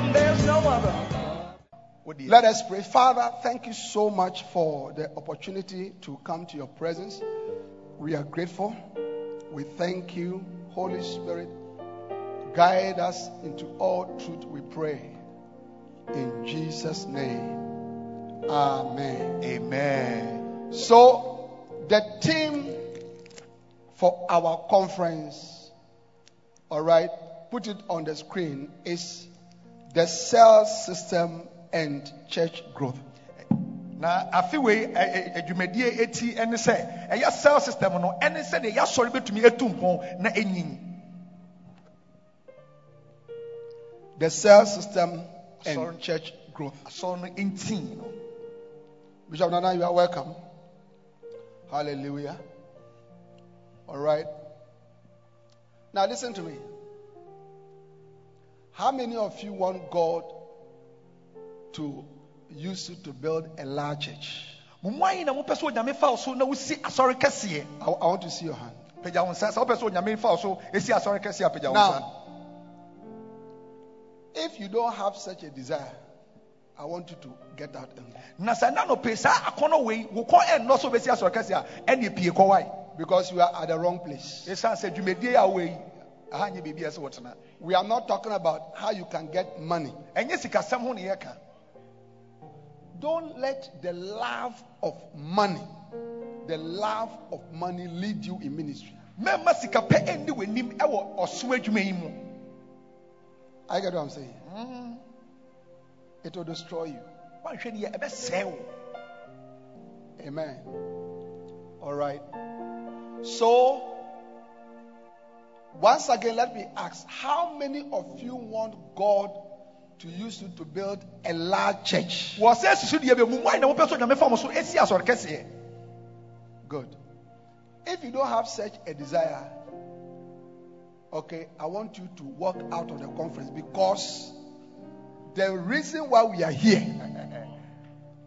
Above him, there's no other. Let us pray. Father, thank you so much for the opportunity to come to your presence. We are grateful. We thank you, Holy Spirit. Guide us into all truth, we pray. In Jesus' name. Amen. Amen. So, the theme for our conference, all right, put it on the screen, is the cell system and church growth. na afeiwei eh, eh, adwumadie eti ɛne sɛ ɛyɛ cell system no ɛne sɛ deɛ yɛasɔre bɛtumi atu mpɔn na ɛnyin The cell system and Sorry. church growth. asɔre no ntin no Bishop Nana, you are welcome. Hallelujah. All right. Now listen to me. How many of you want God to use you to build a large church? mo mu ayi na mopɛ sɛ onyame fa wo so na wosi asɔre kɛseɛ I, I want to see your hand. pagya wo nsa sɛ wopɛ sɛ onyame fa wo so ɛsi asɔre kɛseɛ a pagya Now, if you don't have such a desire, I want you to get out and go. na sɛ na nɔpɛ saa akɔnɔ wei wo kɔ ɛnnɔ so wobɛsi asɔre kɛseɛ a ɛne pie kɔwae Because you are at the wrong place. Ɛsiane sɛ dwumadie a wei aha nyɛ biribi a ɛsɛ wɔtena We are not talking about how you can get money. ɛnyɛ sikasɛm ho ne yɛka Don't let the love of money, the love of money lead you in ministry. mɛmma sika pɛ ɛnni w'anim ɛwɔ ɔsom adwuma yi mu I get what I'm saying. Mm-hmm. It will destroy you. woanhwɛ ne yɛ ɛbɛsɛe wo Amen. All right. So, once again, let me ask how many of you want God to use you to build a large church? wɔ sɛ susu deɛ bɛ mu mu ayi na wopɛ sɛ onyame fa mo so ɛsi asɔre Good. If you don't have such a desire, okay, I want you to walk out of the conference because the reason why we are here,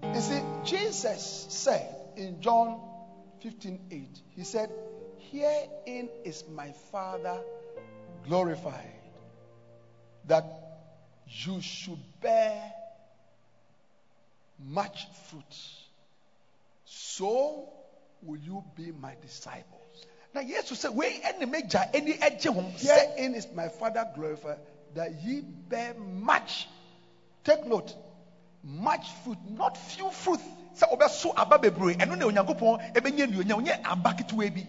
you see, Jesus said in John 15 8, He said, Herein is my Father glorified, that you should bear much fruit. So will you be my disciples. yesu sɛ wei ɛne m'agya ani agye ho sɛ Herein is my Father glorified, that ye bear much. Take note, much fruit, not few fruit. sɛ wobɛso aba bebree ɛno na onyankopɔn ɛbɛnya nnuonyam nyɛ aba ketewa bi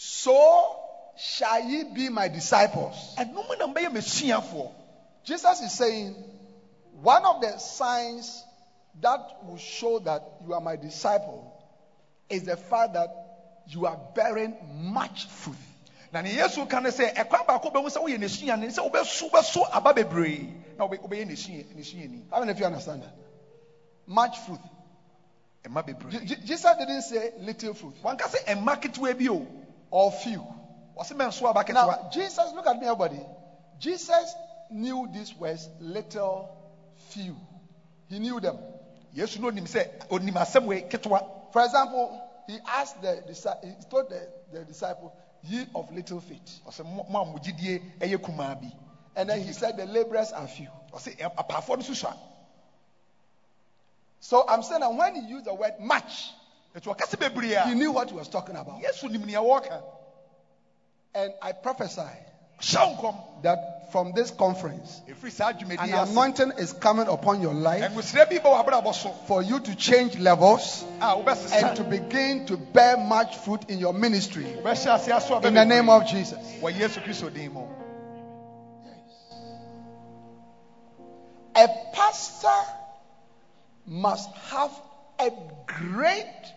So shall ye be my disciples. ɛnom na mbɛyɛ m'asuafoɔ Jesus is saying, one of the signs that will show that you are my disciple is the fact that you are bearing much fruit. Now na ne yesu ka ne sɛ ɛkwan baako bɛhu sɛ woyɛ n'asua ne sɛ wobɛso wobɛso aba bebree na wobɛ- wobɛyɛ n'asua- n'asuani How many of you understand that? Much fruit. ɛma bebree Je- Jesus didn't say little fruit wanka sɛ ɛma ketewa bi o or few. wɔse mɛnso aba ketewa Now, Jesus, look at me, everybody. Jesus knew these words, little, few. He knew them. yesu no onim him onim asɛm wei ketewa For example, he asked the he told the, the disciple, ye of little faith. ɔsɛ mo mo a mo gyidie ɛyɛ kumaa bi And then he said, the laborers are few. ɔsɛ ɛ- eh, apaafoɔ no susua So I'm saying that when he used the word much, ɛti ɔkasa bebree he knew what he was talking about. yesu nim nea wɔka And I prophesy that from this conference, an anointing is coming upon your life ɛngusrɛ bi bɛ w'abrabɔ so. for you to change levels ah, and to begin to bear much fruit in your ministry. wobɛhyɛ ase aso a In the name of Jesus. wɔ yesu kristo din A pastor must have a great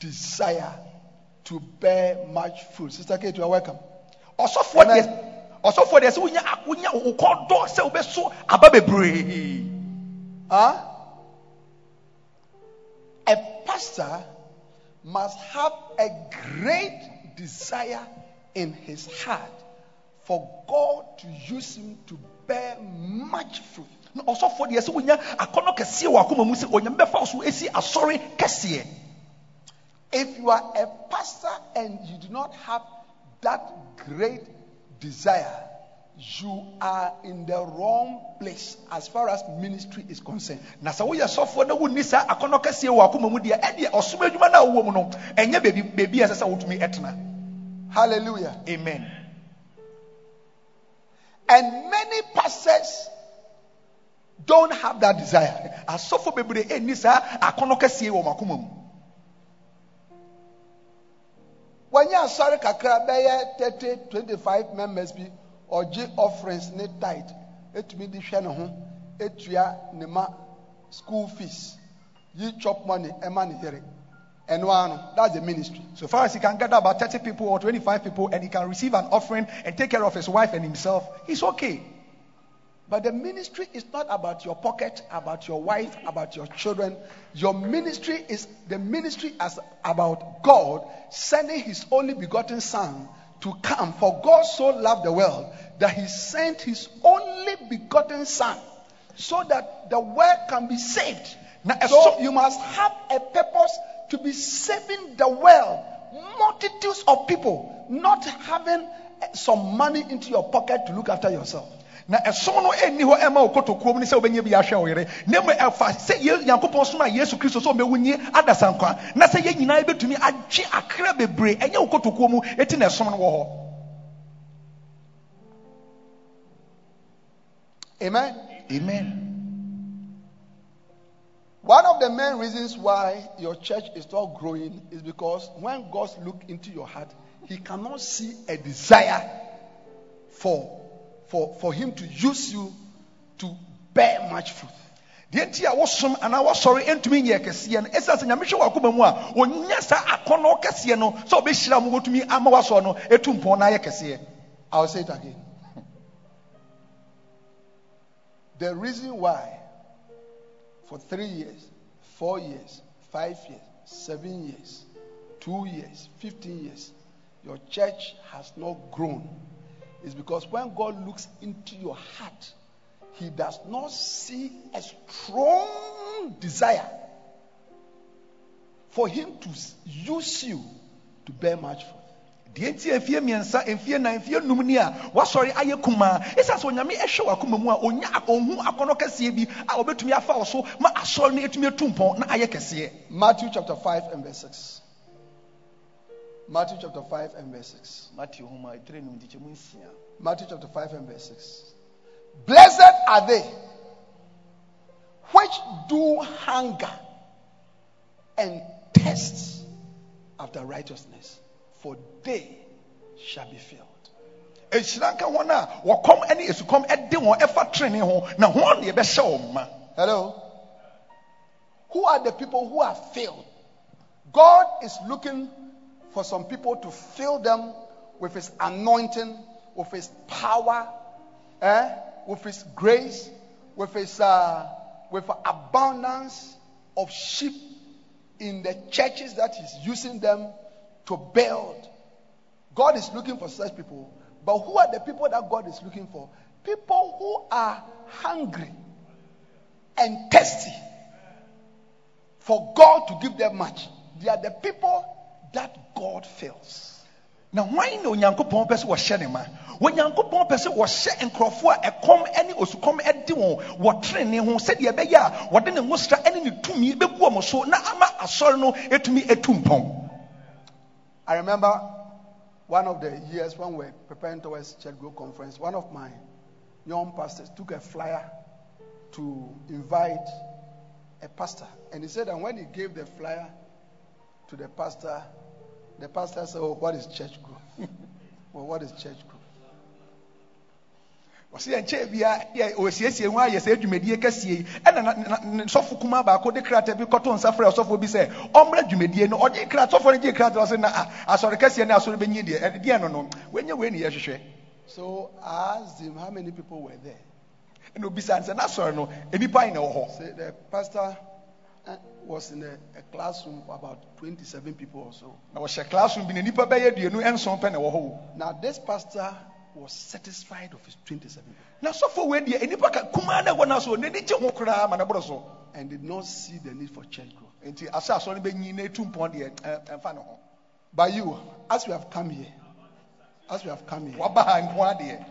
desire to bear much fruit. Sister Kate, you are welcome. ɔsɔfoɔ Amen. deɛ ɔsɔfoɔ deɛ sɛ wonya wonya wo kɔdɔ sɛ wobɛso aba bebree Huh? A pastor must have a great desire in his heart for God to use him to bear much fruit. ɔsɔfoɔ deɛ sɛ wonya akɔnɔ kɛseɛ wɔ akoma mu sɛ onyame bɛfa so ɛsi asɔre kɛseɛ If you are a pastor and you do not have that great desire, you are in the wrong place as far as ministry is concerned. na sɛ woyɛ sɔfoɔ na wonni saa akɔnɔ kɛseɛ wɔ akoma mu deɛ ɛdeɛ ɔsom adwuma no a wowɔ mu no ɛnyɛ baabi baabi a ɛsɛ sɛ wotumi ɛtena Hallelujah. amen And many pastors don't have that desire. asɔfoɔ bebree ɛnni saa akɔnɔ kɛseɛ wɔ makoma mu When you are sorry, kakra bɛyɛ 30, 25 members bi ɔgye offerings ne tithe etumi de hwɛ ne ho. Etua ne ma school fees. Yi chop money ɛma ne yere ɛno that's the ministry. so far as he can gather about 30 people or 25 people and he can receive an offering and take care of his wife and himself he's okay But the ministry is not about your pocket, about your wife, about your children. Your ministry is the ministry as about God sending his only begotten son to come. For God so loved the world that he sent his only begotten son so that the world can be saved. Now, So you must have a purpose to be saving the world, multitudes of people, not having some money into your pocket to look after yourself. Na ɛsom no ɛnni hɔ ɛma wo mu ne sɛ bi ahwɛ wo yere. Na mmom ɛfa sɛ Ye- nyankopɔn soma yesu kristo sɛ ɔmɛwo nye adasankwa na sɛ yɛn nyinaa bɛtumi agye akra bebree ɛnyɛ wo kotokuo mu ɛti na ɛsom no wɔ hɔ. Amen. amen. One of the main reasons why your church is not growing is because when God looks into your heart, He cannot see a desire for, for, for Him to use you to bear much fruit. deɛ nti a wosom anaa woasɔre ntumi nyɛ kɛseɛ no ɛsiane sɛ nyame hwɛ w'akoma mu a ɔnya saa akɔnnɔ kɛseɛ no sɛ ɔbɛhyira mu wɔtumi ama w'asɔre no. Ɛtu mpɔn na ayɛ kɛseɛ I'll say it again. The reason why, for three years, four years, five years, seven years, two years, 15 years, your church has not grown is because when God looks into your heart, He does not see a strong desire for Him to use you to bear much fruit. deɛ nti a mfie mmiɛnsa mfie nan mfie num ni a wasɔre ayɛ kumaa ɛsiane sɛ onyame ɛhwɛ w'akoma mu a onya ɔhu akɔnnɔ kɛseɛ bi a ɔbɛtumi afa wo so ma asɔre no ɛtumi atu mpɔn na ayɛ kɛseɛ Matthew chapter 5 and verse 6. Matthew chapter 5 and verse 6. matthew homa ɛtire num ntikyɛmu nsia Matthew chapter 5 and verse 6. Blessed are they which do hunger and thirst after righteousness, for they shall be filled. ɛhyira nka wɔn a wɔkɔm ne esukɔm ɛde wɔn ɛfa trenee ho na wɔn deɛ wɔn ma Hello? Who are the people who are filled? God is looking for some people to fill them with His anointing, with His power, eh? with His grace, with His uh, with abundance of sheep in the churches that He's using them to build. God is looking for such people. But who are the people that God is looking for? People who are hungry and thirsty for God to give them much. They are the people that God fills. Na hwan na onyankopɔn pɛ sɛ wɔhyɛ ne ma onyankopɔn pɛ sɛ wɔhyɛ nkurɔfoɔ a ɛkɔm ne osukɔm de wɔn wɔ trenee ho sɛdeɛ ɛbɛyɛ a wɔde ne ngosra ne ne tumi bɛgu wɔn so na ama asɔre no ɛtumi atu mpɔn I remember one of the years when we were preparing towards Church Growth Conference, one of my young pastors took a flyer to invite a pastor. And he said that when he gave the flyer to the pastor, the pastor said, Oh, what is church group? well, what is church group? wɔsi nkyɛn bia yɛ osiesie ho ayɛ sɛ dwumadie kɛseɛ yi ɛna na- na- na sɔfo kuma baako de krataa bi kɔtɔ nsa frɛ ɔsɔfo bi sɛ ɔmmra dwumadie no ɔgye krataa sɔfo no gye krataa ɔsɛ na asɔre kɛseɛ ne asɔre bɛnyi deɛ ɛde deɛ no wɔnyɛ wei ne yɛhwehwɛ So I asked him how many people were there. ɛna obisa no sɛ n'asɔre no enipa yi na hɔ Say the pastor eh, was in a, a classroom for about 27 people or so. na wɔhyɛ classroom bi na nipa bɛyɛ aduonu nson pɛ na ɛwɔ hɔ. Now, this pastor was satisfied of his 27 people. Na sɔfo wei deɛ enipa ka kumaa na ɛwɔ n'aso n'ani gye ho koraa ma n'aboro so. And did not see the need for church growth. nti asɛ asɔre bɛnyi na etu mpɔn deɛ ɛ- ɛmfa ne ho. But you, as we have come here, as we have come here, waba ha nko adeɛ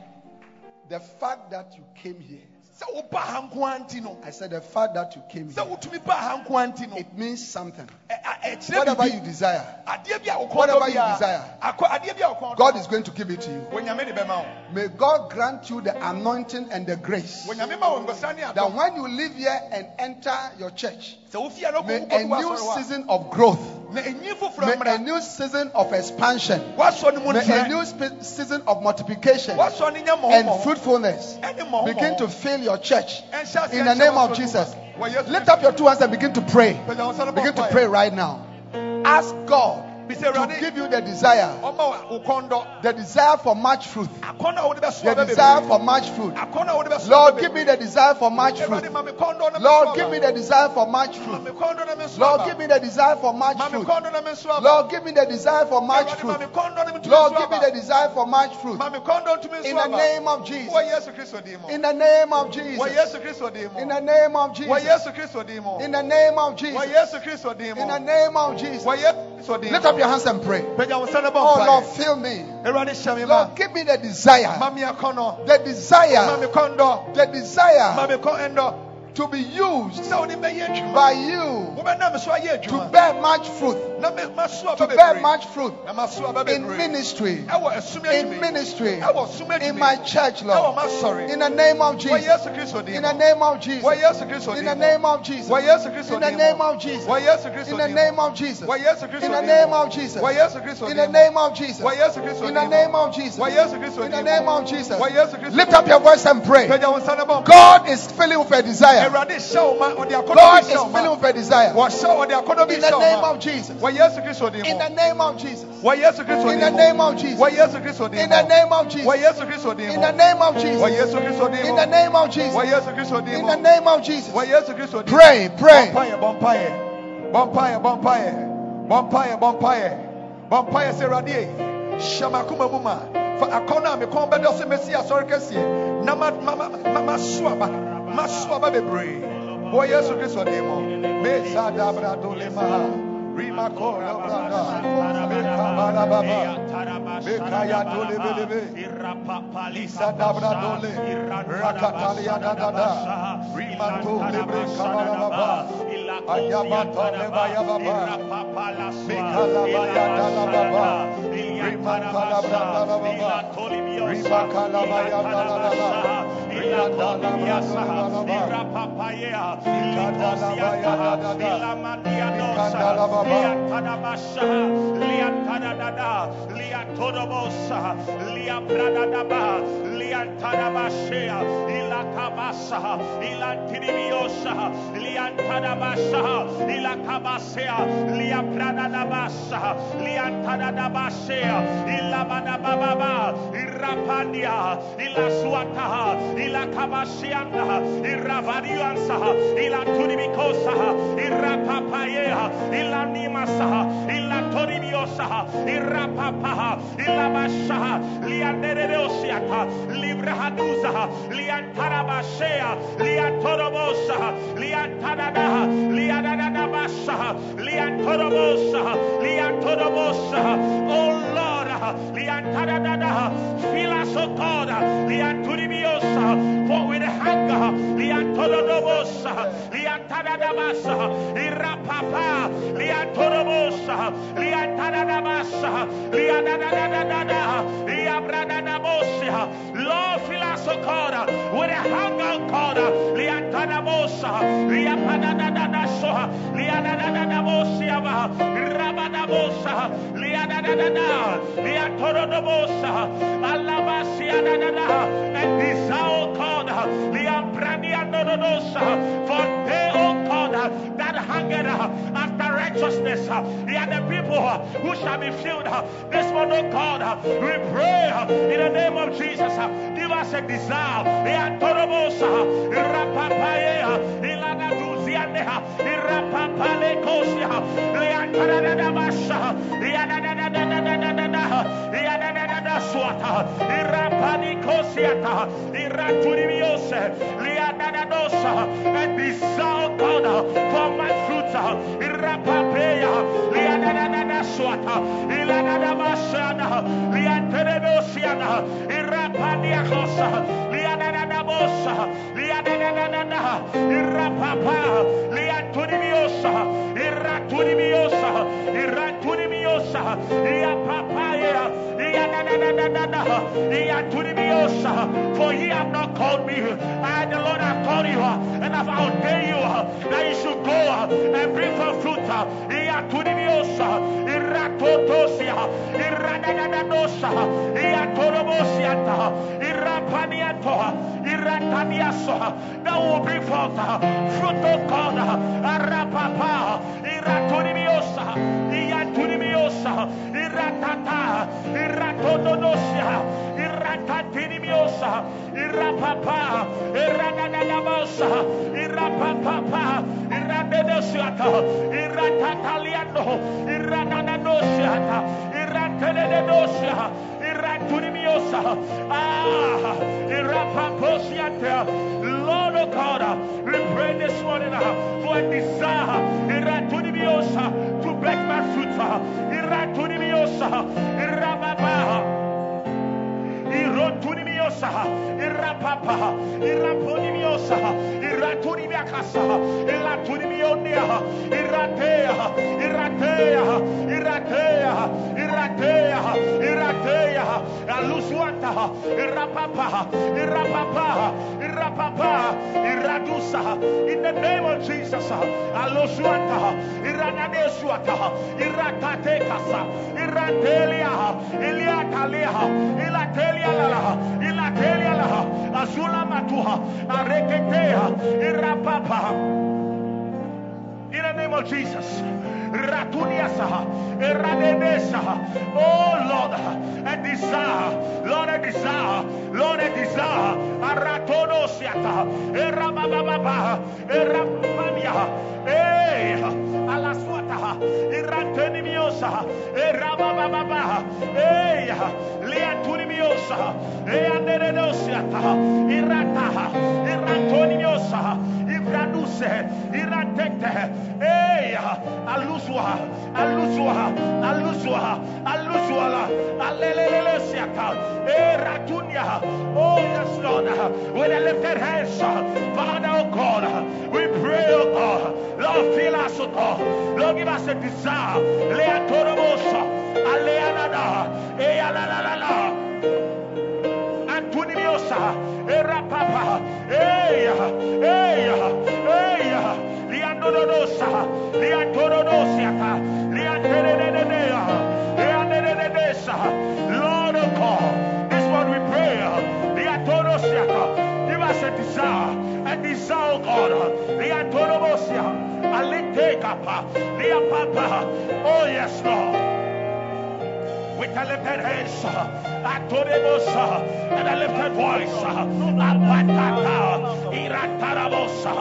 the fact that you came here, sɛ woba ha nko anti no I said the fact that you came here, wotumi ba ha nko anti no it means something. Ɛ- ɛ- ɛkyerɛ Whatever you desire, adeɛ bi a wokɔn Whatever you desire. akɔ adeɛ bi a wokɔn dɔ God is going to give it to you. wɔnyame de bɛma wo May God grant you the anointing and the grace wɔnyame ma wo nkɔsa ne that when you leave here and enter your church, sɛ wofia no may a new season of growth, a may a new season of expansion, woasɔ no mu may a new spe- season of multiplication woasɔ no nyɛ and fruitfulness begin to fill your church. In the name of Jesus, ma. Wɔ Yesu lift up your two hands and begin to pray. Pagya wo nsa no bɔ Begin to pray right now. Ask God to give you the desire, ɔma wo kɔn dɔ the desire for much fruit, akɔn a wode the desire for much fruit. akɔn a wode bɛsoa Lord, give me the desire for much fruit. Awurade, ma me kɔn dɔ na me Lord, give me the desire for much fruit. me kɔn dɔ na me soa Lord, give me the desire for much fruit. kɔn dɔ na me soa ba. Lord, give me the desire for much Awurade, ma me fruit. kɔn dɔ na me tumi Lord, give me the desire for much fruit. Ma me kɔn dɔ ntumi In the name of Jesus. Yesu Kristo din mu. In the name of Jesus. Yesu Kristo din mu. In the name of Jesus. Yesu Kristo din mu. In the name of Jesus. Yesu Kristo din mu. In the name of Jesus. Wɔ Yesu Kristo din mu. Lift up your hands and pray. Pagya wo nsa no bɔ Oh. Lord, fill me. Awurade hyɛ me ma. Lord, give me the desire. Ma me akɔnnɔ. The desire. me kɔn dɔ. The desire me kɔn ɛndɔ. To be used Sɛ wode bɛyɛ adwuma. by you Wobɛnam so ayɛ to bear much fruit. Na me masoa To bear much fruit Na masoa ba in ministry. Ɛwɔ asum adwuma In ministry. Ɛwɔ sum adwuma In my church, Lord. In the name of Jesus. Yesu Kristo din In the name of Jesus. Wɔ Yesu Kristo In the name of Jesus. Wɔ Yesu Kristo In the name of Jesus. Wɔ Yesu Kristo In the name of Jesus. Wɔ Yesu Kristo In the name of Jesus. Wɔ Yesu Kristo In the name of Jesus. Wɔ Yesu Kristo In the name of Jesus. Wɔ Yesu Kristo In the name of Jesus. Wɔ Yesu Kristo Lift up your voice and pray. Pagya wo nsa no bɔ mpaeɛ. God is filling with a desire. Awurade hyɛ wo ma. Ɔde akɔnnɔ God is filling with a desire. Wɔhyɛ ɔde akɔnnɔ In the name of Jesus. Wɔ Yesu Kristo din In the name of Jesus. Wɔ Yesu Kristo In the name of Jesus. Wɔ Yesu Kristo din In the name of Jesus. Yesu Kristo din In the name of Jesus. Yesu Kristo din In the name of Jesus. Wɔ Yesu Kristo din In the name of Jesus. Wɔ Yesu Kristo din mu. Pray, pray. Bɔmpaeɛ, bɔmpaeɛ. Bɔmpaeɛ, bɔmpaeɛ. Bɔmpaeɛ, bɔmpaeɛ. Bɔmpaeɛ sɛ Awurade yi, hyɛ m'akoma mu ma. Fa akɔnnɔ a me kɔn bɛdɔ sɛ mesi asɔre kɛseɛ. Na ma- ma- ma- ma- maso aba. Maso aba bebree. Wɔ Yesu Kristo din mu. Me sa da bra do le ma ha. Rima ko la bra da. Me ka ba la ba ba. Me ka ya do le be le be. Isa da bra do le. Rakatali ya da da da. Rima to le bre ka ba la ba ba. Ayabata le ba ya ba ba. Mikala ba ya da la ba ba. Rima ka la da la ba ba. Rima ka la ba ya da la la la. Rima da la bra do le ba la ba. Irapandia, ila suataha, ila kabashianda, iravariansa, ila tunibikosa, irapapayea, ila nimasa, ila toribiosa, irapapaha, ila bashaha, liandereosiata, librahaduza, liantarabashea, liantorobosa, liantadadaha, liadadadabasha, liantorobosa, liantorobosa, oh Lord, fill us, oh God, for with hunger, papa, liantorobosa, liantanadamasa, liadadadadada, liabranadamosia, Lord, fill us, O God, with a hunger, God, liantanamosa, liapanadadasoha, lianadadamosia, rabadamosa, lianadadada, liantorodomosa, alabasianadada, and desire, O God, liambranianodosa, for they, O God, uh, that hunger uh, after righteousness, uh, they are the people who shall be filled. This morning, oh God, we pray in the name of Jesus. Give us a desire. Irapapale Kosia, Liantaradabasha, Lianadadadadadadada, Lianadadada Swata, Irapani Kosiata, Iraturibiose, Lianadadosa, and desire God for my fruits, Irapapeya, Lianadadada Swata, Ilanadabashana, Lianterebosiana, Irapaniakosa, Lianadadabosa, Lianadadada, Irapapa, Liantunimiosa, Iratunimiosa, Iratunimiosa, Iapapaya, for ye have not called me, I the Lord have called you, and have ordained you that you should go and bring forth fruit. That will bring forth fruit of God, Iratata, Iratododosia, Iratatinimiosa, Irapapa, Iradadamosa, Irapapa, Iradedosiata, Iratataliano, Iradadadosiata, Iratededosia, Iratunimiosa, Ah, Irapaposiata, Lord of God, we pray this morning uh, for a desire, Iratunimiosa, break my fruit, Iratunimiosa, Irababa. Irotunimiosa, Irapapa, Iraponimiosa, Iratunimiakasa, Ilatunimionia, Iratea, Iratea, Iratea, Iratea, Iratea, Alusuanta, Irapapa, Irapapa, Irapapa, Iradusa, in the name of Jesus, Alusuanta, Iranadesuata, Iratatekasa, Iratelia, Iliatalia, Ilatelia lalaha, Ilatelia laha, Areketea, Irapapa. In the name of Jesus. Ratuniasaha, Eradenesaha. Oh Lord, a desire, Lord, a desire, Lord, a desire. Aratonosiata, Erabababa, Erapania, Eh, Iratenimiosa, Erabababa, Eh, Liatunimiosa, Eanerenosiata, Irataha, Iratonimiosa, Ibraduse, Iratete, Eh, Aluswa, Aluswa, Aluswa, Aluswala, Alelelesiata, Eh, Ratunia. Oh, yes, Lord, with lifted hands, Father, oh God, we pray, oh God, Lord, fill us, oh God, Lord, give us a desire, Lea Torobosa, Aleanada, Ea la la la la. Antunimiosa, Era Papa, Eya, Eya, Eya, Liandorosa, Liantorodosiata, Lianteredea, Lianteredesa, Lord of God, this one we pray, Liantorosiata, give us a desire, a desire, God, Liantorobosia, Alitekapa, Liapapa, oh yes, Lord with a lifted hands, Atoremosa, and a lifted voice, Apatata, Iratarabosa,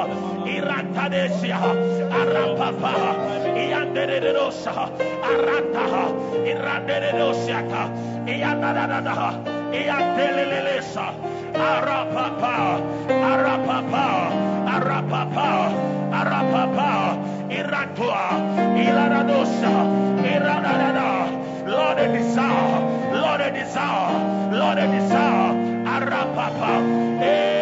Iratadesia, Arapapa, Ianderedosa, Arata, Iranderosiata, Ianadada, Iandelelesa, Arapapa, Arapapa, Arapapa, Arapapa, Iratua, Ilaradosa, Iranada. Lord, a desire, Lord, a desire, Lord, a desire, Arapapa, eh,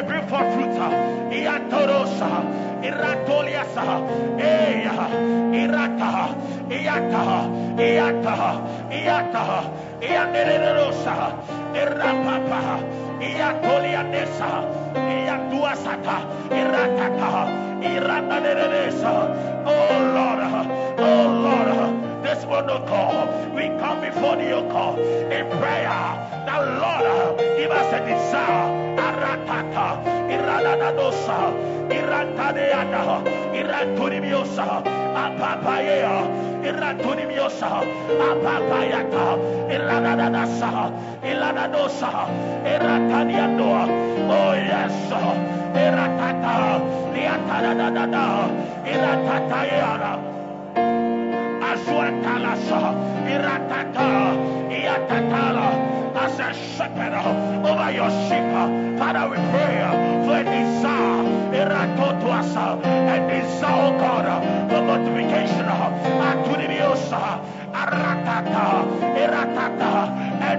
we bring forth fruit, Iantorosa, Iratoliasa, Eya, Irata, Iata, Iata, Iata, Ianererosa, Irapapa, Iatolianesa, Iatuasata, Iratata, Irananeresa. Oh Lord, oh Lord, this one no call. We come before you call in prayer. Now Lord, uh, give us a desire. Aratata, Irananadosa, Irantadeana, Irantunimiosa, Apapaya, Irantunimiosa, Apapayata, Irananasa, Ilanadosa, Iratanianoa. Oh yes, Iratata, Iratadadada, Iratatayana. As a shepherd over your sheep. Father, we pray for a desire, a desire, God, for multiplication, a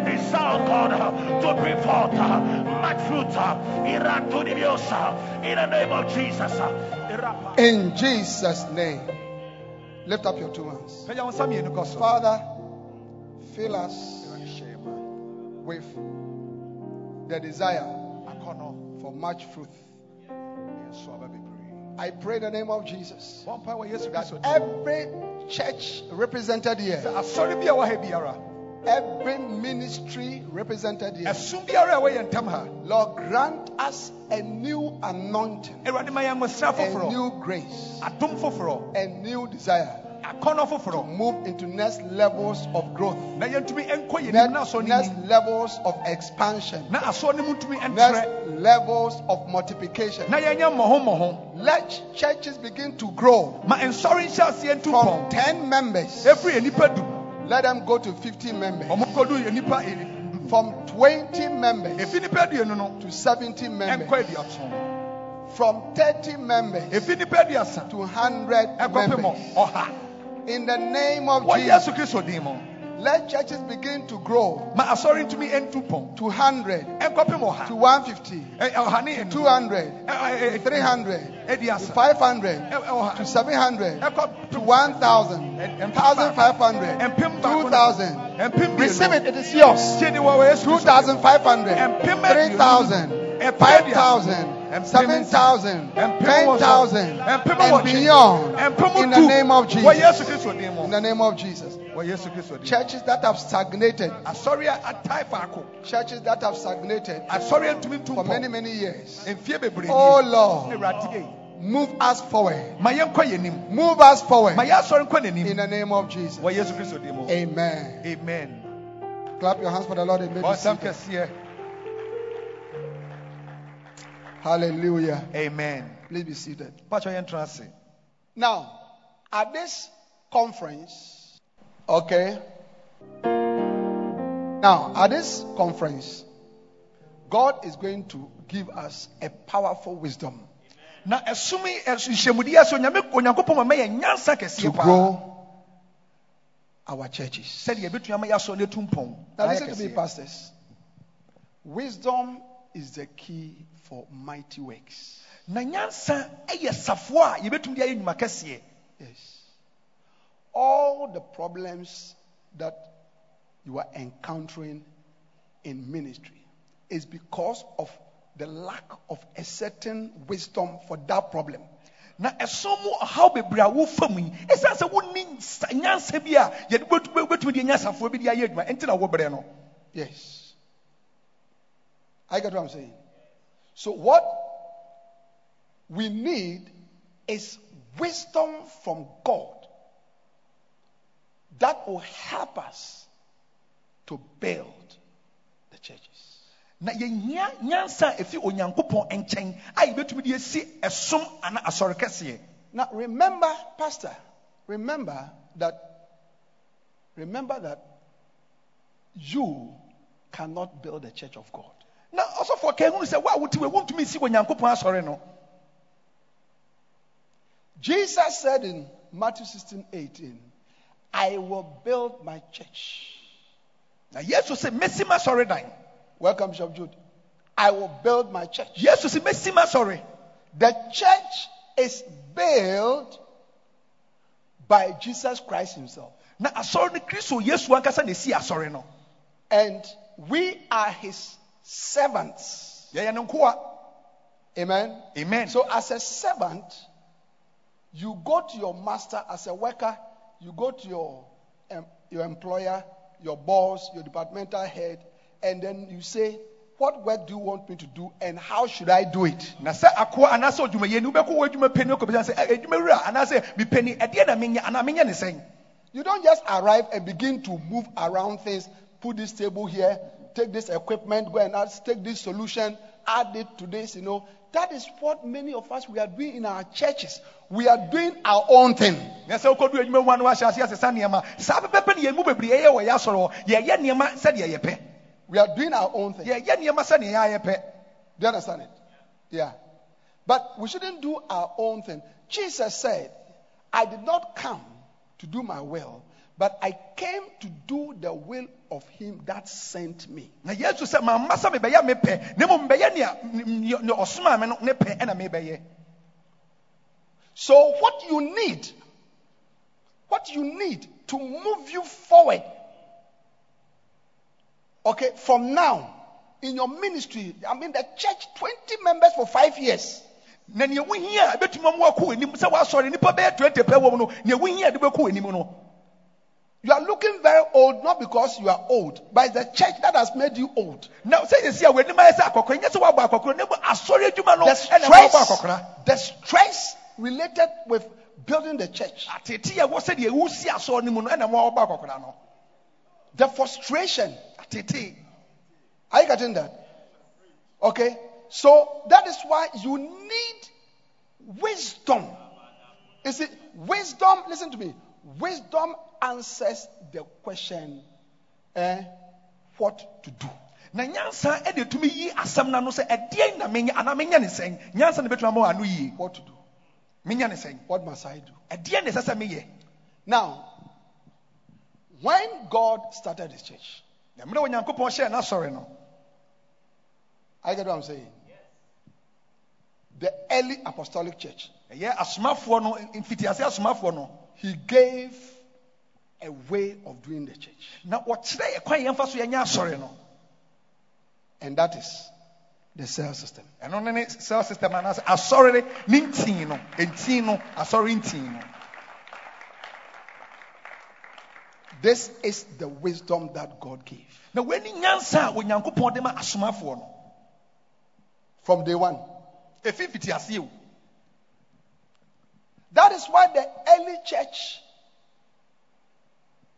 desire, oh God, to bring forth much fruit, in the name of Jesus. In Jesus' name. Lift up your two hands. Pagya wo nsa mmienu kɔ. Father, fill us with the desire for much fruit. yɛnso aba bebree. I pray in the name of Jesus Bɔ mpae wɔ Yesu that every church represented here, asɔre bi a ɛwɔ ha biara, every ministry represented here, ɛsum biara a ɛwɔ yɛn Lord, grant us a new anointing, Awurade ma yɛn nwosra a new grace, a new desire to move into next levels of growth, Na yɛntumi nkɔ next, nim na asɔ ne next levels of expansion, Na asɔ ne mu ntumi ntrɛ. next levels of multiplication. Na yɛnyɛ mmɔho mmɔho. Let churches begin to grow Ma nsɔre nhyɛ aseɛ ntu from pɔn. 10 members. Efiri nipa du. Let them go to 15 members. Ɔmo kɔdu nipa du. From 20 members Efi nipa aduonu no, to 70 members. From 30 members Efi nipa aduasa, to 100 members. In the name of Jesus, Yesu Kristo din mu. let churches begin to grow Ma asɔre ntumi ntu pɔn. to 100, Ɛnkɔpem to ɔha. 150, Ɛ- Ɔha ne enu. 200, Ɛ- ɛ- ɛ- 300, to Aduasa. 500, Ɛ- ɔha. to 700, Ɛkɔ to 1,000, Ɛ- ɛmpem 1,500, Ɛmpem baako. 2,000. Ɛmpem mmienu. Receive it, it is yours. Gye ne wɔ wɔ Yesu Kristo din mu. 2,500, Ɛmpem 3,000, Ɛmpem 5,000, 7,000, Ɛmpem 10,000, Ɛmpem and beyond. In the name of Jesus. Kristo din mu. In the name of Jesus. Wɔ Yesu Kristo din mu. Churches that have stagnated, Asɔre a atae faako. churches that have stagnated Asɔre a ntumi ntu for many, many years. Oh. Lord, move us forward. Ma yɛnkɔ yɛn nim. Move us forward. Ma yɛasɔre nkɔ In the name of Jesus. Wɔ Yesu Kristo din mu. Amen. Amen. Clap your hands for the Lord and make Bɔ it nsɛm seated. Kɛseɛ. Hallelujah. Amen. Please be seated. Pakyɛ yɛn tena ase. Now, at this conference, okay. Now, at this conference, God is going to give us a powerful wisdom Na ɛsom yi ɛso- so Nyame Onyankopɔn ma yɛn nyansa to kɛseɛ paa. grow our churches. Sɛdeɛ yɛbɛtumi ama yɛasɔre no atu. Now, listen to me, pastors. Wisdom is the key for mighty works. Na nyansa yɛ safoa a yɛbɛtumi de ayɛ nnwuma kɛseɛ. Yes. All the problems that you are encountering in ministry is because of the lack of a certain wisdom for that problem. Na ɛsom mu ɔhaw bebree a wofa mu yi, ɛsiane sɛ wonni nsa- nyansa bi a yɛde bɛtu- bɛtumi de anya safoa bi de ayɛ adwuma, ɛnti na wobrɛ no. Yes. I get what I'm saying. So, what we need is wisdom from God that will help us to build the churches. Na nyansa de kɛseɛ. Now remember, Pastor, remember that remember that you cannot build a church of God. Na ɔsɔfoɔ ka ehunu sɛ wo a wote wɔ wontumi nsi Onyankopɔn asɔre no. Jesus said in Matthew 16, 18, I will build my church. Na Yesu sɛ mesi m'asɔre dan. Welcome, Bishop Jude. I will build my church. Yesu sɛ mesi m'asɔre. The church is built by Jesus Christ Himself. na asɔre no kristo yesu ankasa na esi asɔre no And we are His servants. yɛyɛ ne nkoa Amen. amen So, as a servant, you go to your master as a worker, you go to your, um, your employer, your boss, your departmental head, and then you say, What work do you want me to do, and how should I do it? na sɛ akoa anaasɛ odwumayɛni wobɛkɔ wɔ adwuma pɛ sɛ adwumawura anaasɛ mepɛni ɛdeɛ na menyɛ anaa menyɛ ne sɛn You don't just arrive and begin to move around things, put this table here, take this equipment, go and add, take this solution, add it to this, you know. That is what many of us we are doing in our churches. We are doing our own thing. We are doing our own thing. yɛyɛ nneɛma sɛdeɛ yɛa yɛpɛ Do you understand it? Yeah. But we shouldn't do our own thing. Jesus said, I did not come to do my will, but I came to do the will of him that sent me. na yesu sɛ pɛ nea nea no ne pɛ ɛna mebɛyɛ So, what you need, what you need to move you forward, okay, from now in your ministry, I mean, the church, 20 members for five years. na nea wohia a ɛbɛtumi ama wakɔ w'anim sɛ woasɔre nnipa bɛyɛ 20 pɛ wɔ mu no nea wohia a de no You are looking very old, not because you are old, but it's the church that has made you old. Now, say yɛsi a w'anim ayɛ sɛ akɔkora nyɛ sɛ woabɔ akɔkora na mmom asɔre adwuma no The ɛna ma wobɔ stress, the stress related with building the church, atete a ɛwɔ sɛdeɛ wosi asɔre no mu no ɛna ma wobɔ no the frustration. Are you getting that? Okay, so that is why you need wisdom. You see, wisdom, listen to me, wisdom answers the question eh, what to do. na nyansa ɛde tumi yi asɛm no ano sɛ ɛdeɛn na menyɛ anaa menyɛ ne sɛn nyansa no bɛtumi ama wɔ ano yie What to do? ne sɛn What must I do? ɛdeɛn na ɛsɛ sɛ meyɛ Now, when God started his church, na mmerɛ onyankopɔn hyɛɛ n'asɔre no I get what I'm saying. The early apostolic church, ɛyɛ asomafoɔ no mfitiase asomafoɔ no he gave a way of doing the church, na wɔkyerɛ yɛ kwan yɛmfa so yɛnyɛ asɔre no. And that is the cell system. And ne ne cell system anaasɛ asɔre ne ntii no ntii no asɔre ntii no. This is the wisdom that God gave. Na wɔani nyansa a onyankopɔn de ma asomafoɔ no. From day one. ɛfi mfitiaseɛ o That is why the early church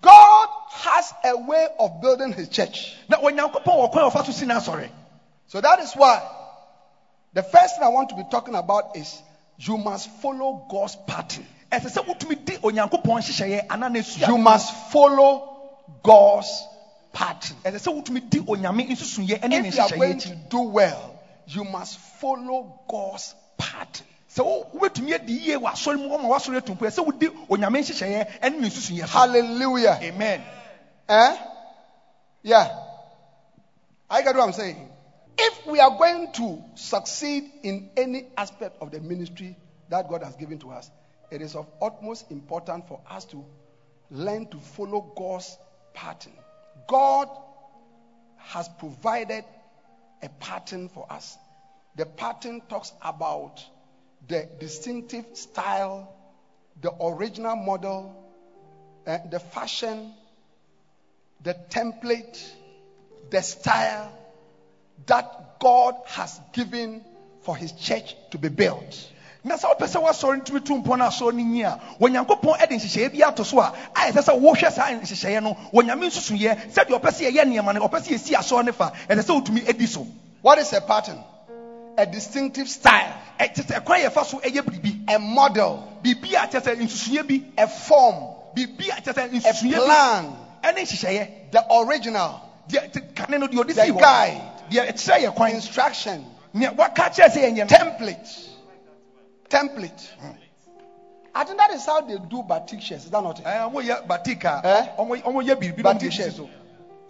God has a way of building his church. na onyankopɔn wɔ kwan a ɔfa so si n'asɔre So that is why the first thing I want to be talking about is you must follow God's pattern. ɛsɛ sɛ wotumi di onyankopɔn nhyehyɛeɛ anaa na esua You must follow God's pattern. ɛsɛ sɛ wotumi di onyame nsusuiɛ ɛne ne If you are going to do well, you must follow God's pattern. Sɛ wo- wobɛtumi adi yie wɔ asɔre mu ɔma w'asɔre atu mpo ɛsɛ wodi onyame nhyehyɛeɛ ɛne ne nsusuiɛ so Hallelujah. amen Eh? Yeah. I get what I'm saying. If we are going to succeed in any aspect of the ministry that God has given to us, it is of utmost importance for us to learn to follow God's pattern. God has provided a pattern for us. The pattern talks about the distinctive style, the original model, eh, the fashion, the template, the style that God has given for his church to be built. na sɛ wopɛ sɛ woasɔre ntumi to mpɔ no asɔre no nyi a onyankopɔn de nhyehyɛeɛ bi ato so a ayɛ sɛ sɛ wohwɛ saa nhyehyɛeɛ no onyame nsusuiɛ sɛdeɛ ɔpɛ sɛ yɛyɛ nneɛma no ɔpɛ sɛ yɛsi asɔre no fa ɛsɛ sɛ wotumi adi so What is a pattern? A distinctive style, ɛkyɛ sɛ ɛkwan yɛfa so ɛyɛ biribi a model, biribi a kyɛ sɛ nsusunyɛ bi a form, biribi a kyɛ sɛ nsusunyɛ bi plan, ɛne nhyehyɛeɛ the original, deɛ kane no deɛ ɔde the guide, deɛ ɛkyerɛ yɛ kwan instruction, nea waka kyerɛ sɛ yɛnyɛ no template. Template. I think that is how they do batik shirts. Is that not it? ɛɛ ɔmo yɛ batik Eh? ɔmo ɔmo yɛ biribi na ɔmo de Batik shirts.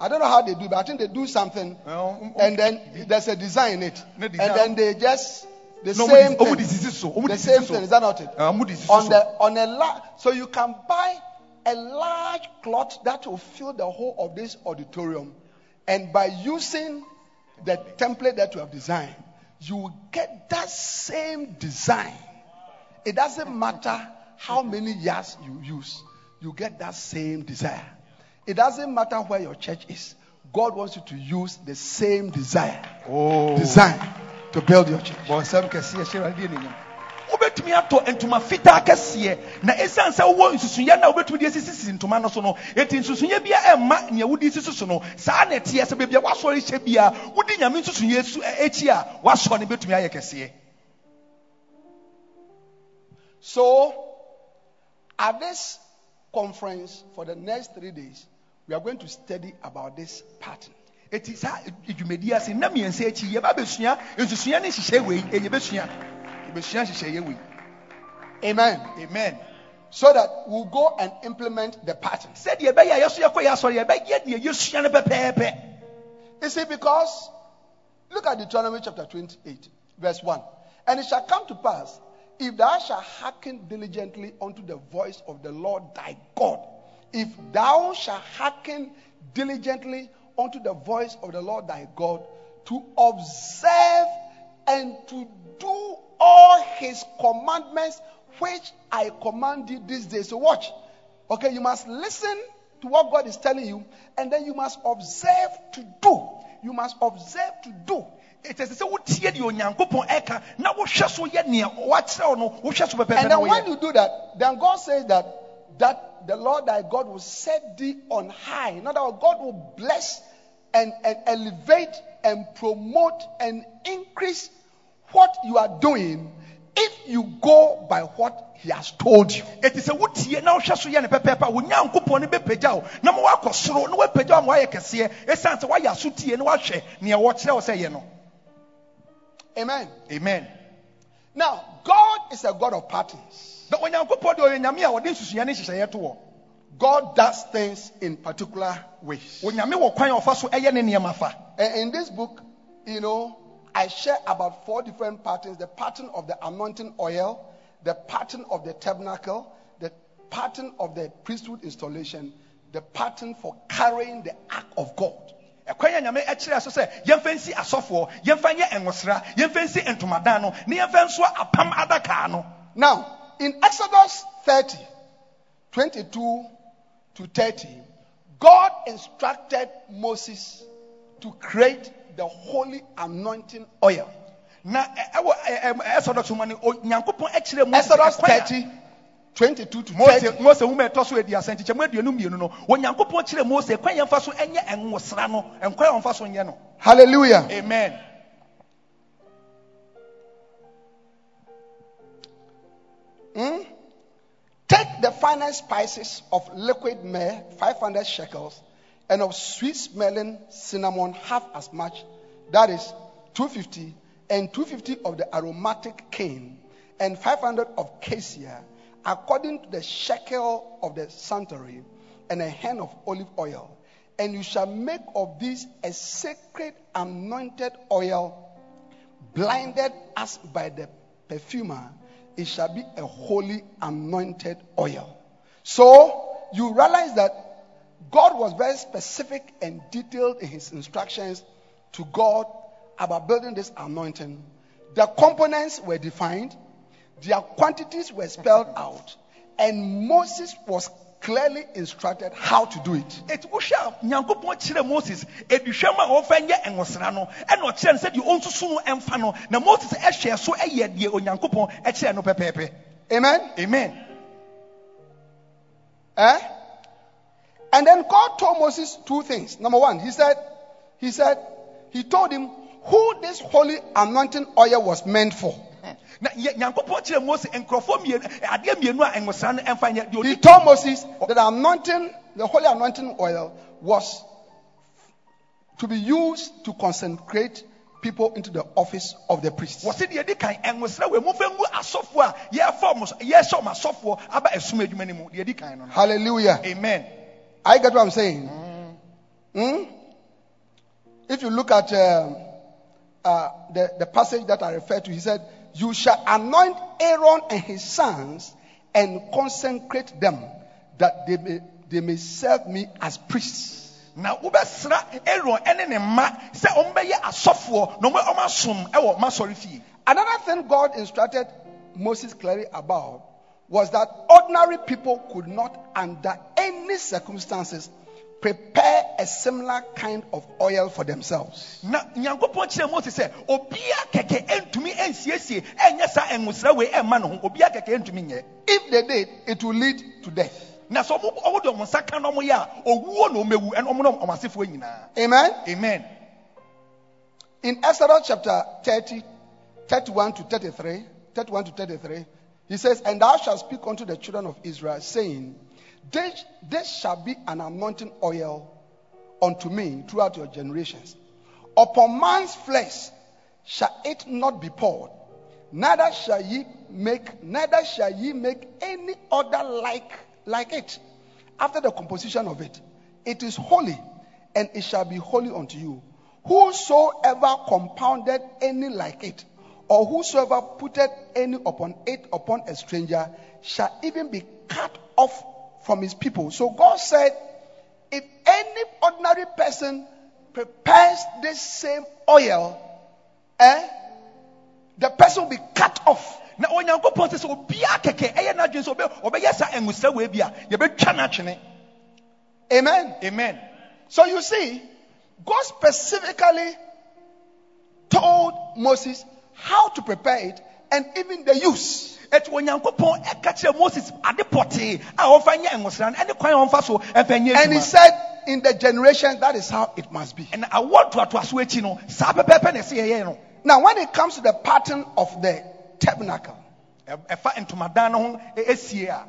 I don't know how they do, but I think they do something, Ɛɛ, and then there's a design in it, No and then they just the ɔmo same thing, sisi so ɔmo de the same thing. Is that not it? Ɔmo on so. the on a la- so you can buy a large cloth that will fill the whole of this auditorium. And by using the template that you have designed you will get that same design. It doesn't matter how many yards you use you get that same desire it doesn't matter where your church is god wants you to use the same desire. Oh. design to build your church. Bɔnsɛm kɛseɛ hyɛ awurade anuonyam wobɛtumi atɔ ntoma fitaa kɛseɛ na ɛsiane sɛ wowɔ nsusunyɛ no a wobɛtumi de asisisi ntoma no so no ɛti nsusunyɛ bia ɛmma nea wode sisi so no saa na ɛteɛ sɛ baabi a woasɔre hyɛ bia. Wode nyame nsusunyɛ su akyi a woasɔ no bɛtumi ayɛ kɛseɛ. So, at this conference for the next three days, we are going to study about this pattern. akyi yɛba bɛsua nsusua Amen. amen So that we'll go and implement the pattern. sɛdeɛ ɛbɛyɛ because look at Deuteronomy chapter 28, verse 1. And it shall come to pass, if thou shalt hearken diligently unto the voice of the Lord thy God, if thou shalt hearken diligently unto the voice of the Lord thy God, to observe and to do all his commandments which I command thee this day. So watch. Okay, you must listen to what God is telling you, and then you must observe to do. You must observe to do. ɛkyɛ sɛ sɛ wotie deɛ onyankopɔn ɛka na wohwɛ so yɛ nea wakyerɛ wo no wohwɛ so pɛpɛɛpɛ And then when you do that, then God says that that the Lord thy God will set thee on high. In other words, God will bless and, and elevate and promote and increase what you are doing if you go by what He has told you. ɛti sɛ wotie na wohwɛ so yɛ ne pɛpɛɛpɛ a onyankopɔn no bɛpagya wo na ma woakɔ soro na woapagya wo ma woayɛ kɛseɛ ɛsiane sɛ woayɛ aso tie na woahwɛ nea wɔkyerɛ wo sɛ yɛ no Amen. amen Now, God is a God of patterns. Na onyankopɔn deɛ ɔyɛ nyame a wɔde nsusua ne nhyehyɛeɛ to wɔ God does things in particular ways. onyame wɔ kwan a ɔfa so ɛyɛ ne nneɛma fa And in this book, you know, I share about four different patterns the pattern of the anointing oil, the pattern of the tabernacle, the pattern of the priesthood installation, the pattern for carrying the ark of God. ɛkwan a nyame ɛkyerɛ so sɛ yɛmfa nsi asɔfoɔ yɛmfa nyɛ nwosra yɛmfa nsi ntomadan no na yɛmfa nso apam adakaa no Now, in Exodus 30, 22 to 30, God instructed Moses to create the holy anointing oil. na ɛ- ɛwɔ ɛ- ɛ- ɛsɔdɔ so mu no onyankopɔn ɛkyerɛ mose Exodus ɛkwan a- 30, 22 to mose 30. mose nwoma ɛtɔ so aduasa nkyɛkyɛmu aduonu mmienu no onyankopɔn kyerɛ mose kwan yɛmfa so ɛnyɛ nwosra no ɛnkwan a ɔmfa so nyɛ no Hallelujah. amen Hmm? Take the finest spices of liquid myrrh, 500 shekels, and of sweet smelling cinnamon, half as much, that is 250, and 250 of the aromatic cane, and 500 of cassia, according to the shekel of the sanctuary, and a hin of olive oil. And you shall make of these a sacred anointed oil blinded as by the perfumer, it shall be a holy anointed oil. So you realize that God was very specific and detailed in his instructions to God about building this anointing. The components were defined, their quantities were spelled out, and Moses was clearly instructed how to do it. ɛti wohwɛ a nyankopɔn kyerɛ moses aduhwam a wɔmfa nyɛ nwosra no ɛna ɔkyerɛ no sɛdeɛ ɔnsusu no ɛmfa no na moses ɛhwɛ so ɛyɛ deɛ onyankopɔn ɛkyerɛ no pɛpɛɛpɛ Amen. amen Eh? And then God told Moses two things. Number one, he said, he said, he told him who this holy anointing oil was meant for. na yɛ- nyankopɔn kyerɛ mose nkurɔfoɔ mmienu adeɛ mmienu a nwosra no ɛmfa nyɛ deɛ He told Moses that the anointing, the holy anointing oil, was to be used to consecrate people into the office of the priest. wɔse deɛ di kan nwosra wei momfa ngu asɔfoɔ a yɛfa ɔmo so- yɛhyɛ ɔmo asɔfoɔ aba asum adwuma no mu deɛ di kan no no Hallelujah. amen I get what I'm saying. Hmm? If you look at um, uh, the, the passage that I referred to, he said, You shall anoint Aaron and his sons and consecrate them that they may, they may serve me as priests. na wobɛsra aaron ɛne ne mma sɛ ɔmbɛyɛ asɔfoɔ na ɔmo asom ɛwɔ m'asɔre fie Another thing God instructed Moses clearly about was that ordinary people could not, under any circumstances, prepare a similar kind of oil for themselves. na nyankopɔn kyerɛ mose sɛ obia kɛkɛ ɛntumi ɛnsiesie ɛnyɛ saa nwosra wei ɛmma ne ho obia kɛkɛ ɛntumi nyɛ If they did, it will lead to death. na sɛ ɔmo ɔmo de ɔmo nsa ka na ɔmo yɛ a owuo na ɔmo ewu ɛna ɔmo na ɔmo asefoɔ nyinaa Amen. amen In Exodus chapter 30, 31 to 33, 31 to 33, he says, And thou shalt speak unto the children of Israel, saying, This, shall be an anointing oil unto me throughout your generations. Upon man's flesh shall it not be poured, neither shall ye make, neither shall ye make any other like like it after the composition of it. It is holy, and it shall be holy unto you. Whosoever compounded any like it, or whosoever putteth any upon it upon a stranger, shall even be cut off from his people. So God said, if any ordinary person prepares this same oil, eh, the person will be cut off. na onyankopɔn sɛ sɛ obia kɛkɛ ɛyɛ n'adwene sɛ ɔbɛ- ɔbɛyɛ saa nwosra wei bi a yɛbɛtwa n'atwene Amen. amen So you see, God specifically told Moses how to prepare it and even the use. ɛti onyankopɔn ɛka kyerɛ moses ade pɔtee a ɔmfa nyɛ nwosra no ɛne kwan a ɔmfa so ɛmfa nyɛ And he said, in the generations, that is how it must be. ɛna awɔ ntoatoaso akyi no saa pɛpɛɛpɛ na ɛsɛ yɛyɛ no. Now, when it comes to the pattern of the tabernacle, ɛfa ntomadan no ho ɛsie a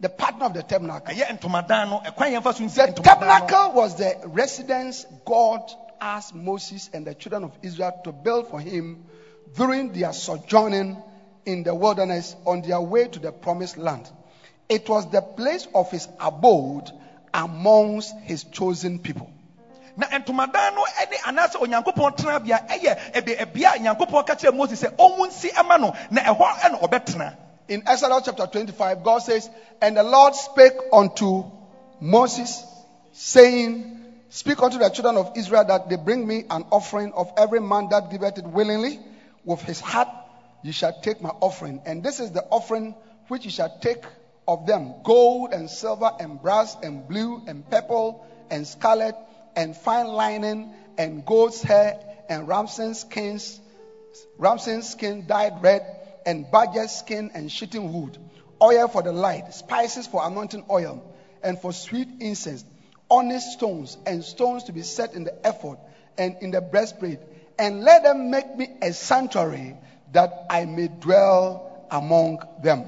the pattern of the tabernacle, ɛyɛ ntomadan no ɛkwan yɛmfa so nsi the tabernacle was the residence God asked Moses and the children of Israel to build for him during their sojourning in the wilderness on their way to the promised land. It was the place of his abode amongst his chosen people. na ntomadan no anaasɛ onyankopɔn tenabea ɛyɛ ɛbea a nyankopɔn ka kyerɛ moses sɛ ɔmu nsi ɛma no na ɛhɔ ɛna ɔbɛtena In Exodus chapter 25, God says, And the Lord spake unto Moses, saying, Speak unto the children of Israel that they bring me an offering of every man that giveth it willingly with his heart. Ye shall take my offering. And this is the offering which ye shall take of them gold and silver and brass and blue and purple and scarlet and fine linen and goat's hair and ramson's skins skin dyed red, and badger's skin and shittim wood, oil for the light, spices for anointing oil, and for sweet incense, onyx stones, and stones to be set in the ephod and in the breastplate. And let them make me a sanctuary that I may dwell among them.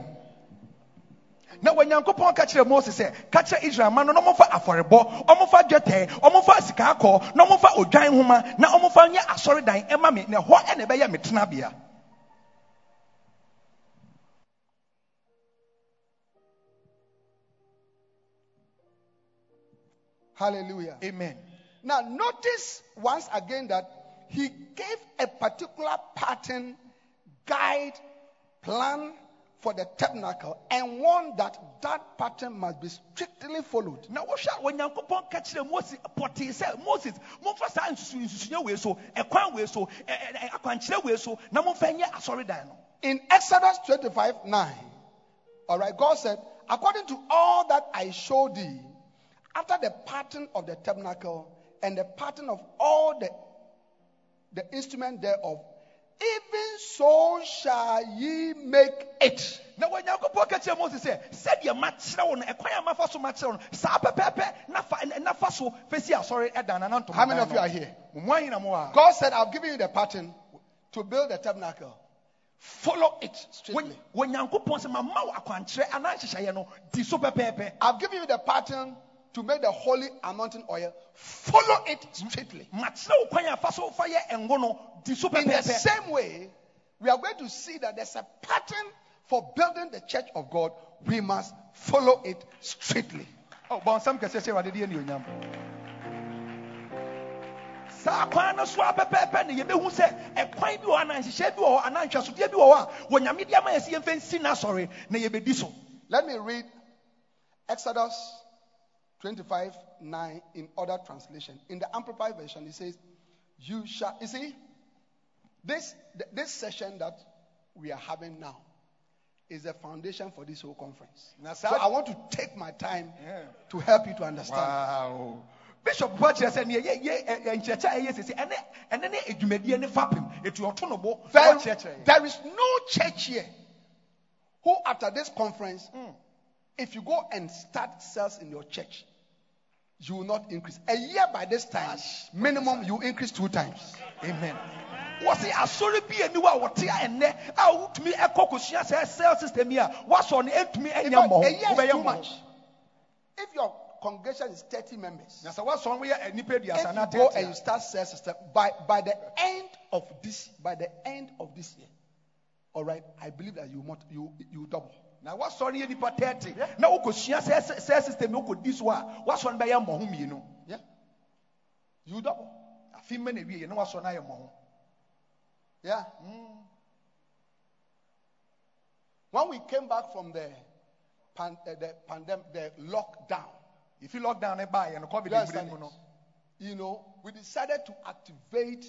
na onyankopɔn ka kyerɛ moses sɛ ka kyerɛ israel ma no na ɔmomfa afɔrebɔ ɔmomfa dwetɛ ɔmomfa sika akɔ na ɔmomfa odwan nhoma na ɔmomfa nyɛ asɔredan ɛma me na ɛhɔ ɛna ɛbɛyɛ me tenabea Hallelujah. amen Now, notice once again that he gave a particular pattern, guide, plan for the tabernacle and warned that that pattern must be strictly followed. na wohwɛ a onyankopɔn ka kyerɛ moses pɔtee sɛ moses nsusu nsusunyɛ wei so ɛkwan wei so ɛ- ɛ- ɛ- akwankyerɛ wei so na momfa nyɛ asɔredan no In Exodus 25 9, all right, God said, According to all that I showed thee, after the pattern of the tabernacle and the pattern of all the, the instrument thereof, even so shall ye make it. na onyankopɔn ka kyerɛ mose sɛ sɛdeɛ makyerɛ wo no ɛkwan a mafa so makyerɛ wo no saa pɛpɛɛpɛ na fa na fa so fɛsi asɔre ɛda na nanto How many of you are here? mo ahi na mo a God said, I've given you the pattern to build the tabernacle. Follow it strictly. onyankopɔn sɛ mama wo akwankyerɛ anaa nhyehyɛeɛ no di so pɛpɛɛpɛ I've given you the pattern to make the holy anointing oil. Follow it strictly. makyerɛ wo kwan a fa so fa yɛ ngo no di so In the same way, we are going to see that there's a pattern for building the church of God. We must follow it strictly. Oh, bɔnsɛm kɛseɛ sɛ awurade deɛ ne onyam saa kwan no so a pɛpɛɛpɛ ne yɛbɛhu sɛ ɛkwan bi wɔ hɔ anaa nhyehyɛe bi wɔ hɔ anaa nhwɛsodeɛ bi wɔ hɔ a wɔnyame de ama yɛ sɛ yɛmfa nsi n'asɔre na yɛbɛdi so Let me read Exodus 25 9 in other translation. In the Amplified Version, it says, You shall, you see, this, this session that we are having now is the foundation for this whole conference. Now, So I want to take my time Yeah. to help you to understand. Wow. Bishop bɔ kyerɛ sɛ neɛ yɛ yɛ ɛ- ɛ- nkyerɛkyerɛ a ɛyɛ sisi ɛne ɛne ne adwumadie ne fapem etu ɔto no bo There, is no church here who, after this conference, if you go and start sales in your church, you will not increase. A year by this time, minimum, you increase two times. Amen. wɔsi asɔre bi aniwa a wɔte a ɛnɛ a wotumi ɛkɔ kosua sɛ sɛl system yi a wasɔ no ɛntumi In ɛnyɛ fact, mmɔho a year is wobɛyɛ much. If your congregation is 30 members, na sɛ wasɔ no woyɛ nipa if aduasa na you go and you start cell system, by, by the end of this, by the end of this year, all right, I believe that you must, you, you double. Na wasɔ no yɛ nipa tɛɛte na wokosua sɛ system wokɔdi so a wasɔ no bɛyɛ mmɔho mmienu Yeah. You double. afi mma na wie na wasɔ no ayɛ mmɔho Yeah. When we came back from the, pan, uh, the pandemic, the lockdown, efi lockdown ne baayɛ no covid you understand mbere mu no you know, we decided to activate,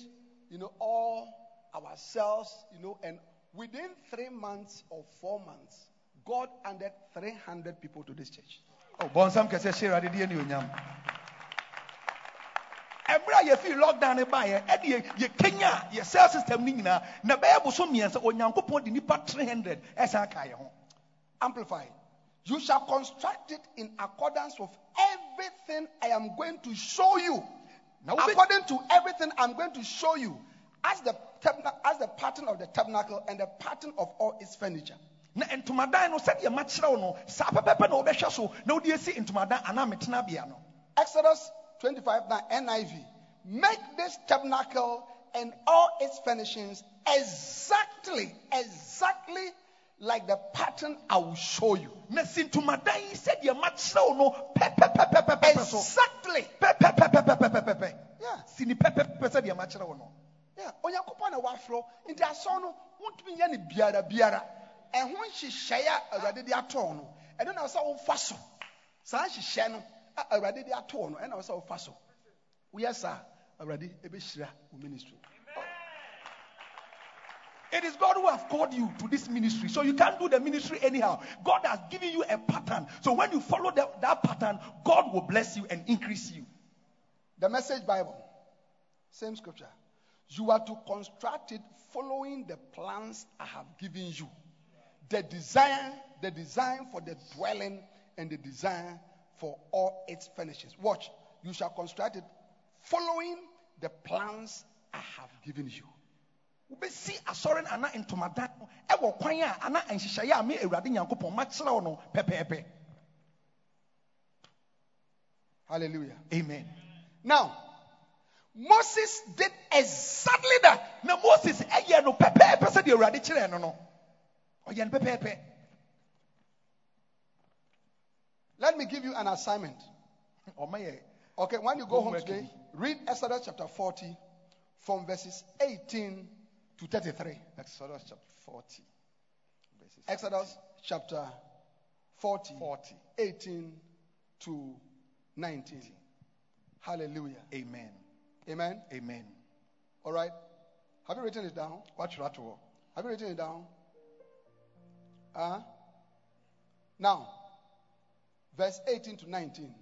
you know, all ourselves you know, and within three months or four months, God added 300 people to this church. Oh, bɔnsam kɛseɛ hyɛ awurade deɛ ne onyam ɛberɛ a yɛfii lockdown ne baeɛ ɛde yɛ- yɛkanya yɛ cell system no nyinaa na bɛyɛ boso mmiɛnsa onyankopɔn de nnipa 300 ɛsan ka yɛ ho Amplified. You shall construct it in accordance with everything I am going to show you. Now, according to everything I'm going to show you, as the as the pattern of the tabernacle and the pattern of all its furniture. Na ntomadan no sɛdeɛ makyerɛ wo no saa pɛpɛpɛ na wobɛhwɛ so na wode asi ntomadan anaa metena bea no Exodus 25 9 NIV. Make this tabernacle and all its furnishings exactly, exactly like the pattern I will show you. na Exactly. Yeah. Yeah, onyankopɔn na wafrɛ nti asɔ no wontumi nyɛ ne biara biara ɛho nhyehyɛe a awurade de atɔɔ no ɛno na sɛ wofa so saa nhyehyɛ no a awurade de atɔɔ no ɛna sɛ wofa so woyɛ saa awurade ɛbɛhyira wo ministry It is God who have called you to this ministry. So you can't do the ministry anyhow. God has given you a pattern. So when you follow that, that pattern, God will bless you and increase you. the message bible same scripture you are to construct it following the plans i have given you the desire, the design for the dwelling and the design for all its furnishings. Watch you shall construct it following the plans i have given you. Wobɛsi asɔre no ana ntomadan no ɛwɔ kwan a ana nhyehyɛeɛ a me awurade nyankopɔn makyerɛ wo no pɛpɛɛpɛ. Hallelujah. Amen. Now moses did exactly that. Na moses ɛyɛ no pɛpɛɛpɛ sɛdeɛ awurade kyerɛɛ no no ɔyɛ no pɛpɛɛpɛ let me give you an assignment Okay, when you go home today, read Exodus chapter 40 from verses 18 to 33. exodus chapter 40 verses Exodus chapter 40, 40 18 to 19. Hallelujah. amen Amen. amen All right. Have you written it down? ato hɔ Have you written it down? Uh, now, verse 18 to 19.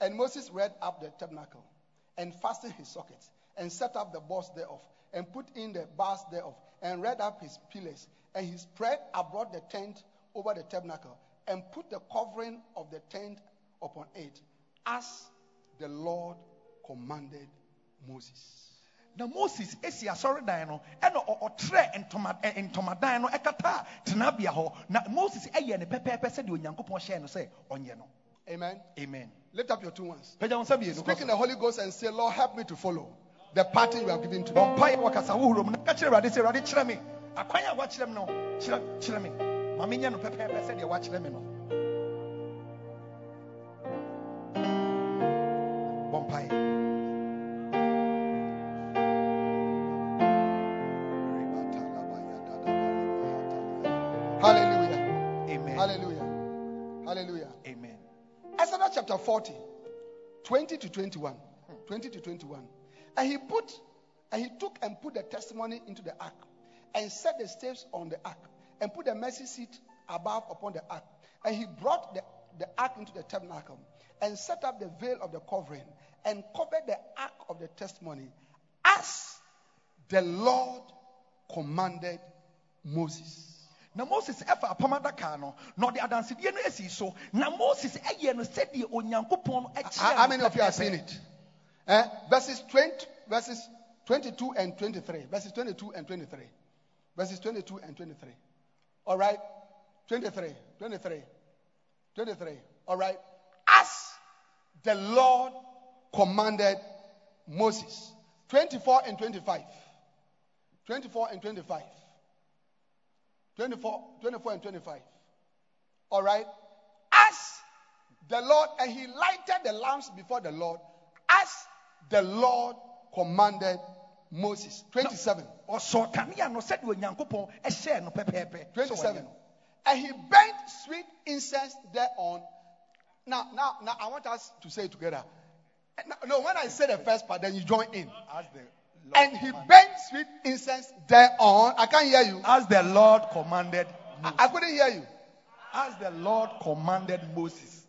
And Moses read up the tabernacle and fastened his sockets and set up the boards thereof, and put in the bars thereof, and read up his pillars. And he spread abroad the tent over the tabernacle, and put the covering of the tent upon it, as the Lord commanded Moses. Na moses esi asɔredan no ɛna ɔtrɛ ntoma ntomadan no ɛkata tenabea hɔ. Na moses ɛyɛ ne pɛpɛɛpɛ sɛdeɛ onyankopɔn hyɛɛ no sɛ ɔnyɛ no. Amen. amen. Lift up your two ones. pagya wo nsa mmienu Speak in the Holy Ghost and say, Lord, help me to follow the pattern you have given to me. bɔmpaeɛ wɔ kasa wohoro mu. Na ka kyerɛ awurade sɛ awurade kyerɛ me. Akwan a woakyerɛ me no kyerɛ me. Ma menyɛ no pɛpɛɛpɛ sɛdeɛ woakyerɛ me no 40, 20 to 21. 20 to 21. And he put and he took and put the testimony into the ark, and set the staves on the ark, and put the mercy seat above upon the ark. And he brought the, the ark into the tabernacle, and set up the veil of the covering, and covered the ark of the testimony, as the Lord commanded Moses. Na moses ɛfa apam adaka no na ɔde adansedie no asi so na moses ɛyɛ no sɛdeɛ onyankopɔn no ɛkyerɛ How, many of you have seen it? Eh, verses 20, verses 22 and 23. Verses 22 and 23. Verses 22 and 23. All right. 23, 23, 23. All right. As the Lord commanded Moses. 24 and 25. 24 and 25. 24, 24 and 25. All right. As the Lord, and he lighted the lamps before the Lord, as the Lord commanded Moses. 27. ɔsɔ kanea no sɛdeɛ onyankopɔn ɛhyɛɛ no pɛpɛɛpɛ 27. And he burnt sweet incense thereon. Now, now, now, I want us to say it together. No, no, when I say the first part, then you join in. as the And he burnt sweet incense thereon. I can't hear you. as the lord commanded I, I couldn't hear you. as the lord commanded moses.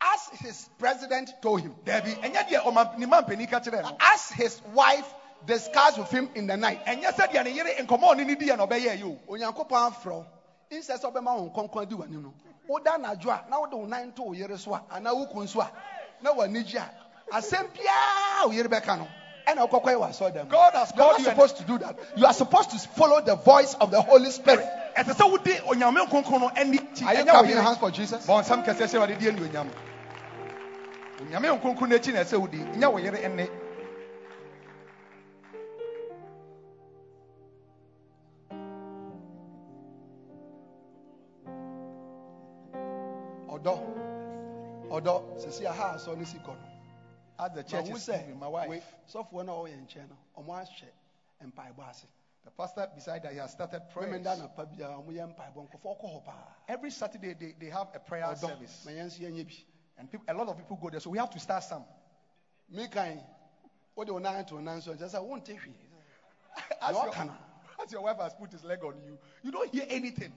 As his president told him, dabi ɛnyɛ deɛ ɔma ne ma mpanin ka kyerɛ no as his wife discussed with him in the night. ɛnyɛ sɛdeɛ ne yere nkɔmɔ ɔne ne diɛ na ɔbɛyɛ yi o onyankopɔn afrɛ insɛ sɛ ɔbɛma wo nkɔnkɔn di w'anim no. Woda anadwo a na wode wo nan to wo yere so a anaa wo kun so a na w'ani gye a asɛm biara wo yere bɛka no ɛna wokɔkɔyɛ wɔ asɔredan mu God has You are called not you supposed to do that. You are supposed to follow the voice of the Holy Spirit. ɛsɛ sɛ wode onyame nkonkron no ani akyi Are you clapping hands for Jesus? bɔ nsɛm kɛseɛ sɛ wade die anuonyam onyame nkonkron no akyi na ɛsɛ wodi nyɛ wo yere ɛne Ɔdɔ. Ɔdɔ. Sisi aha asɔ ne si kɔ no. As the church is with my wife. Wei, sɔfoɔ no a ɔyɛ nkyɛn no, ɔmo ahyɛ mpaebɔ ase. the pastor beside that he has started prayers. Women da anapa bi a ɔmo uh, yɛ mpaebɔ nkɔfoɔ kɔ hɔ paa. every saturday they, they have a prayer service. Ma yɛn nso yɛnyɛ bi. and people, a lot of people go there so we have to start some. Me kan wode wo nan to wo nan so kyerɛ sɛ wonte hwee as your, as your wife has put his leg on you you don't hear anything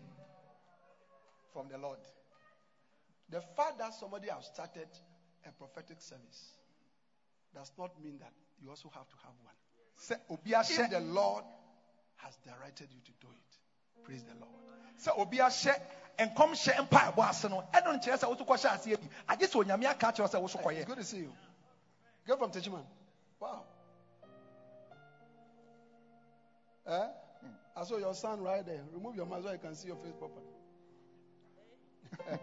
from the lord. The fact that somebody has started a prophetic service does not mean that you also have to have one. If the lord has directed you to do it praise the lord. Sɛ obi ahyɛ nkɔm hyɛ mpaebɔ ase no. Ɛno nkyerɛ sɛ woso kɔhyɛ aseɛ bi agye sɛ onyame aka akyerɛ sɛ woso kɔyɛ good to see you. Girl from Techiman wow. Eh? I saw your son right there. Remove your mask so I can see your face properly.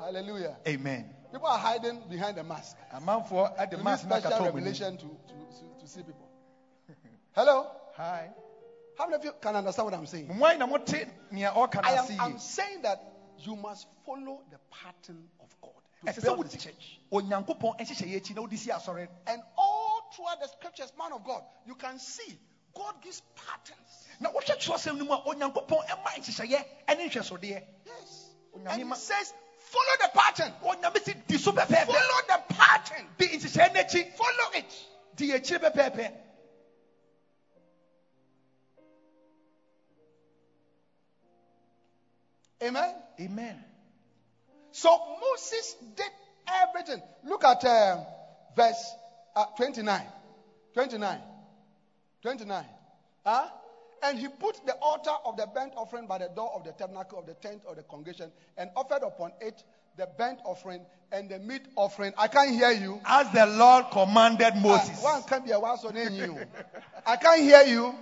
Hallelujah. amen People are hiding behind the mask. amanfoɔ ɛde You need mask na special revelation to, to, to, see people. Hello? hi How many of you can understand what I'm saying? mmoa na mote nea ɔka I am I'm saying that you must follow the pattern of God to build the church. onyankopɔn nhyehyɛeɛ akyi na wode si And all throughout the scriptures, man of God, you can see God gives patterns. na wohwɛ twerɛsɛm no mu a onyankopɔn ɛma nhyehyɛeɛ ɛne nhwɛsodeɛ Yes. And he says, follow the pattern. onyame se di so pɛpɛɛpɛ Follow the pattern. Follow it. di akyire pɛpɛɛpɛ Amen. amen So Moses did everything. Look at uh, verse uh, 29. 29. 29. Huh? And he put the altar of the burnt offering by the door of the tabernacle of the tent of the congregation and offered upon it the burnt offering and the meat offering. I can't hear you. As the Lord commanded Moses. Ah, one can't be a one so you. I can't hear you.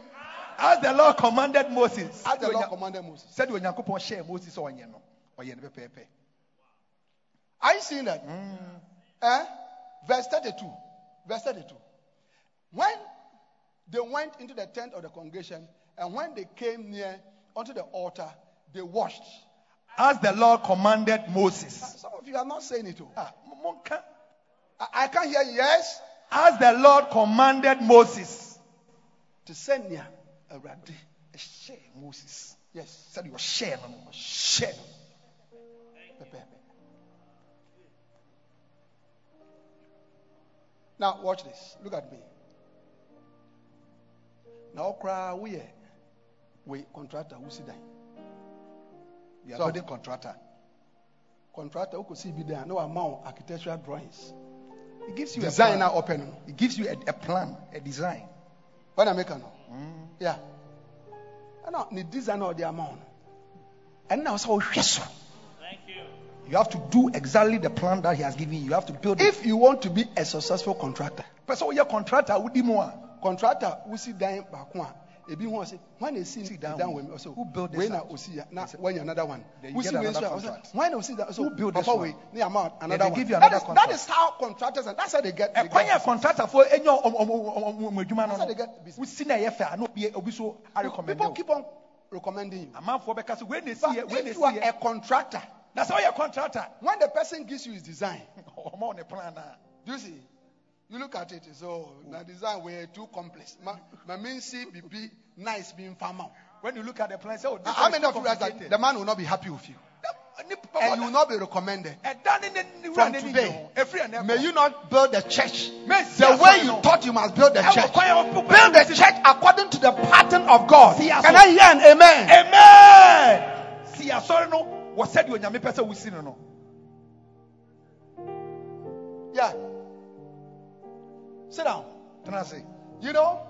As the Lord commanded Moses. As the Lord commanded Moses. Said when Onyankopɔn hyɛɛ Moses sɛ ɔnyɛ no, ɔyɛ no pɛpɛɛpɛ. Are you seeing that? Mm. Eh? Verse 32. Verse 32. When they went into the tent of the congregation, and when they came near unto the altar, they washed. As the Lord commanded Moses. Some of you are not saying it. Ah. I, can't hear you. Yes? As the Lord commanded Moses. To send near a radi. Ɛhyɛɛ Moses. Yes. Sɛde ɔhyɛɛ no no, ɔhyɛɛ no. Pepe. Now watch this. Look at me. Now cry we we contractor who sit down. You are So- building contractor. Contractor who could see be there. No amount architectural drawings. He gives you a Designer plan. open. He gives you a, a plan, a design. When I make a no. Mm. Yeah. I know the designer of the amount. And now so yes. Thank you. You have to do exactly the plan that he has given you. You have to build it. If you want to be a successful contractor, Person your contractor would be more. contractor who sit down back one. Ebi wọn say when they see Sit down with- me, also who When na osi ya na when you another one. Then Who you see get when another so- also, contract. When they see that, so Who built this Papa one? we ni amount another one. another is- that how contractors and that's how they get. They eh, ɛkwan yɛ contractor for enyo ɔmo adwuma That's no how they get business. na fɛ a na obi obi so arecommend People keep on recommending you. amanfoɔ bɛka so wei na esi But yɛ wei na if you are esi a contractor, na sɛ ɔyɛ contractor when the person gives you his design, oh, ɔmo ne plan na do you see? You look at it, so oh, the design were too complex. Ma, ma mean see be nice being farmer. when you look at the plan say oh this How many of you realize that the man will not be happy with you? And you will not be recommended. Eh, From wura ne ne today, nyɛ o efiri ɛnɛ May you not build the church the way you thought you must build the church. Build the church according to the pattern of God. Can I hear an amen? amen si asɔre no wɔsɛ deɛ onyame pɛ sɛ wosi no no Yeah. Sit down. tena ase You know,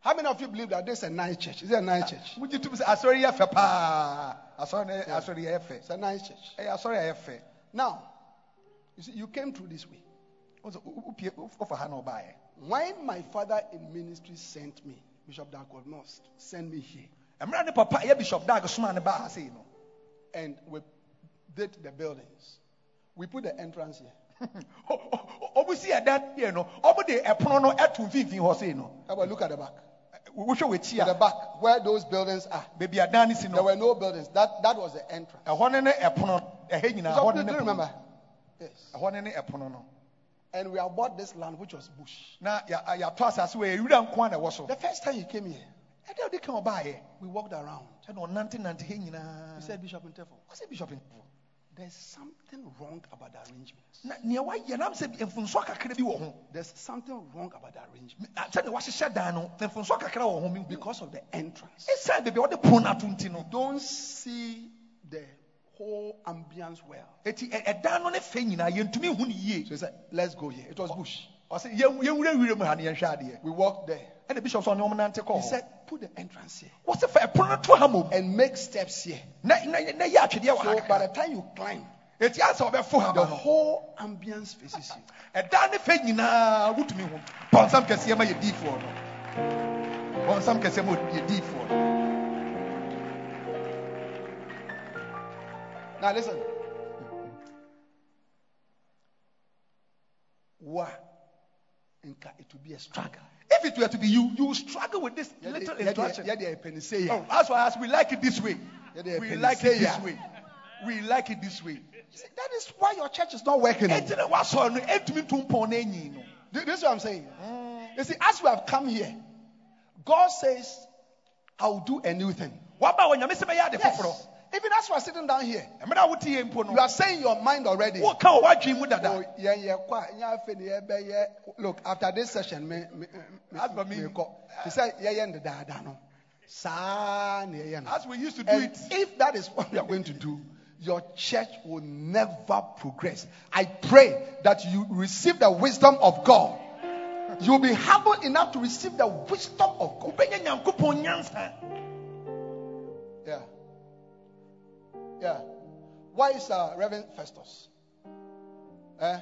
how many of you believe that this is a nice church? Is it a nice church? wogye tum sɛ asɔre yɛ fɛ paa asɔre no Yeah. asɔre yɛ fɛ It's a nice church. ɛyɛ asɔre a ɛyɛ fɛ Now, you see, you came through this way. When my father in ministry sent me, Bishop Darko must send me here, mmerɛ papa ɛyɛ bishop dag soma ne baa ha no and we did the buildings. We put the entrance here. ɔmo si ɛda deɛ no ɔmo de ɛpono no ɛto mfimfini hɔ sei no How about look at the back? Eh, wohwɛ w'akyi At the back, where those buildings are. baabi adan no There were no buildings. That that was the entrance. ɛhɔ ne ne ɛpono ɛhɛ nyinaa Bishop, hɔ do you remember? Yes. ɛhɔ ne ne ɛpono no And we have bought this land, which was bush. na yɛ- yɛato asase wɔ ewura nko a na ɛwɔ so The first time you came here, I ɛda ɔde ka ɔbaeɛ we walked around. nante hɛ nyinaa He said, Bishop Intefo, ɔsɛ bishop nkufo there's something wrong about the arrangements. na nea wayɛ nam sɛ mfonsoɔ kakra bi wɔ ho There's something wrong about the arrangement Ah, sɛdeɛ wahyehyɛ dan no mfonsoɔ kakra wɔ ho mehu because of the entrance. ɛsiane baabi a wɔde pono no ato nti no Don't see the whole ambience well. eti ɛ- ɛdan no ne fɛ nyinaa yɛntumi hu ne yie So he said, let's go here. It was bush. ɔsɛ yɛn- yɛnwura wira mu ha ne yɛnhwɛ adeɛ We walked there. Bishop ɔne ɔmo nante He said, put the entrance here. Wɔsɛ fa ɛpono no to ha mom. And make steps here. So by the time you climb, eti asɛ ɔbɛfo ha the whole ambience faces you. ɛdan ne fɛ nyinaa wotumi hu. Bɔnsam kɛseɛ ma yɛ diifoɔ no bɔnsam kɛseɛ ma yɛ diifoɔ no Now listen. Wa, nka it will be a struggle. If it were to be you you will struggle with this Yeah, little yeah, instruction yeah, yeah, penny say Oh, that's why as we like it this way. We like it this way. We like it this way. See, That is why your church is not working. Enti na wasɔ no to mpɔn n'enyi This is what I'm saying. You see, as we have come here, God says, I will do a new thing. Waba wɔ nyame sɛ bɛyɛ ade foforɔ. Yes. Even as we are sitting down here, Ɛmɛ na wote yɛ mpo you are saying your mind already. Wo ka wɔ wadwi mu dada. Oh, yeah, yeah, yeah, fe ne yɛbɛ yɛ- Look, after this session, me, me, me, me- me kɔ. He said, yeah, yeah, da, da, no. Saa na yɛyɛ no. As we used to do And it. if that is what we are going to do, your church will never progress. I pray that you receive the wisdom of God You'll be humble enough to receive the wisdom of God. Yeah. Why is uh, Reverend Festus? Eh?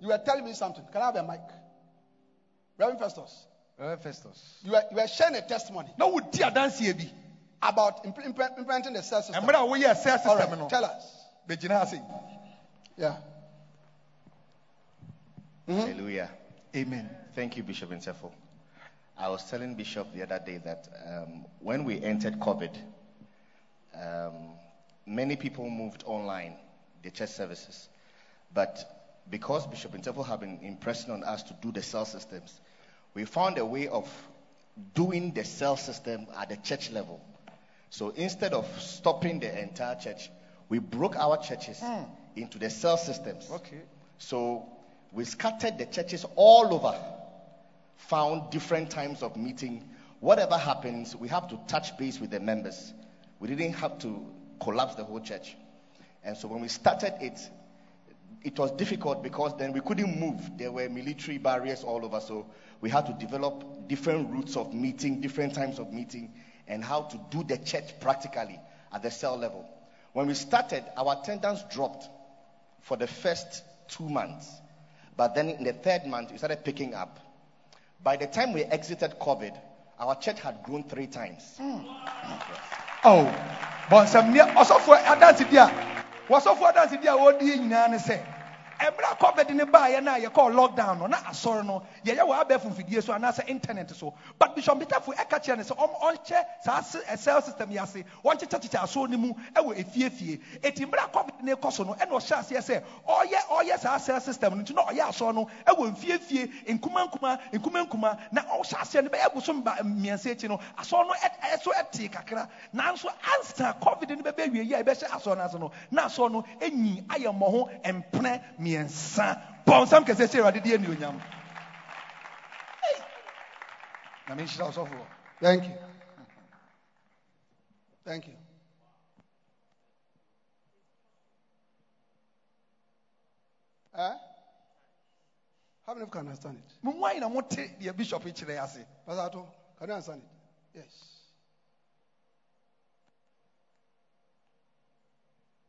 You were telling me something. Can I have a mic? Reverend Festus, Reverend festus you were, you were sharing a testimony na wodi adanseɛ bi about impl- impl- implementing the cell system. mmerɛ a woyɛ sɛ All system right, no tell us. bɛgyina ase Yeah. Hallelujah. amen Thank you, Bishop Insefo. I was telling Bishop the other day that um, when we entered COVID, um, many people moved online, the church services. But because Bishop Insefo had been impressing on us to do the cell systems, we found a way of doing the cell system at the church level. So instead of stopping the entire church, we broke our churches hmm. into the cell systems. okay So we scattered the churches all over, found different times of meeting. Whatever happens, we have to touch base with the members. We didn't have to collapse the whole church. And so when we started it, it was difficult because then we couldn't move. There were military barriers all over. So we had to develop different routes of meeting, different times of meeting, and how to do the church practically at the cell level. When we started, our attendance dropped for the first two months. But then in the third month, we started picking up. By the time we exited COVID, our church had grown three times. Hmm. Oh bɔnsɛm neɛ ɔsɔfoɔ adanse bi a wɔsɔfoɔ adanse bi a wɔdi nyinaa ne sɛ ɛmmerɛ covid ne baeɛ no a yɛkɔɔ lockdown no na asɔre no. Yɛyɛ wɔ abɛɛfo mfidie so anaasɛ internet so. But bishop petafo ɛka kyerɛ no sɛ ɔnhyɛ saa cell system yi ase ɔnkyekyɛkyekyɛ asoɔ no mu ɛwɔ efiefie eti mmerɛ covid ne kɔ so no ɛna ɔhyɛ aseɛ sɛ ɔyɛ ɔyɛ saa cell system no nti na ɔyɛ asɔre no ɛwɔ mfiefie nkuma nkuma nkuma nkuma. Na ɔhyɛ aseɛ no bɛyɛ bosom ba mmiɛnsa akyi no. Asɔre no ɛso ɛtee kakra. Nanso ansa covid no bɛbɛ wie yi a ɛbɛhyɛ asɔre no ase no. Na asɔre no enyi ayɛ mmɔho mpene mmiɛnsa bɔnsam kɛse sɛ awurade de anuonyam Hey! na menhyira ɔsɔfoɔ Thank you. Thank you. Eh? How many of you can understand it? mo mu ayi na mote deɛ bishop kyerɛ yi ase Pastor Ato, can you understand it? Yes.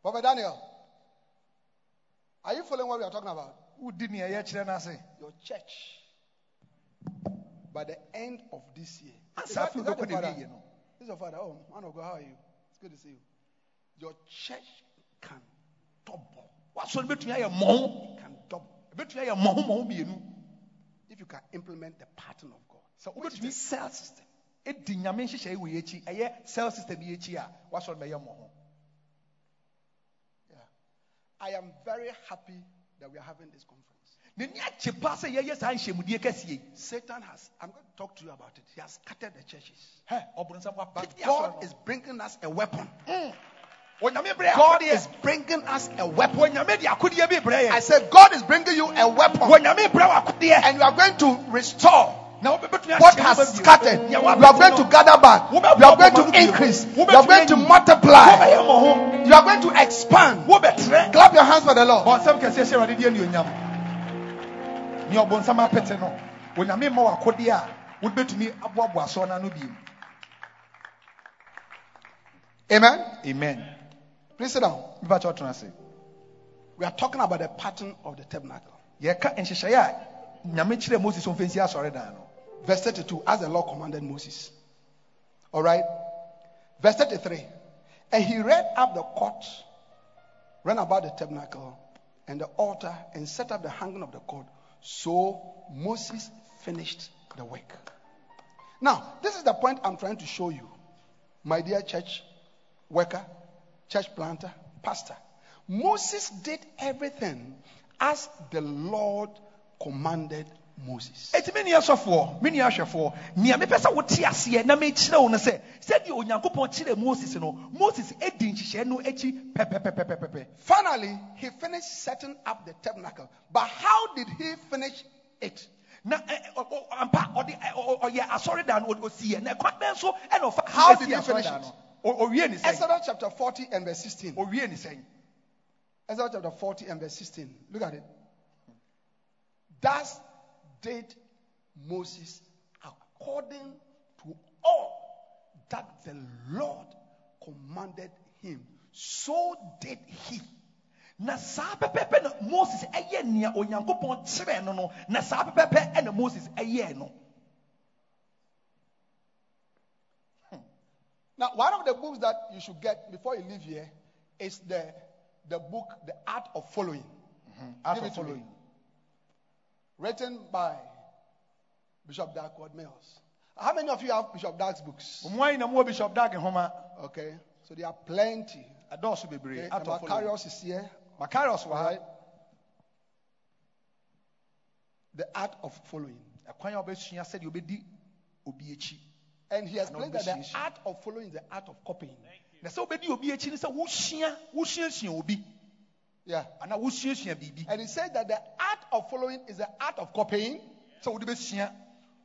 Prophet Daniel, are you following what we are talking about? wodi nea yɛkyerɛ Your church, by the end of this year. Ah, is ansa that- is that your father? wieyɛ no This is your father. Oh, man of God, how are you? It's good to see you. Your church can double. wasɔre bɛtumi ayɛ mmɔho Can double ɛbɛtumi ayɛ mmɔho mmɔho mmienu if you can implement the pattern of God. sɛ Which is the cell system. nyame nhyehyɛe wɔ yɛ akyi cell system yi akyi a wasɔre bɛyɛ mmɔho Yeah. I am very happy that we are having this conference. n'ani agye pa sɛ yɛyɛ saa nhyɛmudie kɛseɛ yi Satan has, I'm going to talk to you about it. He has scattered the churches. But God is bringing us a weapon. Hmm. no God is bringing us a weapon. onyame de akodeɛ bi brɛ I said, God is bringing you a weapon. onyame brɛ wɔ akodeɛ And you are going to restore na wobɛbɛtumi what has scattered. You are going to gather back. You are going to increase. You are going to multiply. You are going to expand. Clap your hands for the Lord. bɔnsɛm kɛseɛ hyɛ awurade deɛ anuonyam nea ɔbɔnsam apete no onyame ma wɔ akodeɛ a wobɛtumi aboaboa asɔre no ano bio Amen. amen Please sit down. mebakyɛ ɔtena ase We are talking about the pattern of the tabernacle. Verse 32, as the Lord commanded Moses. All right. Verse 33. And he read up the court, ran about the tabernacle and the altar, and set up the hanging of the cord. So Moses finished the work. Now, this is the point I'm trying to show you, my dear church worker, church planter, pastor. Moses did everything as the Lord commanded Moses. ɛti me nua sɔfoɔ me nua ahwɛfoɔ nea mepɛ sɛ wote aseɛ na mekyerɛ wo no sɛ sɛdeɛ onyankopɔn kyerɛ moses no moses ɛdi nhyehyɛe no akyi pɛpɛpɛpɛpɛpɛ Finally, he finished setting up the tabernacle. But how did he finish it? na ɛ- ɛ- ɔ- ɔ- ampa ɔde ɛ- ɔ- ɔ- ɔyɛ asɔredan no ɔ- ɔsiiɛ na ɛkwan bɛn so ɛna ɔfa How ɛsi did he finish asɔredan it? no Ɔ- ɔwie ne sɛn Exodus chapter 40 and verse 16. ɔwie ne sɛn Exodus chapter 40 and verse 16. Look at it. Thus did Moses according to all that the Lord commanded him. So did he. na saa pɛpɛɛpɛ na moses ɛyɛ nea onyankopɔn kyerɛɛ no no na saa pɛpɛɛpɛ ɛna moses ɛyɛɛ no hmm. Now, one of the books that you should get before you leave here is the, the book, The Art of Following. Mm-hmm. Art Give of to me. Written by Bishop Dag Heward-Mills. How many of you have Bishop Dag's books? ɔmo ayi na mo wɔ bishop Okay, so there are plenty. Okay, Art the of Macarius is here. Macarius ha right. The Art of Following. ɛkwan a wɔbɛsua sɛdeɛ wɔbɛdi obi And he explained that the art of following is the art of copying. na sɛ wobɛdi obi akyi ne sɛ wosua wosuasua obi Yeah. anaa wosuasua biribi And he said that the of following is the art of copying, sɛ wode bɛsua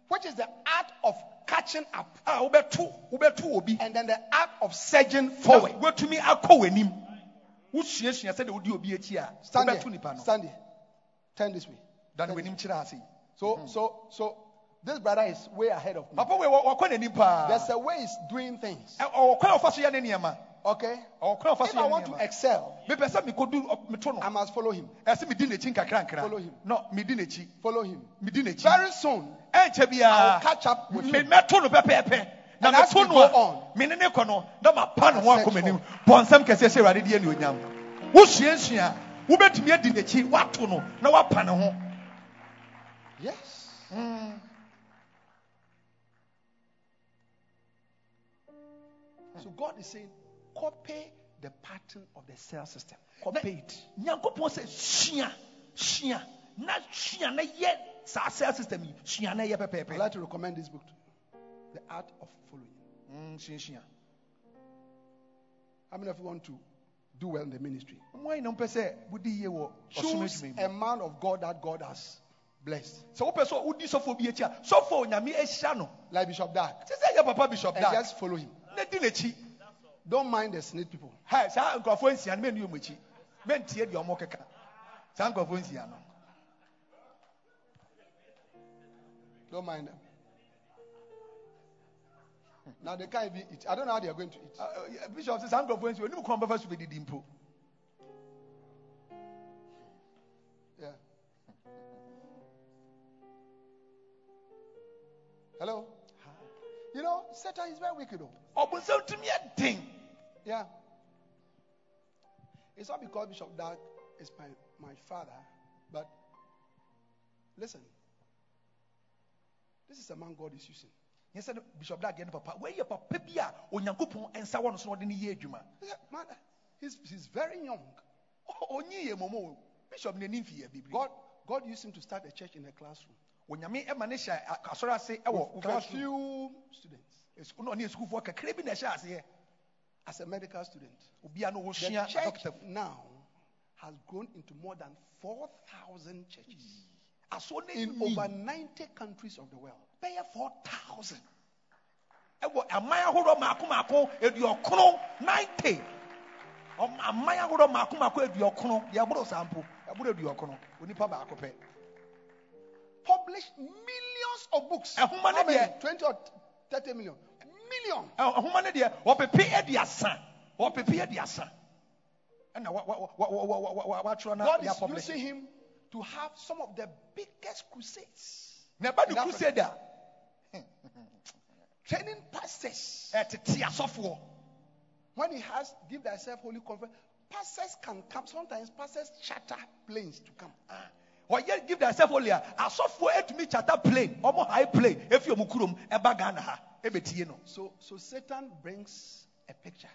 which is the art of catching up, ah, a wobɛto wobɛto obi and then the art of surging forward forward. woatumi akɔ w'anim wosuasua sɛdeɛ wodi obi akyi a Stand here. Stand here. Turn this way. w'anim kyerɛ ase So, hmm. so, so this brother is way ahead of me. papa wei wɔ- wɔkɔ n'anim paa There's a way he's doing things. Eh, Ɛ- ɔwɔ kwan a ɔfa so yɛ ne nneɛma Okay. ɔwɔ kwan a ɔfa If I want to excel, mepɛ sɛ mekɔdu ɔ- meto no I must follow him. ɛsɛ medi n'akyi nkakrankra Follow him. no Follow him. Very soon, I'll catch up with him. mɛto no pɛpɛɛpɛ na meto no a on, me ne kɔ no na mapa ne ho I search m'anim bɔnsɛm kɛseɛ sɛ awurade deɛ ne onyam wosuasua a wobɛtumi adi n'akyi woato no na woapa ne ho Yes. So God is saying, copy the pattern of the cell system. Copy it. nyankopɔn sɛ sua sua na sua na yɛ saa cell system yi sua na yɛ I'd like to recommend this book to you The Art of Following. Mm, sua sua How many of you want to do well in the ministry? mo ayi na mpɛ sɛ wodi yie wɔ ɔsom Choose a man of God that God has blessed. sɛ wopɛ sɛ wodi sɔfo bi akyi a sɔfo onyame ahyira no Like Bishop Dag. sɛ sɛ yɛ papa bishop And just follow him. Na di n'akyi Don't mind the snake people. ha saa nkurɔfoɔ nsia no mɛnni ɔmo akyi mɛntie deɛ ɔmo keka saa nkurɔfoɔ nsia no Don't mind them. Now they can't even eat. I don't know how they are going to eat. Ah, ah, bishop sɛ saa nkurɔfoɔ nsia onim kwan bɛfa so bɛdidi mpo Yeah. Hello? You know, Satan is very wicked. Though. ɔbonsɛm tumi yɛ den Yeah. It's not because Bishop Dag is my, my father, but listen. This is a man God is using. no bishop da deɛ no papa wɔyɛ papa bi a onyankopɔn nsa wɔ no so na ɔde no yɛ man, he's, he's very young. Oh, Ɔ- ɔnyi yɛ bishop bibiri God, God used him to start a church in a classroom onyame ɛma ne hyɛ asɔre ase ɛwɔ a few students Esu- na ɔne sukuufoɔ kakra bi na ɛhyɛ aseɛ as a medical student. The church doctor now has grown into more than 4,000 churches hmm. asoɔ no in over 90 countries of the world. bɛyɛ 4000 ɛwɔ aman ahodoɔ maako maako aduɔkrono 90 Ɔm- aman ahodoɔ maako maako aduɔkrono deɛ ɛboro saa mpo ɛboro aduɔkrono onipa baako pɛ Published millions of books. Ɛhoma How many? deɛ- 20 or 30 million. Million. Ɔhoma no deɛ aduasa aduasa ɛna watwerɛ God is using him to have some of the biggest crusades. na ɛba ne crusade a Training pastors. ɛtete asɔfoɔ When he has give thyself wholly conference, pastors can come. Sometimes pastors charter planes to come. Ah. ɔyɛ give thyself a asɔfoɔ atumi chata plane ɔmo high plane efi ɔmo kurom ɛba ghana ha So, so Satan brings a picture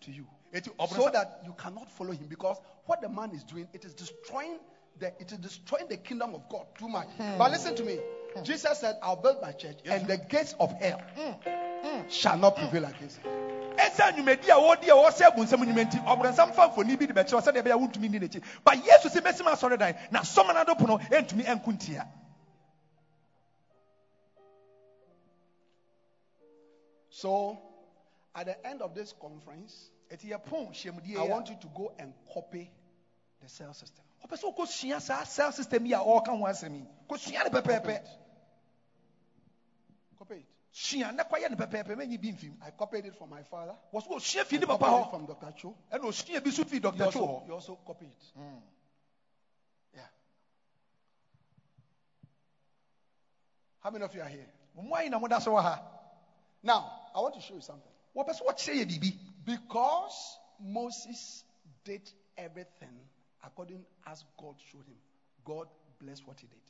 to you. so that you cannot follow him because what the man is doing it is destroying the it is destroying the kingdom of god too much. Hmm. But listen to me. Hmm. Jesus said i'll build my church and the gates of hell hmm. shall not prevail against it ɛsɛ nnwumadi a wɔdi a wɔsɛ abunsɛm nnwuma nti ɔbɛnsa mfa mfoni bi de bɛkyerɛ sɛdeɛ ɛbɛyɛ a wontumi nni n'akyi ba yesu sɛ bɛsi ma asɔre dan na sɔm no adopo no ɛntumi ɛnko ntia so at the end of this conference eti yɛpon hyiamudie i want you to go and copy the cell system sɛ wokɔsua saa cell system yi a ɔreka ho kɔsua ne pɛpɛɛpɛ Copy it. sua na kɔyɛ no pɛpɛɛpɛ mɛnyi bi mfim I copied it from my father. wɔ so osua I fii ne papa copied it hɔ from Dr. Cho. ɛna osua bi so dr cho hɔ you also copy it. Mm. Yeah. How many of you are here? mo ayi na moda so wɔ ha Now, I want to show you something. wɔpɛ sɛ wɔkyerɛ yɛ biribi Because Moses did everything according as God showed him, God blessed what he did.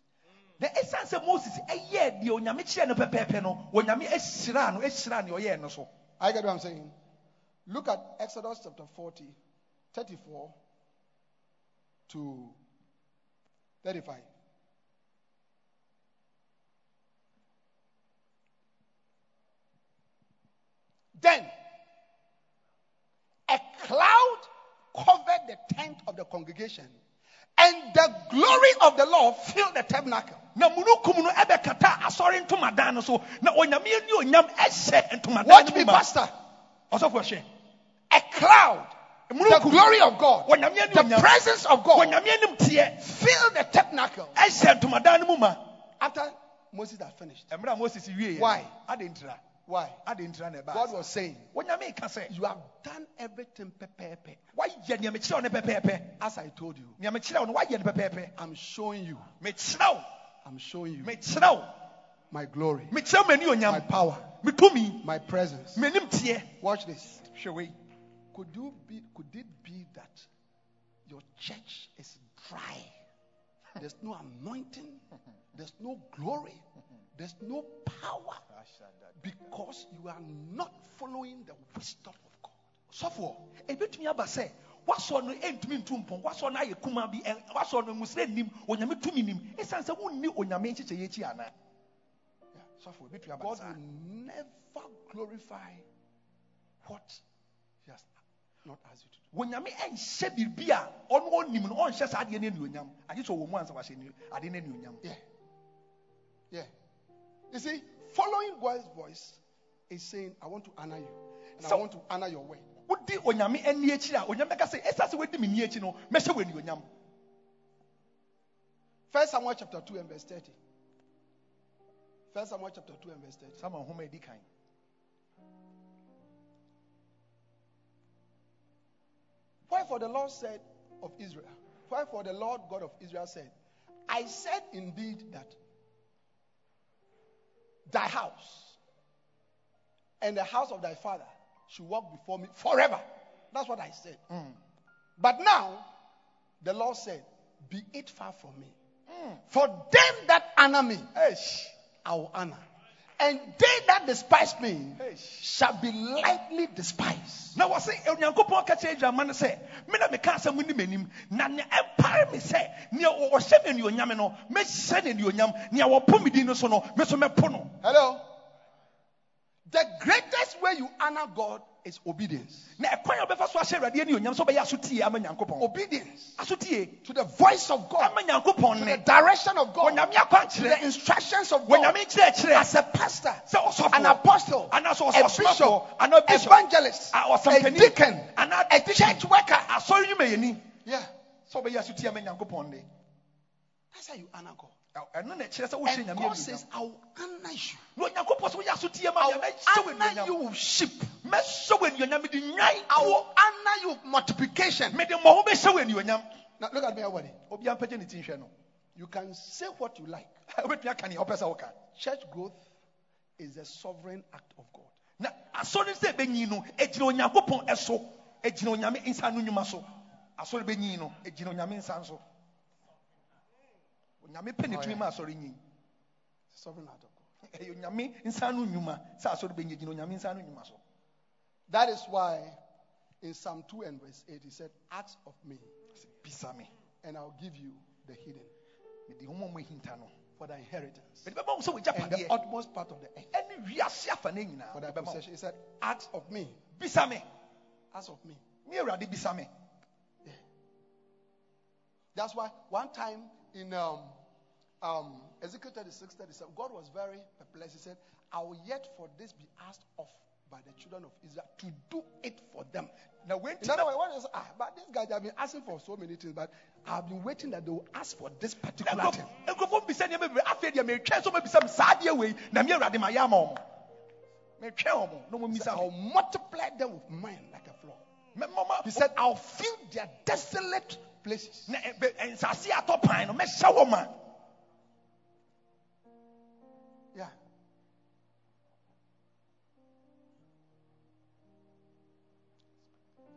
na ɛsiane sɛ moses eh, ɛyɛɛ deɛ onyame kyerɛɛ no pɛpɛɛpɛ no onyame ahyiraa no ahyiraa neɛ ɔyɛɛ no so I get what I'm saying. Look at Exodus chapter 40, 34 to 35. Then a cloud covered the tent of the congregation, and the glory of the Lord filled the tabernacle. na mununkum no ɛbɛkata asɔre ntomadan no so na onyame ani onyam ɛhyɛ ntomadan Watch no me, mu ma Pastor. A cloud, the glory of God, the presence of God filled the tabernacle. ɛhyɛ ntomadan no After Moses had finished. ɛmmerɛ a moses wie Why? Why? ade ntira na ɛbaa God was saying, onyame ka sɛ You have done everything pepepe. wayɛ nea mekyerɛw no pɛpɛɛpɛ As I told you, nea mekyerɛw no wayɛ no pɛpɛɛpɛ I'm showing you, I'm showing you. My glory, my power, my presence. Watch this. Could you be could it be that your church is dry? There's no anointing, there's no glory, there's no power. Because you are not following the wisdom of God. sɔfoɔ ebetumi aba sɛ wasɔ no ɛntumi ntu mpɔn wasɔ no ayɛ kuma bi ɛ wasɔ no musire nim onyame tumi nim. Esan sɛ wunni onyame nkyekyɛ yɛ akyi ana? Yeah. sɔfoɔ ebetumi aba God will never glorify what He has not asked you to do. wonyame ɛnhyɛ biribi a ɔno ɔnim no ɔnhyɛ saa adeɛ no anuonyam agye sɛ ɔwɔ mu ansa wahyɛ ade no anuonyam Yeah. Yeah. You see, following God's voice is saying, I want to honor you. And I want to honor your word. wodi onyame ani akyi a onyame bɛka sɛ ɛsa sɛ wadi me ni akyi no mɛhyɛ wɔ anuonyam First Samuel chapter 2 and verse 30. First Samuel chapter 2 and verse 30. sama nhoma edi kan Wherefore the Lord said of Israel, wherefore the Lord God of Israel said, I said indeed that thy house and the house of thy father should walk before me forever. That's what I said. Mm. But now the Lord said, Be it far from me. Mm. For them that honor me, I will honor. And they that despise me shall be lightly despised. na wɔse onyankopɔn ka kyerɛ adwama no sɛ me na meka asɛm no m'anim na me sɛ nea ɔ- ɔhyɛ me anuonyam no mɛhyɛ ne anuonyam nea wɔpo me din no so no me so mɛpo no Hello? The greatest way you honor God is obedience. na ɛkwan a wobɛfa so ahyɛ awurade anuonyam sɛ wobɛyɛ asotie ama Obedience. To the voice of God, to the direction of God, to the instructions of God. As a pastor, an apostle, anaasɛ a ɔsɔfoɔ bishop, bishop. Evangelist, a deacon, a church worker. Yeah, sɛ wobɛyɛ asotie ama that's how you honor God. Ɛno na ɛkyerɛ sɛ wohyɛ And God says, I will honor you. na onyankopɔn sɛ woyɛ asotie ma I will honor you with sheep. mɛhyɛ wo anuonyam mede nwan I will honor you with multiplication. mede mmɔho bɛhyɛ wo anuonyam Now look at me, everybody. obiaa mpɛgye ne ti nhwɛ no You can say what you like. wobɛtumi aka nea wopɛ sɛ woka Church growth is a sovereign act of God. na asɔre sɛ ɛbɛnyin no ɛgyina onyankopɔn ɛso ɛgyina onyame nsa no nnwuma so asɔre bɛnyin no ɛgyina onyame nsa so onyame pɛ ne tumi ma asɔre nyin sovereign act of God. ɛyɛ onyame nsa no nnwuma sɛ asɔre bɛnyin gyina onyame nsa no nnwuma so. That is why in Psalm 2 and verse 8 he said, Ask of me, Sɛ, bisa me. and I'll give you the hidden. Mede ho mmɔ hinta no. For thy inheritance. Mede bɛma wo sɛ and the utmost part of the earth ɛne wiase afa no nyinaa for thy mede bɛma wo. possession. He said, Ask of me, ask of me. ne awurade bisa me. That's why one time in um, um, Ezekiel 36, 37, God was very perplexed. He said, I will yet for this be asked of by the children of Israel to do it for them. na wenti In other words, what is ah, but these guys have been asking for so many things, but I've been waiting that they will ask for this particular thing. nkurɔfoɔ bisa nneɛma bebree afei deɛ metwɛn so mabisa m saa adeɛ wei na me awurade mayɛ ama ɔmo metwɛn ɔmo na He ɔmomisa said, I'll multiply them with mine like a floor. He said, I'll fill their desolate places. na ɛ- bɛ- nsase atɔ pan no mɛhyɛ wɔ ma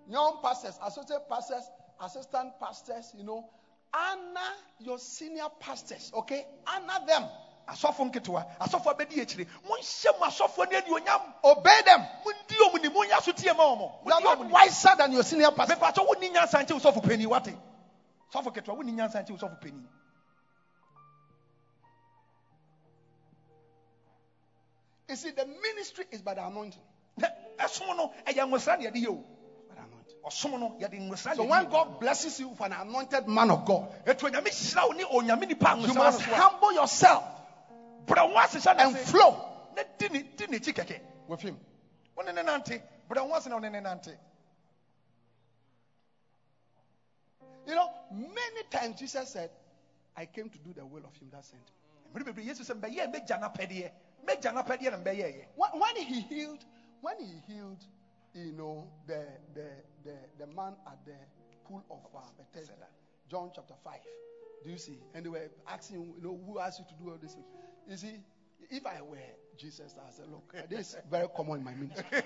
Young pastors, associate pastors, assistant pastors, you know, honor your senior pastors, okay? Honor them. asɔfo nketewa asɔfo abɛdi akyire monhyɛ mo asɔfoɔ no anuonyam Obey them. mondi ɔmo ni monyɛ so tie ma ɔmo You are Mondi not ɔmo ni. wiser than your senior pastor. mepatɔ wonni nyansa nkyɛ wo sɔfo pani wate sɔfo ketewa wonni nyansa nkyɛ wo sɔfo You see, the ministry is by the anointing. Ɛsom no ɛyɛ nwosra ne yɛde yɛ o So when God blesses you with an anointed man of God, ɛtu onyame hyira wo ne onyame nipa a you must no so a humble yourself brɛ wo ase hyɛ and flow. na di ne di n'akyi kɛkɛ with Him. wo ne ne nante brɛ wo ase na wo ne ne nante. You know, many times Jesus said, I came to do the will of Him that sent me. Mm. mmere bebree yesu sɛ mbɛyɛ mɛgya n'apɛdeɛ mɛgya n'apɛdeɛ na mbɛyɛɛyɛ When, when he healed, when he healed, you know, the the the, the man at the pool of uh, Bethesda, John chapter five. Do you see? And they were asking, you know, who asked you to do all this? thing? You see, if I were Jesus, I said, look, this is very common in my ministry.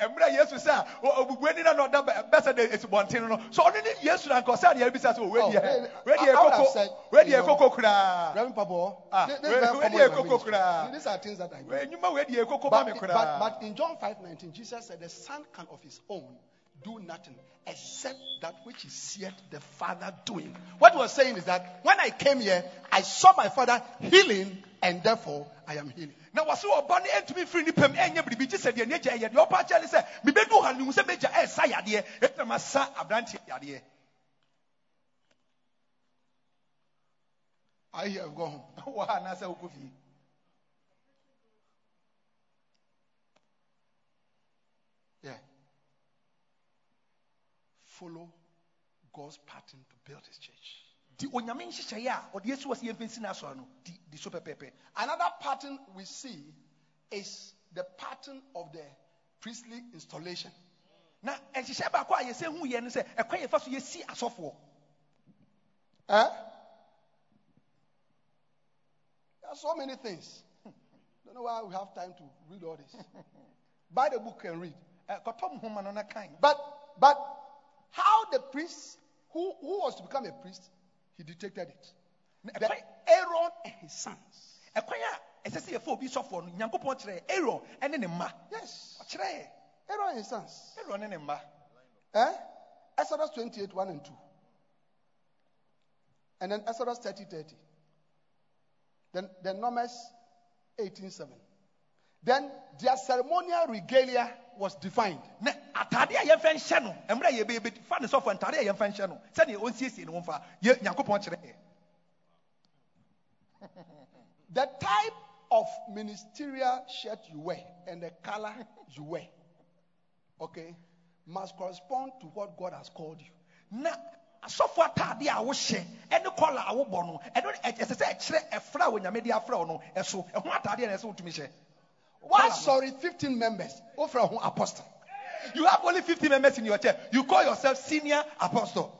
mmerɛ yesu sɛ a obubuani na na ɔda bɛ- bɛsɛ de esubɔnten no so ɔno ne yesu na nkɔ sɛ adeɛ bisa sɛ Oh, owedi they- yɛ they- wedi I- yɛ I would have koko said, wedi you yɛ know, koko koraa Reverend Papa, this, this where- is very where common the in my cocoa ministry. cra? These are things that I do. enyuma wedi yɛ koko ma But, me but, koraa but in John 5:19, Jesus said, The Son can of his own do nothing except that which is seeth the Father doing. What was saying is that when I came here, I saw my Father healing, and therefore I am healing. na wɔse ɔba no ɛntumi firi ne pam ɛnyɛ biribi gye sɛ deɛ n'agya ɛyɛ deɛ ɔpa kyɛ ne sɛ mebɛdu ha no hu sɛ mɛgya ɛsa yadeɛ ɛtna masa aberanteɛ yadeɛ I have gone. Wɔ ha anaasɛ wokɔ fie Yeah. Follow God's pattern to build his church. di onyame nhyehyɛeɛ a ɔde asi wɔ sɛ yɛmfɛsi no asɔre no di di so pɛpɛɛpɛ Another pattern we see is the pattern of the priestly installation. na nhyehyɛ baako a yɛsɛ hu yɛ no sɛ ɛkwan yɛfa so yɛsi asɔfoɔ Eh? There are so many things. Don't know why we have time to read all this. Buy the book and read. Ɛ, kɔtɔ nhoma no na kan But but how the priest who, who was to become a priest, he detected it. Ɛkwan- Aaron and his sons. ɛsɛ sɛ yɛfa obi sɔfoɔ no nyankopɔn kyerɛ aaron ɛne ne mma Yes. ɔkyerɛ Aaron and his sons. aaron ne ne mma Eh? Exodus 28, 1 and 2. And then Exodus 30, 30. Then, then Numbers 18, 7. Then their ceremonial regalia was defined. na atade a yɛmfa nhyɛ no mmerɛ a yɛbɛyɛ fa ne sɔfoɔ ntade a yɛmfa nhyɛ no sɛdeɛ ɔnsiesie ne ho mfa yɛ nyankopɔn kyerɛ yɛ The type of ministerial shirt you wear and the color you wear, okay, must correspond to what God has called you. na asɔfoɔ atade a wohyɛ ɛne kɔla a wobɔ no ɛno ɛsɛ sɛ ɛkyerɛ ɛfra a onyame de afra wo no ɛso ɛho atade a na ɛsɛ wotumi hyɛ Why sorry, 15 members? Offer who apostle. you have only 15 members in your church you call yourself senior apostle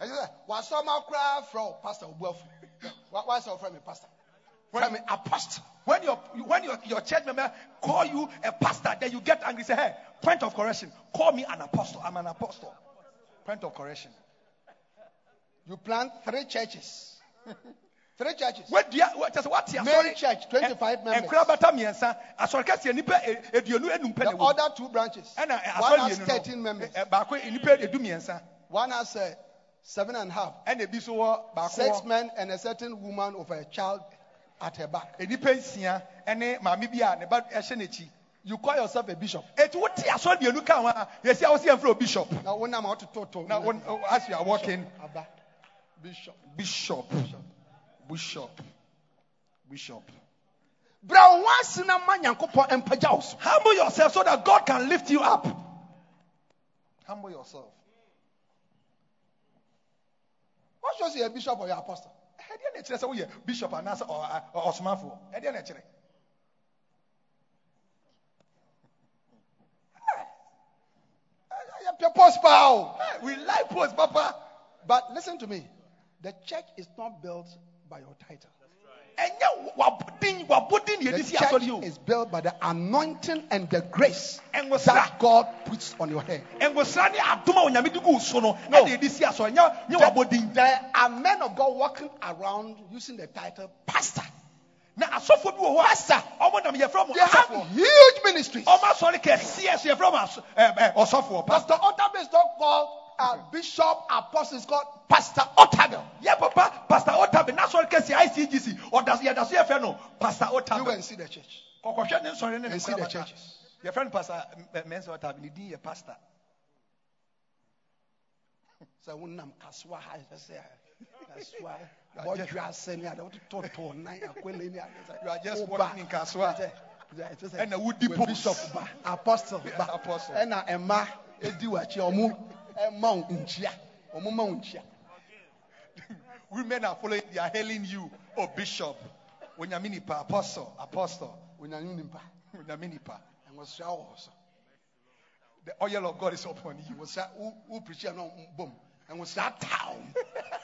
I said, "What's some cry from Pastor Ubuafu? Why is from me, Pastor? From me, apostle. when your when your, your church member call you a pastor then you get angry say hey point of correction call me an apostle i'm an apostle point of correction You plant three churches. three churches. wadua wa- kyɛ sɛ wate Main asɔre church, 25 eh, eh, members. nkura bata mmiɛnsa asɔre kɛseɛ nipa e- eduonu eh, enum The other two branches. ɛna ɛ, One has 13 no members. baako nipa edu mmiɛnsa One has uh, seven and a half. ɛna ebi so baako Six men and a certain woman of a child at her back. nipa nsia ɛne maame bi a ne ba n'akyi You call yourself a bishop. asɔre mmienu ka ho a yɛsi a wɔsi yɛn fɛ o bishop Now, when I'm out to toto. na as you are walking Abba. Bishop. bishop bishop Bishop. So. Humble yourself so that God can lift you up. Humble yourself. What shows you a bishop or your apostle? ɛdeɛ na ɛkyerɛ bishop anaasɛ ɔsomafoɔ ɛdeɛ na ɛkyerɛ we like post papa But listen to me. The church is not built by your title. ɛnyɛ wabodin wabodin na The yɛde si asɔre church is built by the anointing and the grace that God puts on your head. ɛnwosra ne adom a onyame de gu wo so no ɛna yɛde si asɔre nyɛ nyɛ wabodin There are men of God walking around using the title pastor. na asɔfoɔ bi wɔ hɔ pastor. They have huge ministries. ɔmo asɔre kɛseɛ so yɛfrɛ mo aso- eh, eh, ɛ- ɛ, ɔsɔfoɔ pastor Otabil is not called a bishop, apostle, it's called Pastor Otabil. yɛ papa pastor otabe n'asɔre kɛseɛ icgc ɔda so yɛda so yɛfrɛ no pastor You go and see the church. Oh, kɔkɔhwɛ ne nsɔre ne ne And see the churches. yɛfrɛ no pastor eh, eh, mɛnsa otabe ne din yɛ eh, pastor So when I'm kaswa I say kaswa. What you are saying, I don't to to nine. You are just walking in kaswa. And wodi post. bishop ba, apostle ba, apostle. ɛna ɛma edi wakyi ɔmo ɛma wo nkyia, ɔmo ma wo nkyia. women are following they are hailing you oh bishop onyame nipa apostle apostle Onyame nimpa, onyame nipa ɛnwosra wɔ hɔ so. the oil of god is upon you Ɛnwosra wo wo preach no bom, ɛnwosra taa wo.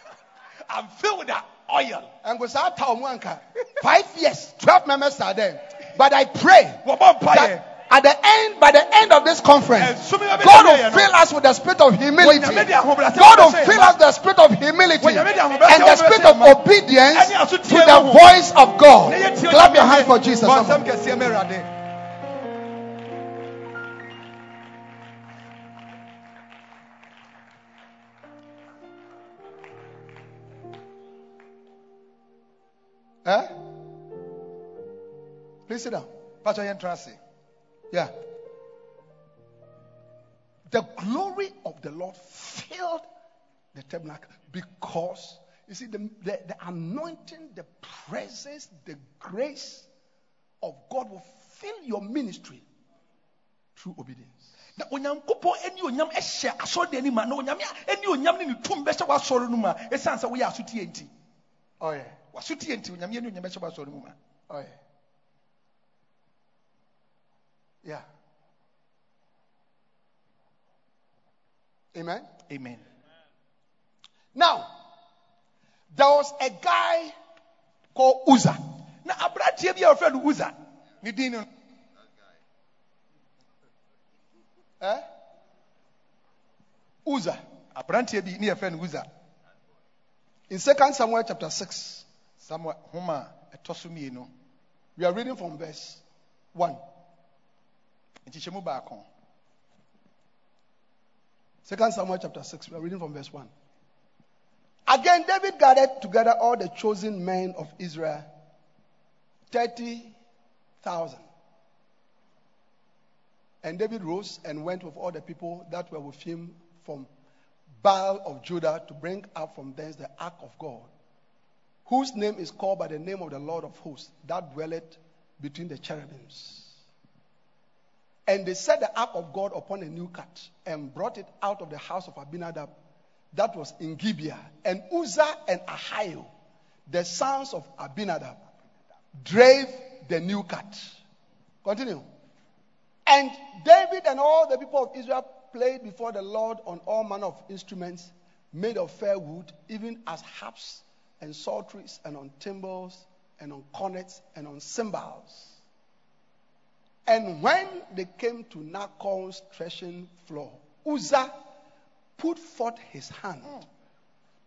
i'm filled with that oil ɛnwosra taa wo anka. Five years, twelve members are there, but I pray. that at the end, by the end of this conference, Eh, so many of God will fill us with the spirit of humility. Onyame de ahobrɛaseɛ God will fill us with the spirit of humility and Onyame de ahobrɛaseɛ the spirit of obedience to the voice of God. Clap your hands for. Jesus. Bɔ someone. kɛseɛ ma Awurade. Eh? Please sit down. Pastor yɛntena ase Yeah. The glory of the Lord filled the tabernacle because you see the, the, the anointing, the presence, the grace of God will fill your ministry through obedience. na onyankopɔn ani onyam hyɛ asɔre anim a na onyame ani onyam ne ne tum bɛhyɛ w'asɔre no mu a ɛsiane sɛ woyɛ asotie nti Oh nti onyame ani onyam bɛhyɛ w'asɔre mu ma Oh yeah. Amen. amen Now, there was a guy called Uzzah. na aberanteɛ bi a wɔfrɛ no usa ne din no Eh? Uzzah. aberanteɛ bi ne yɛfrɛ no usa In 2 Samuel chapter 6, samuel homa so we are reading from verse 1. Nkyekyɛmu baako 2 Samuel chapter 6, we are reading from verse 1. Again, David gathered together all the chosen men of Israel, 30,000. And David rose and went with all the people that were with him from Baal of Judah to bring up from thence the ark of God, whose name is called by the name of the Lord of hosts, that dwelleth between the cherubims. And they set the ark of God upon a new cart and brought it out of the house of Abinadab that was in Gibeah. And Uzzah and Ahio, the sons of Abinadab, drave the new cart. Continue. And David and all the people of Israel played before the Lord on all manner of instruments made of fair wood, even as harps and psalteries, and on timbrels, and on cornets, and on cymbals. And when they came to Nachon's threshing floor, Uzzah put forth his hand mm.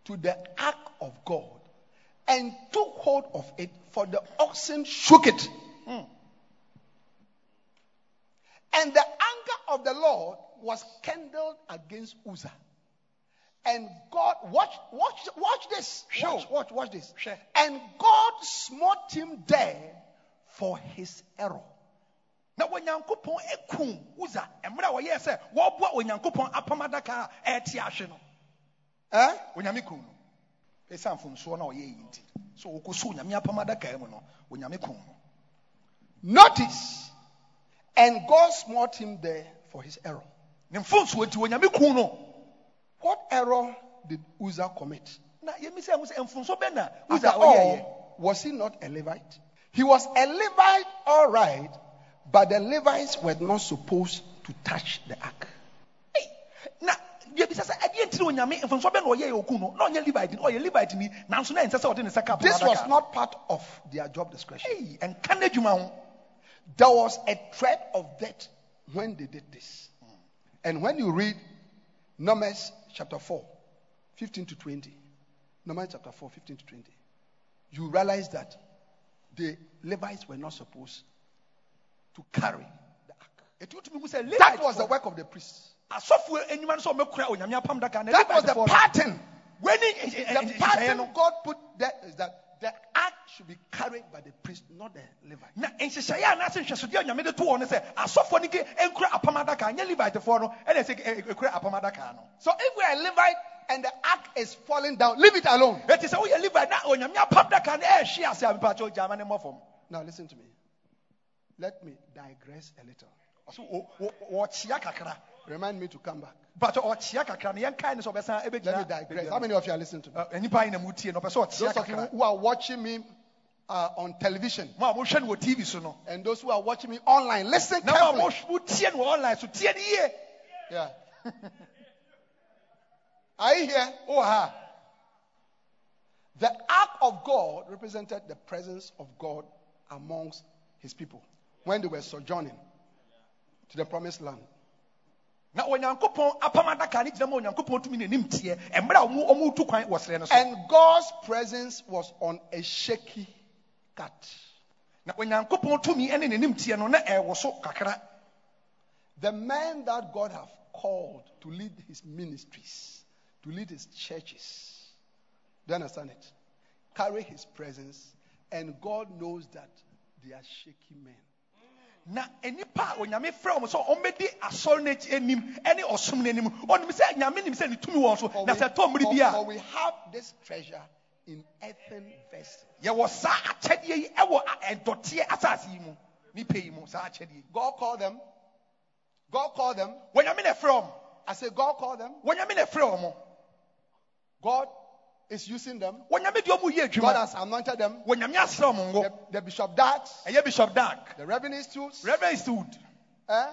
to the ark of God and took hold of it, for the oxen shook it. Mm. And the anger of the Lord was kindled against Uzzah. And God, watch, watch, watch this. Watch, watch, watch this. Sure. And God smote him dead for his error. Na onyankopɔn ekum usa mmerɛ a wɔyɛɛ sɛ wɔboa onyankopɔn apam adaka a ɛte ahwe no Eh? onyame kum no ɛsiane mfomsoɔ no a ɔyɛ yi nti so wɔkɔso onyame apam adaka mu no onyame kum no Notice, and God smote him there for his error. ne mfonsuo nti onyame kum no What error did Uzzah commit? na yɛmi sɛ ɛho sɛ mfonso bɛ na usa ɔyɛyɛ all, was he not a Levite? He was a Levite, all right, but the Levites were not supposed to touch the ark. na yɛbisa sɛ ɛdeɛ ntiri onyame mfonso bɛ na ɔyɛyɛ oku no na ɔnyɛ levite ni ɔyɛ levite ni nanso na ɛnsɛ sɛ ɔde ne nsa ka apam This was not part of their job description. Ei, ɛnka n'adwuma ho There was a threat of death when they did this. Hmm. And when you read Numbers chapter 4, 15 to 20, Numbers chapter 4, 15 to 20, you realize that the Levites were not supposed to carry the ark. ɛti wotumi hu sɛ That was the work of the priests. asɔfoɔ enyima no sɛ ɔmɛkura onyame apam daka na That was the pattern. The pattern God put there is that the ark should be carried by the priest, not the Levite. na nhyehyɛeɛ a n'ase nhwɛsodeɛ a nyame de to wɔn no sɛ asɔfoɔ no ke nkura apam adaka nyɛ levitefoɔ no ɛna ɛsɛ ɛ- ɛ- eh, ɛkura apam adaka no So if we are a Levite and the ark is falling down, leave it alone. eti sɛ woyɛ levite na onyame apam daka no ɛɛhwe ase a mipakyɛ gyama ne mmɔ Now listen to me. Let me digress a little. ɔso wɔ- wɔ- Remind me to come back. mipakyɛ ɔkyea kakra no yɛnkae ne sɛ ɔbɛsan Let me digress. How many of you are listening to me? Ɛ, nnipa ayi na mutie no ɔpɛ sɛ ɔkyea Those of you who are watching me uh, on television mo a mohwɛ no wɔ tv so no and those who are watching me online, listen na mo a carefully. mo- motie no wɔ online so tie Yeah. are you here? wowɔ ha The ark of God represented the presence of God amongst his people when they were sojourning to the promised land. na onyankopɔn apam adaka no gyina ma onyankopɔn tumi n'anim teɛ ɛmmerɛ a ɔmo ɔmo tu kwan wɔ serɛ no so And God's presence was on a shaky cat. na onyankopɔn tumi ne n'anim teɛ no na ɛwɔ so kakra The man that God have called to lead his ministries, to lead his churches, do you understand it? Carry his presence, and God knows that they are shaky men. Na nnipa a onyame frɛ wɔn sɛ ɔmmɛdi asɔre no akyi anim ne ɔsom no anim ɔnim sɛ nyame nim sɛ ne tumi wɔ so na we, sɛ ɛtɔ mmere bi for- for we have this treasure in earthen vessels. yɛwɔ saa akyɛdeɛ yi ɛwɔ a- ɛdɔteɛ asase yi mu nipa yi mu saa akyɛdeɛ yi God called them. God called them. wɔnyame na ɛfrɛ wɔn I say, God called them. wɔnyame na ɛfrɛ wɔn God is using them. wɔnyame deɛ ɔmo yɛ God has anointed them. wɔnyame asrɛ wɔn ngo. The, the Bishop ɛyɛ bishop dag the Reverend Stools, reverend steward eh,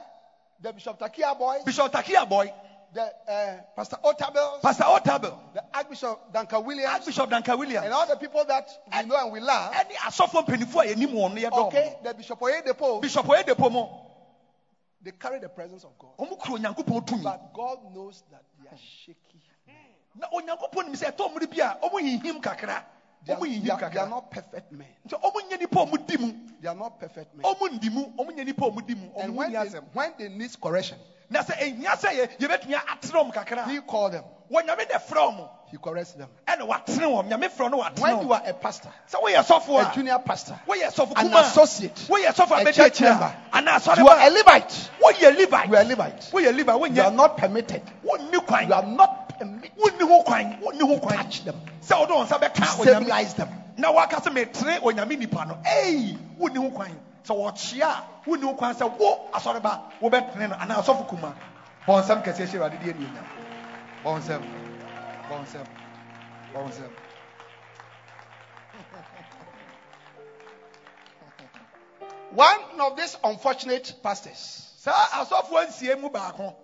the Bishop Takia boys, bishop takia boy. The uh, Pastor Otabil, pastor otabil. The Archbishop Duncan Williams, archbishop danka williams. And all the people that we know and we love. ɛne asɔfo mpanyinfoɔ a Okay, the Bishop Oyedepo, bishop oyedepo they carry the presence of God. ɔmo kura onyankopɔn tumi. But God knows that they are shaky. Na onyankopɔn nim sɛ ɛtɔ mmere bi a ɔmo hinhim kakra They are, they are- they are not perfect men. nti ɔmo nyɛ nipa a ɔmo di mu They are not perfect men. ɔmo ndi mu ɔmo nyɛ nipa a ɔmo di mu And when they, when they need correction, na sɛ ehia sɛ yɛ yɛbɛtumi atene wɔn kakra He called them. wɔnyame dɛ frɛ wɔn He corrects them. ɛna watene wɔn nyame frɛ no watene When you are a pastor, sɛ woyɛ sɔfo a junior pastor, an associate, a church member, you are a Levite. You are a Levite. You are not permitted. You are not permitted wonni ho kwan wonni ho to touch them, sɛ wode wɔn nsa to bɛka onyame stabilize them. na waka sɛ metere onyame nipa no ei wonni ho kwan sɛ wɔkyea a wonni ho kwan sɛ wo asɔreba wobɛtene no anaa asɔfo kuma bɔ nsɛm kɛseɛ hyɛ awurade deɛ anuonyam bɔ nsɛm bɔ nsɛm bɔ nsɛm One of these unfortunate pastors, saa asɔfoɔ nsie mu baako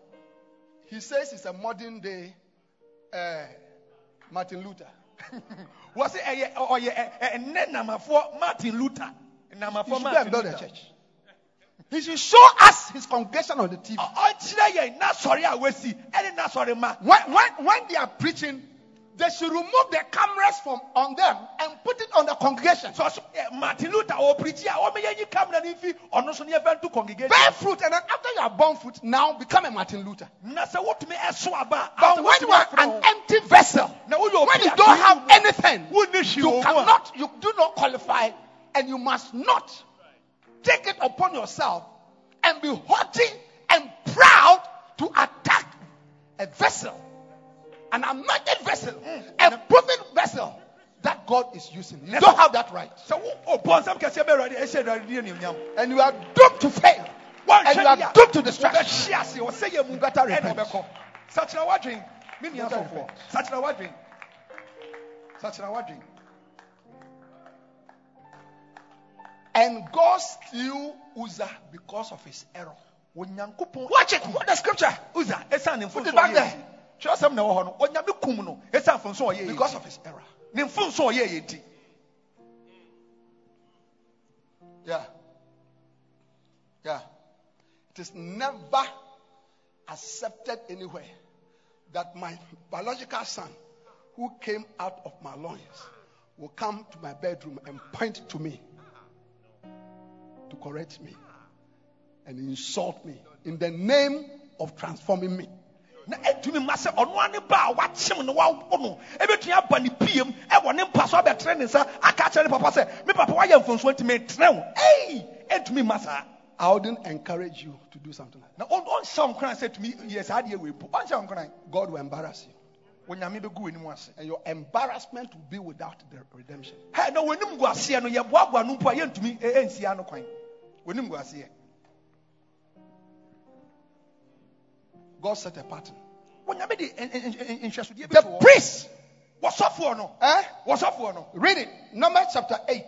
he says he's a modern day uh, Martin Luther. ɛyɛ ɔyɛ ɛ- ɛ- ɛnnɛ namafoɔ martin luther He should go and build a church. He should show us his congregation on the TV. Ɔ- oh, ɔkyerɛ oh, yɛn n'asɔre a wasi ɛne n'asɔre ma When, when, when they are preaching, they should remove the cameras from on them and put it on the congregation. so so ɛ, martin luther ɔpirikyi a ɔmɛyɛ yi kamera ne mfi ɔno nso ne yɛfɛ nto congregation Bear fruit, and then after you are born fruit, now become a Martin Luther. wotumi ɛso aba But when you wotumi are an empty vessel, when you don't have anything, you wɔ mu a, cannot, you do not qualify, and you must not take it upon yourself and be haughty and proud to attack a vessel, an anointed vessel, mm, a proven vessel, that God is using. You don't have that right. sɛ wo ɔbɔ nsɛm kɛseɛ bɛ awurade ɛhyɛ awurade di animonyam And you are doomed to fail. And you are doomed to destruction. wobɛhye ase ɔsɛ yɛ mu better repent. ɔbɛkɔ sakyera wadwen me nua Better sɔfoɔ repent. sakyera wadwen sakyera wadwen And God slew Uzzah because of his error. watch it what the scripture uza ɛsiane Put it back there. Kyerɛsɛm na ɛwɔ hɔ no onyame kum no ɔyɛ Because of his error. ne mfonso ɔyɛ yɛ nti Yeah. Yeah. It is never accepted anywhere that my biological son, who came out of my loins, will come to my bedroom and point to me to correct me and insult me in the name of transforming me. Na ɛtumi ma sɛ ɔno ane ba a wakyem no wawo no ɛbɛtumi aba ne piem ɛwɔ ne mpa so abɛtere ne nsa aka kyerɛ ne papa sɛ me papa wayɛ mfonso ntumi ntrɛ wo ei ɛntumi ma saa I wouldn't encourage you to do something like na ɔn- ɔnhyɛ wo nkran sɛ tumi yɛ saa deɛ wei po ɔnhyɛ wo nkran that. God will embarrass you. onyame bɛgu w'anim ase And your embarrassment will be without the redemption. God set a pattern. The to hɔ. priest, wɔsɔfoɔ no eh? wɔsɔfoɔ no Read it. Numbers chapter 8.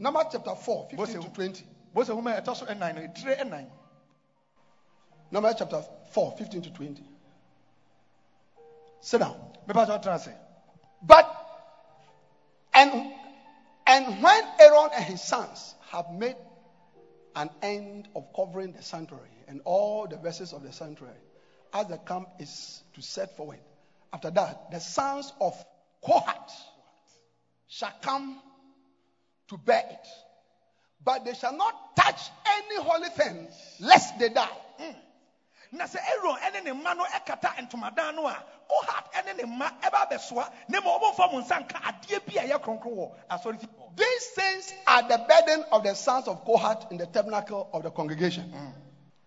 Numbers chapter 4, 15 to 20. bose homa ɛtɔ so ɛnan no ɛtire ɛnan Numbers chapter 4, 15 to 20. Sit down. mepa sɛ ɔtena ase But, and, and when Aaron and his sons have made an end of covering the sanctuary and all the vessels of the sanctuary, as the camp is to set forward, after that, the sons of Kohath shall come to bear it. But they shall not touch any holy thing, lest they die. Hmm. na sɛ aaron ɛne ne mma no ɛkata ntomadan no a kohat ɛne ne mma ɛba abɛsoa na ma mo nsa nka adeɛ bi a ɛyɛ kronkron wɔ asɔre fi These things are the burden of the sons of Kohath in the tabernacle of the congregation. Hmm.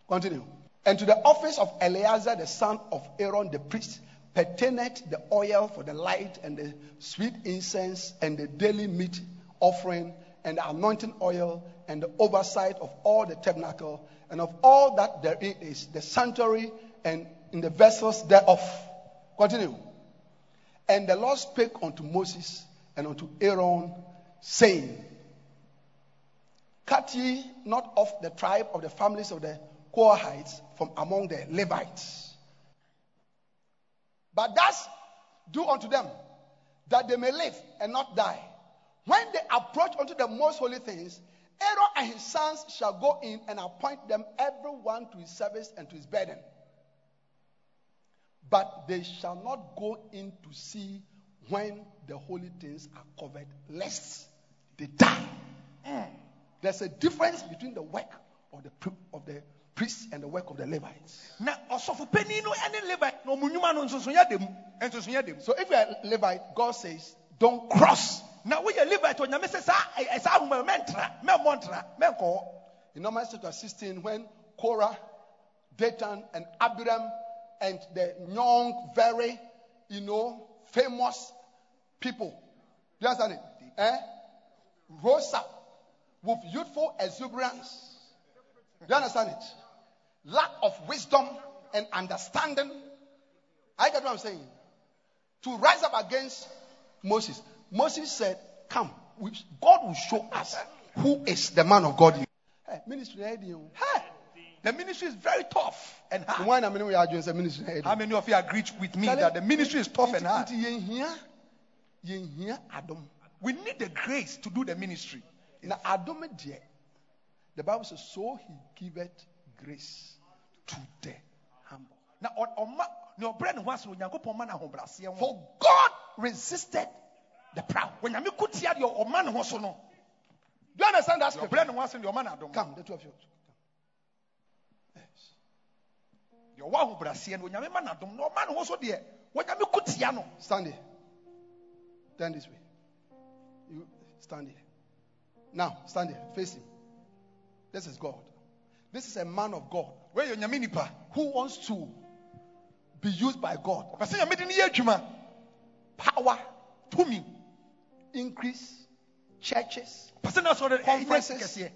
Continue. And to the office of Eleazar, the son of Aaron the priest, pertained the oil for the light and the sweet incense and the daily meat offering and the anointing oil and the oversight of all the tabernacle and of all that therein is, the sanctuary and in the vessels thereof. Continue. And the Lord spake unto Moses and unto Aaron, saying, Cut ye not off the tribe of the families of the Korahites from among the Levites. But thus do unto them that they may live and not die. When they approach unto the most holy things, Aaron and his sons shall go in and appoint them every one to his service and to his burden. But they shall not go in to see when the holy things are covered, lest they die. Mm. There's a difference between the work of the of the priests and the work of the Levites. na ɔsɔfo panin no ne levite na ɔmo nnwuma no nsonsoyɛ da mu nsonsoyɛ So if you're a Levite, God says, don't cross. na woyɛ levite onyame sɛ saa ɛ- ɛ- saa ahoma mɛntra mɛmmɔ ntra mɛnkɔ hɔ In Numbers chapter 16, when Korah, Dathan, and Abiram, and the young, very, you know, famous people, do you understand it? Eh? Rose up with youthful exuberance. Do you understand it? Lack of wisdom and understanding. I get what I'm saying. To rise up against Moses. Moses said, Come, God will show us who is the man of God. Hey, ministry. Hey, the ministry is very tough and hard one I'm in, we are doing is ministry na how many of you agree with me that the ministry is tough and hard Nti yɛnhia yɛnhia adom. we need the grace to do the ministry adom deɛ, the Bible says, so he giveth grace to the humble. na ɔ- ɔma nea ɔbrɛ ne ho ase no onyankopɔn ma no ahobraseɛ ho For God resisted the proud. onyame ko tia deɛ ɔma ne ho so no Do you understand that scripture? ɔbrɛ ne ho ase no deɛ ɔma no adom Come, the two of you. Yes. deɛ ɔwɔ ahobraseɛ no onyame ma no adom na ɔma ne ho so deɛ onyame ko tia no Stand here. Turn this way. You stand here. Now, stand here. Face him. This is God. This is a man of God wɔyɛ onyame nipa who wants to be used by God. ɔpɛ sɛ nyame de no yɛ adwuma Power, tumi increase churches, sɛ n'asɔre ɛyɛ Conferences.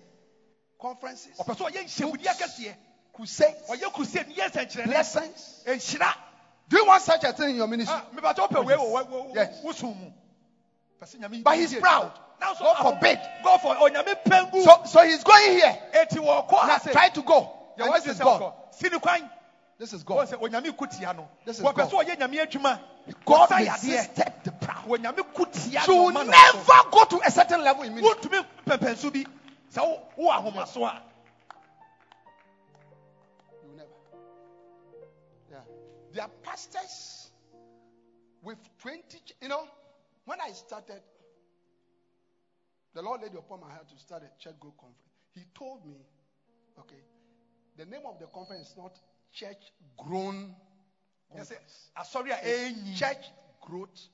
conferences, ɔpɛ sɛ ɔyɛ nhyiamudeɛ kɛseɛ crusades, ɔyɛ crusade yɛ nsɛnkyerɛnne blessings. Do you want such a thing in your ministry? Mepatɛ wopɛ wei wɔ wɔ- Yes. wɔ wosom mu Pɛ sɛ Nyame But he's proud. God forbid. God for So, so he's going here. Now try to go. Yɛwɔ And this is God. ɔkɔ si ne This is God. sɛ onyame ko tia no This is God. sɛ ɔyɛ nyame adwuma God resisted the proud. You will never go to a certain level in ministry. wontumi pɛmpɛnso bi sɛ wo- wowɔ ahomaso a You will never. Yeah. There are pastors with 20. You know, when I started, the Lord laid upon my heart to start a church growth conference. He told me, okay, the name of the conference is not Church Grown Conference. a Church Growth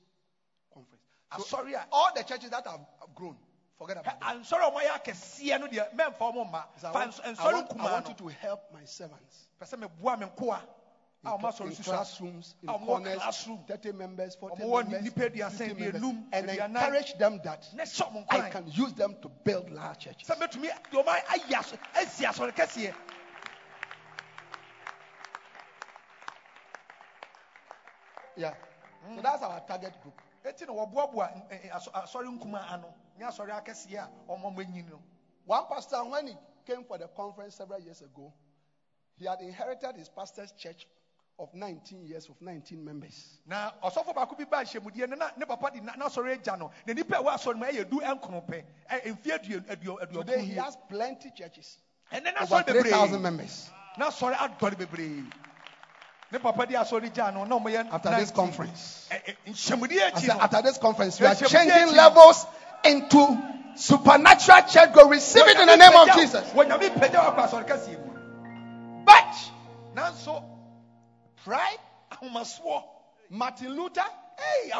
Conference. So a all the churches that have, have grown, forget about them. ansɔre a ɔmɔyɛ akɛseɛ no deɛ mɛmfa ɔmo mma So I want, I want, I want you to help my servants. pɛ sɛ meboa me nkoa a ɔma in, in classrooms, in corners, classroom 30 members, 40 members, 50 members, and encourage them that ne hyɛ ɔmo I can use them to build large churches. Yeah. So mm. that's our target group. eti na wɔboaboa n- ɛ- ɛ- asɔ- asɔre nkumaa ano. Ne asɔre akɛseɛ a ɔmo ɔmo anyi no One pastor, when he came for the conference several years ago, he had inherited his pastor's church of 19 years with 19 members. na ɔsɔfo baako bi ba ahyɛmudeɛ na ne papa na- n'asɔre agya no. Na nipa ɛwɔ asɔre mu ɛyɛ du ɛnkono pɛ. Ɛ mfe aduo aduo Today he has plenty churches, ɛnɛ over n'asɔre 3,000 bebree members. n'asɔre adɔre bebree After this conference, ɛ- ɛ- I said, after this conference, we are changing levels into supernatural church. Go receive it in the name of Jesus. wɔnyame pagya wakɔ asɔre kɛseɛ mu. But pride, Martin Luther, Hey,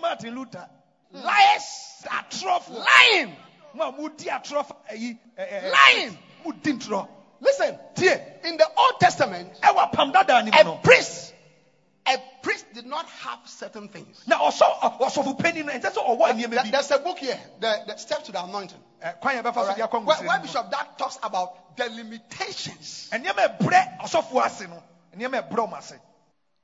martin luther. Hmm. Liars, atorɔfo lying. mo a modi atorɔ ayi ɛ- ɛ- ɛ- Lying. Listen, tie in the Old Testament, dada a priest, a priest did not have certain things. Now ɔsɔ ɔ- ɔsɔfo panyin no ɛnsɛ sɛ ɔwɔ nneɛma There- There's a book here, the, the Steps to the Anointing. Ɛ, kwan yɛ bɛfa All so de right? akɔ Where, ngosiri where no mu. Bishop Dag talks about the limitations nneɛma ɛbrɛ ɔsɔfo ase no nneɛma ɛbrɛ ɔmo ase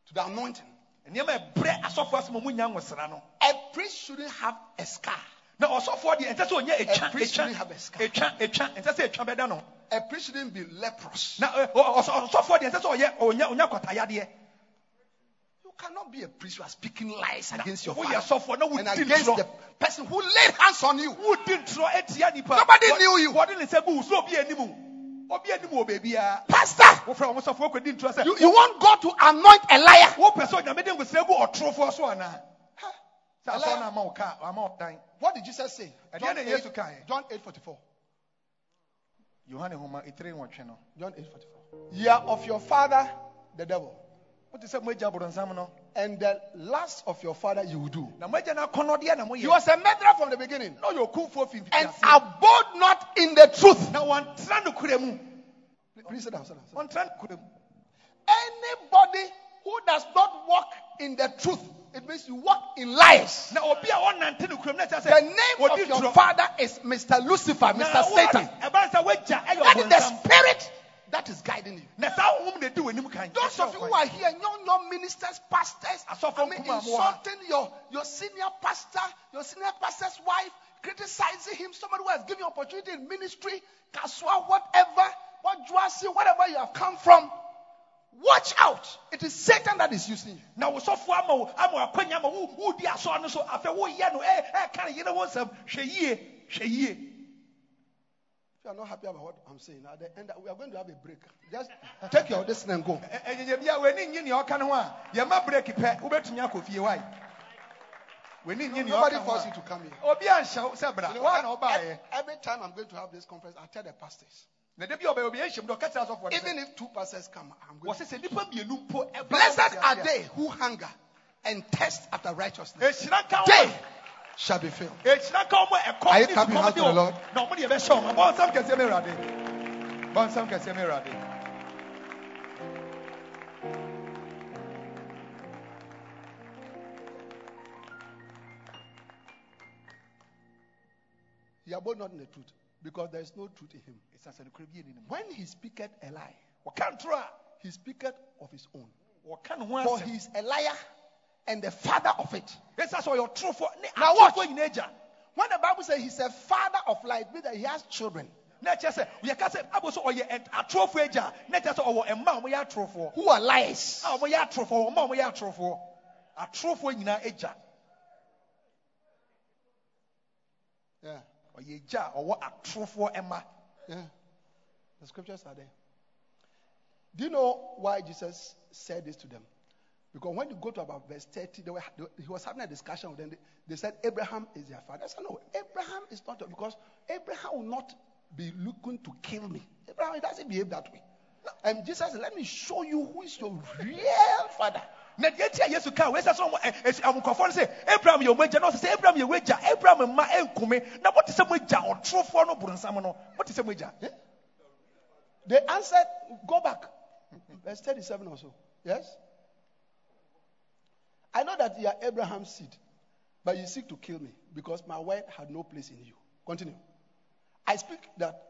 to the anointing. nneɛma ɛbrɛ asɔfo ase ma ɔmo nya nwosra no A priest shouldn't have a scar. na ɔsɔfoɔ deɛ ɛnsɛ sɛ ɔnyɛ etwa A priest shouldn't have a scar. Etwa etwa ɛnsɛ sɛ etwa bɛda no A priest shouldn't be leprous. You cannot be a priest. You are speaking lies against your father and against the person who laid hands on you. wodi ntorɔ etia nipa Nobody knew you. wɔde ne nsa gu wo so obi anim obi anim wɔ beebiara Pastor, wofrɛ wɔn sɔfoɔ kɔdi ntorɔ sɛ you, you want God to anoint a liar. wopɛ sɛ onyame de nkosira gu ɔtorofoɔ so anaa Huh? sɛ A asɔ liar. no ama wo ka ama wo dan What did Jesus say? John then 8, John 8 44. Yohane homa ɛtire nwɔtwe no John 8 44. Ye are of your father, the devil, wote sɛ moagya borɔnsam no and the lust of your father you will do. na moagya no akɔnnɔdeɛ na He moyɛ was a murderer from the beginning. No, na ɔyɛ okumfoɔ and fimfiase abode not in the truth. na wɔntena nokora mu Please sit down, sit down, down. ɔntena nokora mu Anybody who does not walk in the truth, it means you walk in lies. na obi a ɔnante nokora mu na kyerɛ The name of your father is Mr. Lucifer, Mr. Satan. ɛbɛn sɛ woagya ɛyɛ That is the spirit that is guiding you. na saa honhom na ɛdi w'anim kan Those of you who are here, young, young ministers, pastors, I mean, nkuma mo ha. insulting your, your senior pastor, your senior pastor's wife, criticizing him, somebody who has given you opportunity in ministry, Kasoa, whatever, what Juasi, whatever you have come from. Watch out. It is Satan that is using you. na wo sɔfoɔ ama wo ama wo akwanya ama wo wodi asɔre no so afei woyɛ no ɛ- ɛka ne yere ho nsɛm hwɛ yie hwɛ yie If you are not happy about what I'm saying, at the end, we are going to have a break. Just take your destiny and go. Ɛ- ɛnyɛnyɛ bi a w'ani nye nea ɔka no ho a break pɛ wobɛtumi akɔ fie wae w'ani nye nea Nobody forced you to come here. obi anhyɛ wo sɛ bra You know, woa na e- ɔbaeɛ e- every time I'm going to have this conference, I tell the pastors, na da bi a ɔbɛyɛ obi ɛnhyɛm dɛ ɔka kyerɛ asɔfoɔ no even if two pastors come, I'm going wɔse sɛ nnipa mmienu mpo ɛba Blessed are they who hunger and thirst after righteousness. They shall be filled. ɛhyira nka wɔn a ɛkɔm Are you ne clapping sukɔm hands de to the Lord? na ɔmo deɛ ɛbɛhyɛ wɔn. Bɔ nsɛm kɛseɛ mɛ awurade. Bɔ nsɛm kɛseɛ mɛ awurade. He abode not in the truth, because there is no truth in him. ɛsiane sɛ nokorɛ bi yɛ ne nim When he speaketh a lie, wɔka ntorɔ a he speaketh of his own. wɔka ne ho For he is a liar and the father of it. ɛsiane sɛ ɔyɛ ɔtorofoɔ ne Now watch. atorofoɔ nyina agya When the Bible says he's a father of light, means that he has children. Na ɛkyerɛ sɛ yɛka sɛ abo sɛ ɔyɛ ɛ- atorofoɔ agya a, na ɛkyerɛ sɛ ɔwɔ mma a ɔmoyɛ atorofoɔ who are liars. a ɔmoyɛ atorofoɔ ɔma a ɔmoyɛ atorofoɔ atorofoɔ nyinaa agya Yeah, ɔyɛ agya a ɔwɔ atorofoɔ mma yeah. The scriptures are there. Do you know why Jesus said this to them? Because when you go to about verse 30, they were, they, he was having a discussion with them. They, they said, Abraham is their father. I said, No, Abraham is not, because Abraham will not be looking to kill me. Abraham doesn't behave that way. And Jesus said, Let me show you who is your real father. Na deɛ nti a yesu ka wei sɛ ɔmo- ɔmo nkɔfoɔ no sɛ abraham yɛ ɔmo agya na ɔsɛ sɛ abraham yɛ wagya abraham mma ɛnkome na mote sɛ mo agya ɔtorofoɔ no boronsam no mote sɛ mo agya eh? They answered, Go back. Verse 37 or so. Yes? I know that you are Abraham's seed, but you seek to kill me because my word had no place in you. Continue. I speak that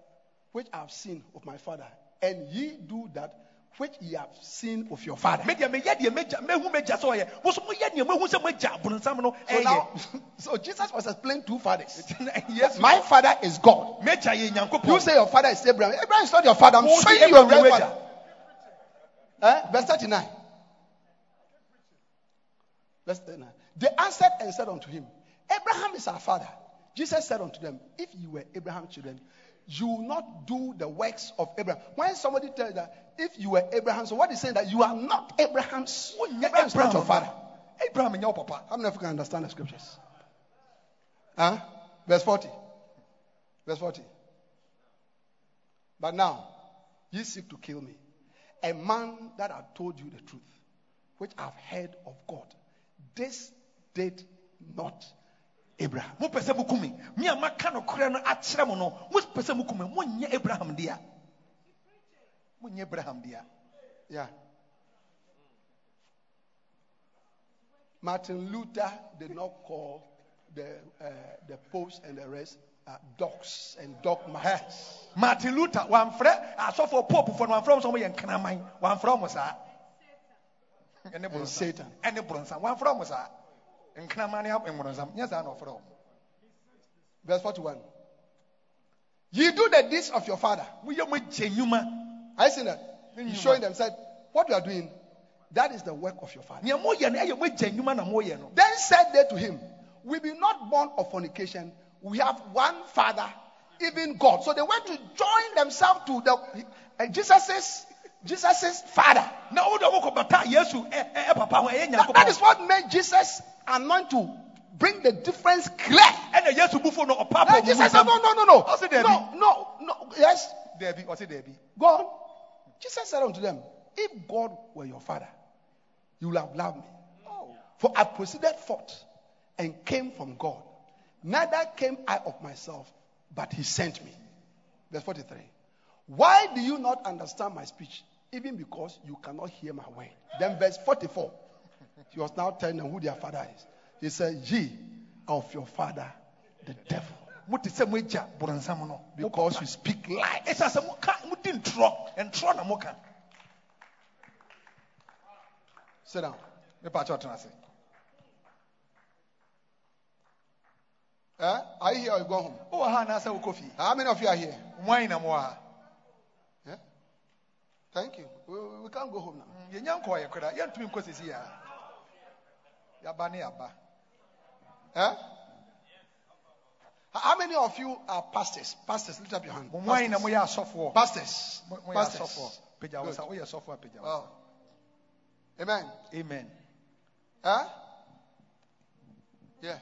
which I have seen of my father, and ye do that which ye have seen of your father. me deɛ meyɛ deɛ megya mehu megya sɛ ɔyɛ wo so moyɛ deɛ mohu sɛ moagya boronsam no So now, so Jesus was explaining two fathers. yesu My father is God. You say your father is Abraham. Abraham is not your father. I'm showing you your Abraham real father. Eh? Verse 39. Verse 39. They answered and said unto him, Abraham is our father. Jesus said unto them, If you were Abraham's children, you will not do the works of Abraham. When somebody tells you that if you were Abraham, so what is saying that you are not Abraham's Abraham not your father. abraham nyɛ your papa How many of you can understand the scriptures? Huh? Verse 40. Verse 40. But now, ye seek to kill me, a man that I told you the truth, which I've heard of God. This did not Abraham. mopɛ sɛ mokum me me a maka nokorɛ no akyerɛ mo no. Mopɛ sɛ mokum me monyɛ abraham dea monyɛ abraham dea Yeah. Martin Luther did not call the, uh, the popes and the rest uh, dogs and dogmasters. martin luther one wamfrɛ asɔfoɔ popefoɔ no wamfrɛ mo sɛ ɔmoyɛ nkraman. Wamfrɛ mo saa. Ɛne Satan. ɛne borɔnsam wamfrɛ mo saa Verse 41. You do the deeds of your father. moyɛ mo gye nnwuma I see that. He's showing them, said, What you are doing, that is the work of your father. nea moyɛ no ɛyɛ mo gye nnwuma na moyɛ no Then said they to him, We be not born of fornication. We have one father, even God. So they went to join themselves to the and Jesus' Jesus' father. That- that is what made Jesus anoint to bring the difference clear. ɛna yesu bufo no ɔpa Then Jesus said, No, no, no, no. No, no, no. Yes, daabi ɔse daabi God. Jesus said unto them, If God were your father, you would have loved me. Oh. For I proceeded forth and came from God. Neither came I of myself, but he sent me. Verse 43. Why do you not understand my speech? Even because you cannot hear my word. Then verse 44. He was now telling them who their father is. He said, Ye of your father, the devil. mote sɛ moagya borɔnsam no Because you speak lies. ɛsiane sɛ moka modi ntorɔ ntorɔ na moka Sit down. mepa kyɛ ɔtena ase Eh? Are you here or you go home? wowɔ ha anaasɛ wokɔ fie How many of you are here? mwan na mowɔ ha Yeah? Thank you. We, we- can't go home now. Mm, yɛnya nkɔɔ yɛ koraa yɛntumi nkɔ sesi a yɛaba ne yɛaba Eh? How many of you are pastors? Pastors, lift up your hand. mo mwan na Pastors. moyɛ asɔfoɔ Pastors. Mo- Pastors. asɔfoɔ pagya wo Good. sa woyɛ sɔfoɔ a pagya wo Wow. Amen. amen Huh? Yeah.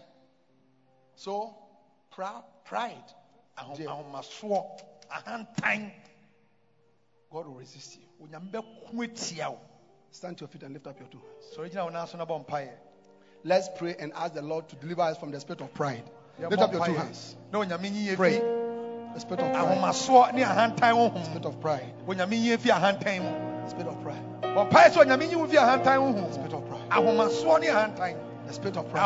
So, proud, pride, ahomasoɔ ahantan God will resist you. Stand to your feet and lift up your two hands. Let's pray and ask the Lord to deliver us from the spirit of pride. Lift up your two hands. Pray. The spirit of pride. The spirit of pride. The spirit of pride. The spirit of pride. The spirit of pride.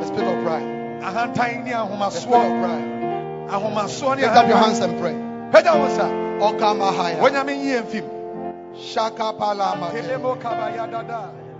The spirit of pride. The spirit of pride. Lift up your hands and pray. Pray. Okamahaya. Shaka Palama.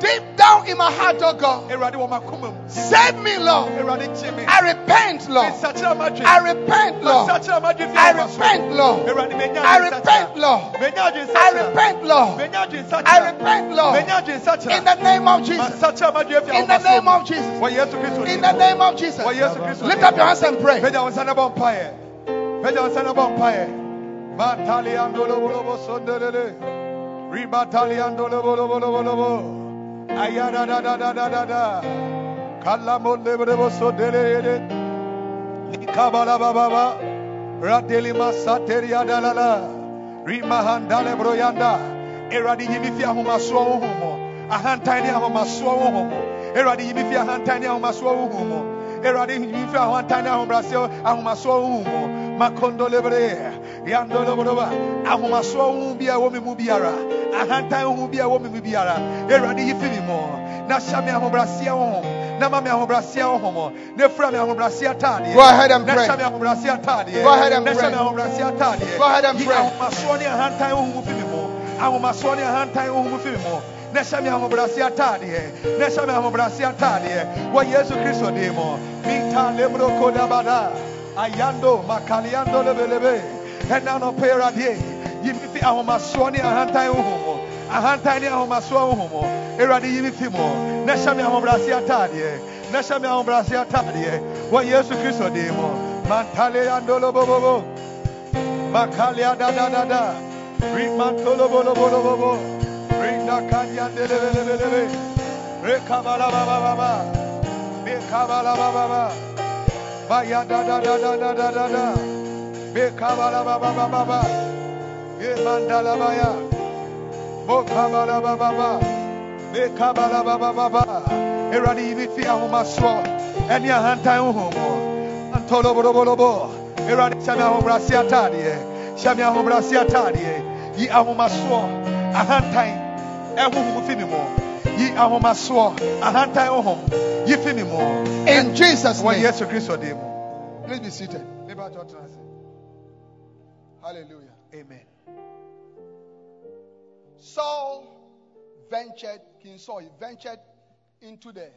deep down in my heart, oh God. Save me, Lord. I repent, Lord. I repent, Lord. I repent, Lord. I repent, Lord. I repent, Lord. I repent, Lord. In the name of Jesus. In the name of Jesus. In the name of Jesus. Lift up your hands and pray. Mataliando lo bolo bolo bolo bolo. Ayada da da da da da da. Kalamon lebrebo so delere. Likabala baba baba. Radeli masateri adalala. Rimahandale broyanda. Eradi yimifi ahomaswa uhumo. Ahantai ni ahomaswa uhumo. Eradi yimifi ahantai ni ahomaswa uhumo. Eradi yimifi ahantai ni ahomaswa uhumo makondo lebre yando loboroba. Ahomaso ho bia wo me mu biara ahantan ho bia mo. Na hyɛ ahobrasia ho na ma ahobrasia ho na fura me ahobrasia taadeɛ go ahead and pray. na hyɛ ahobrasia taadeɛ go ahead and pray na hyɛ ahobrasia taadeɛ go ahead and pray. ahomaso ne ahantan ho mo. Ahomaso ne ahantan ho mo. Na hyɛ me ahobrasia taadeɛ na hyɛ me ahobrasia taadeɛ wɔ yesu kristo dim mi Ayando, Makaliando Lebelebe, and Nano Peradie, Yimiti Ahomaswani Ahantai Uhumo, Ahantai Ahomaswa Uhumo, Eradi Yimitimo, Neshami Ahobrasi Atadie, Neshami Ahobrasi Atadie, what Yesu Christo Demo, Mantale Andolo Bobo, Makalia da da da bring Rimantolo Bolo Bolo Bobo, Rinda Kanyan Delebelebe, Rekabala Baba ba Rekabala ba ba baya da da da da da da da da. Bekabala ba ba ba ba ba. Ye mandala baya mokabala ba ba ba. Bekabala ba ba ba ba. Eradi ibi fi ɛne ahantan ho mo. Antolo bolo bolo bo eradi hyɛ me ahobrɛase ataadeɛ eh. hyɛ me ahobrɛase ataadeɛ eh. yi ahomasoɔ ahantan ɛhohom fi me mu yi ahomasoɔ ahantan honhom yi fi me mu In Jesus' wɔ name. yesu kristo din mu Please be seated. mebatɔ tena ase Hallelujah. amen Saul ventured, King Saul, he ventured into the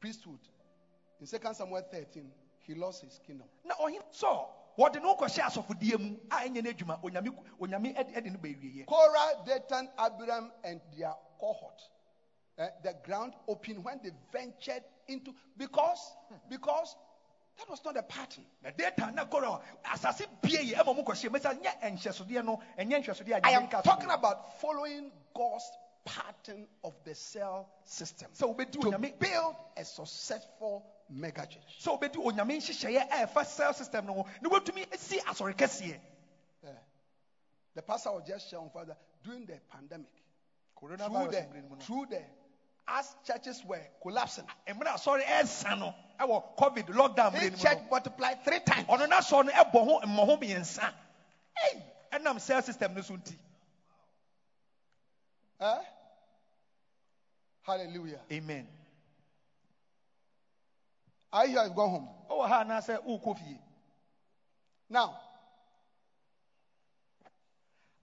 priesthood. In 2 Samuel 13, he lost his kingdom. na ɔhene sɔ wɔde no kɔhyɛ asɔfodie mu a ɛnyɛ no adwuma onyame onyame ɛde ɛde no bɛwieɛ Korah, Dathan, Abiram, and their cohort uh, the ground open when they ventured into because because that was not a pattern. The data na koro asase bie ye emo mukoshe no. I am talking about following God's pattern of the cell system. So we do to build a successful megachurch. So we do onyame nhyehyeye e eh, first cell system no ne wetumi si asore kese eh, The pastor was just sharing father during the pandemic. Through the, through the as churches were collapsing. Emra sorry, esano. I was COVID lockdown. This church multiplied three times. Ono na so no ebo ho emmo ho biensa. Hey, enam cell system no so nti. Huh? Hallelujah. Amen. I hear I've gone home. Oh, ha na say u kofi. Now,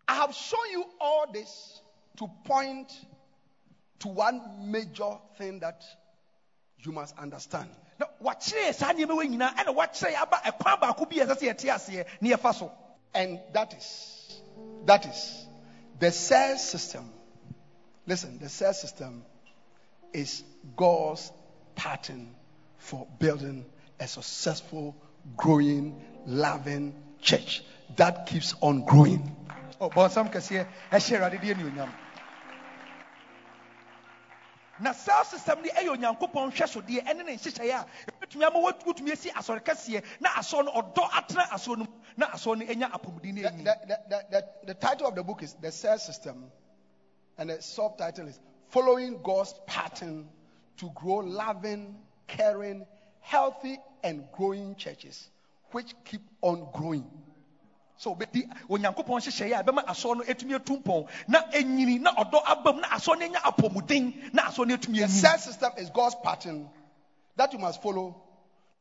I have shown you all this to point to one major thing that you must understand. na wakyerɛ saa nneɛma wɔ nyinaa ɛna wakyerɛ yɛ aba ɛkwan baako bi a ɛsɛ sɛ yɛte aseɛ ne yɛfa so And that is, that is the cell system. Listen, the cell system is God's pattern for building a successful, growing, loving church that keeps on growing. Oh, bɔnsam kɛseɛ ɛhyɛ awurade deɛ anuonyam na cell system no ɛyɛ onyankopɔn hwɛsodeɛ ɛne ne nhyehyɛeɛ a ɛbɛtumi ama wotumi asi asɔre kɛseɛ na no ɔdɔ atena no mu na asɔre no anya apɔmuden the title of the book is The Cell System, and the subtitle is Following God's Pattern to Grow Loving, Caring, Healthy, and Growing Churches, which keep on growing. Sɛ wobɛdi onyankopɔn hyehyɛeɛ a ɛbɛma asɔre no atumi atu mpɔn na ɛnyini na ɔdɔ aba mu na asɔre no anya apɔmuden na asɔre no atumi The cell system is God's pattern that you must follow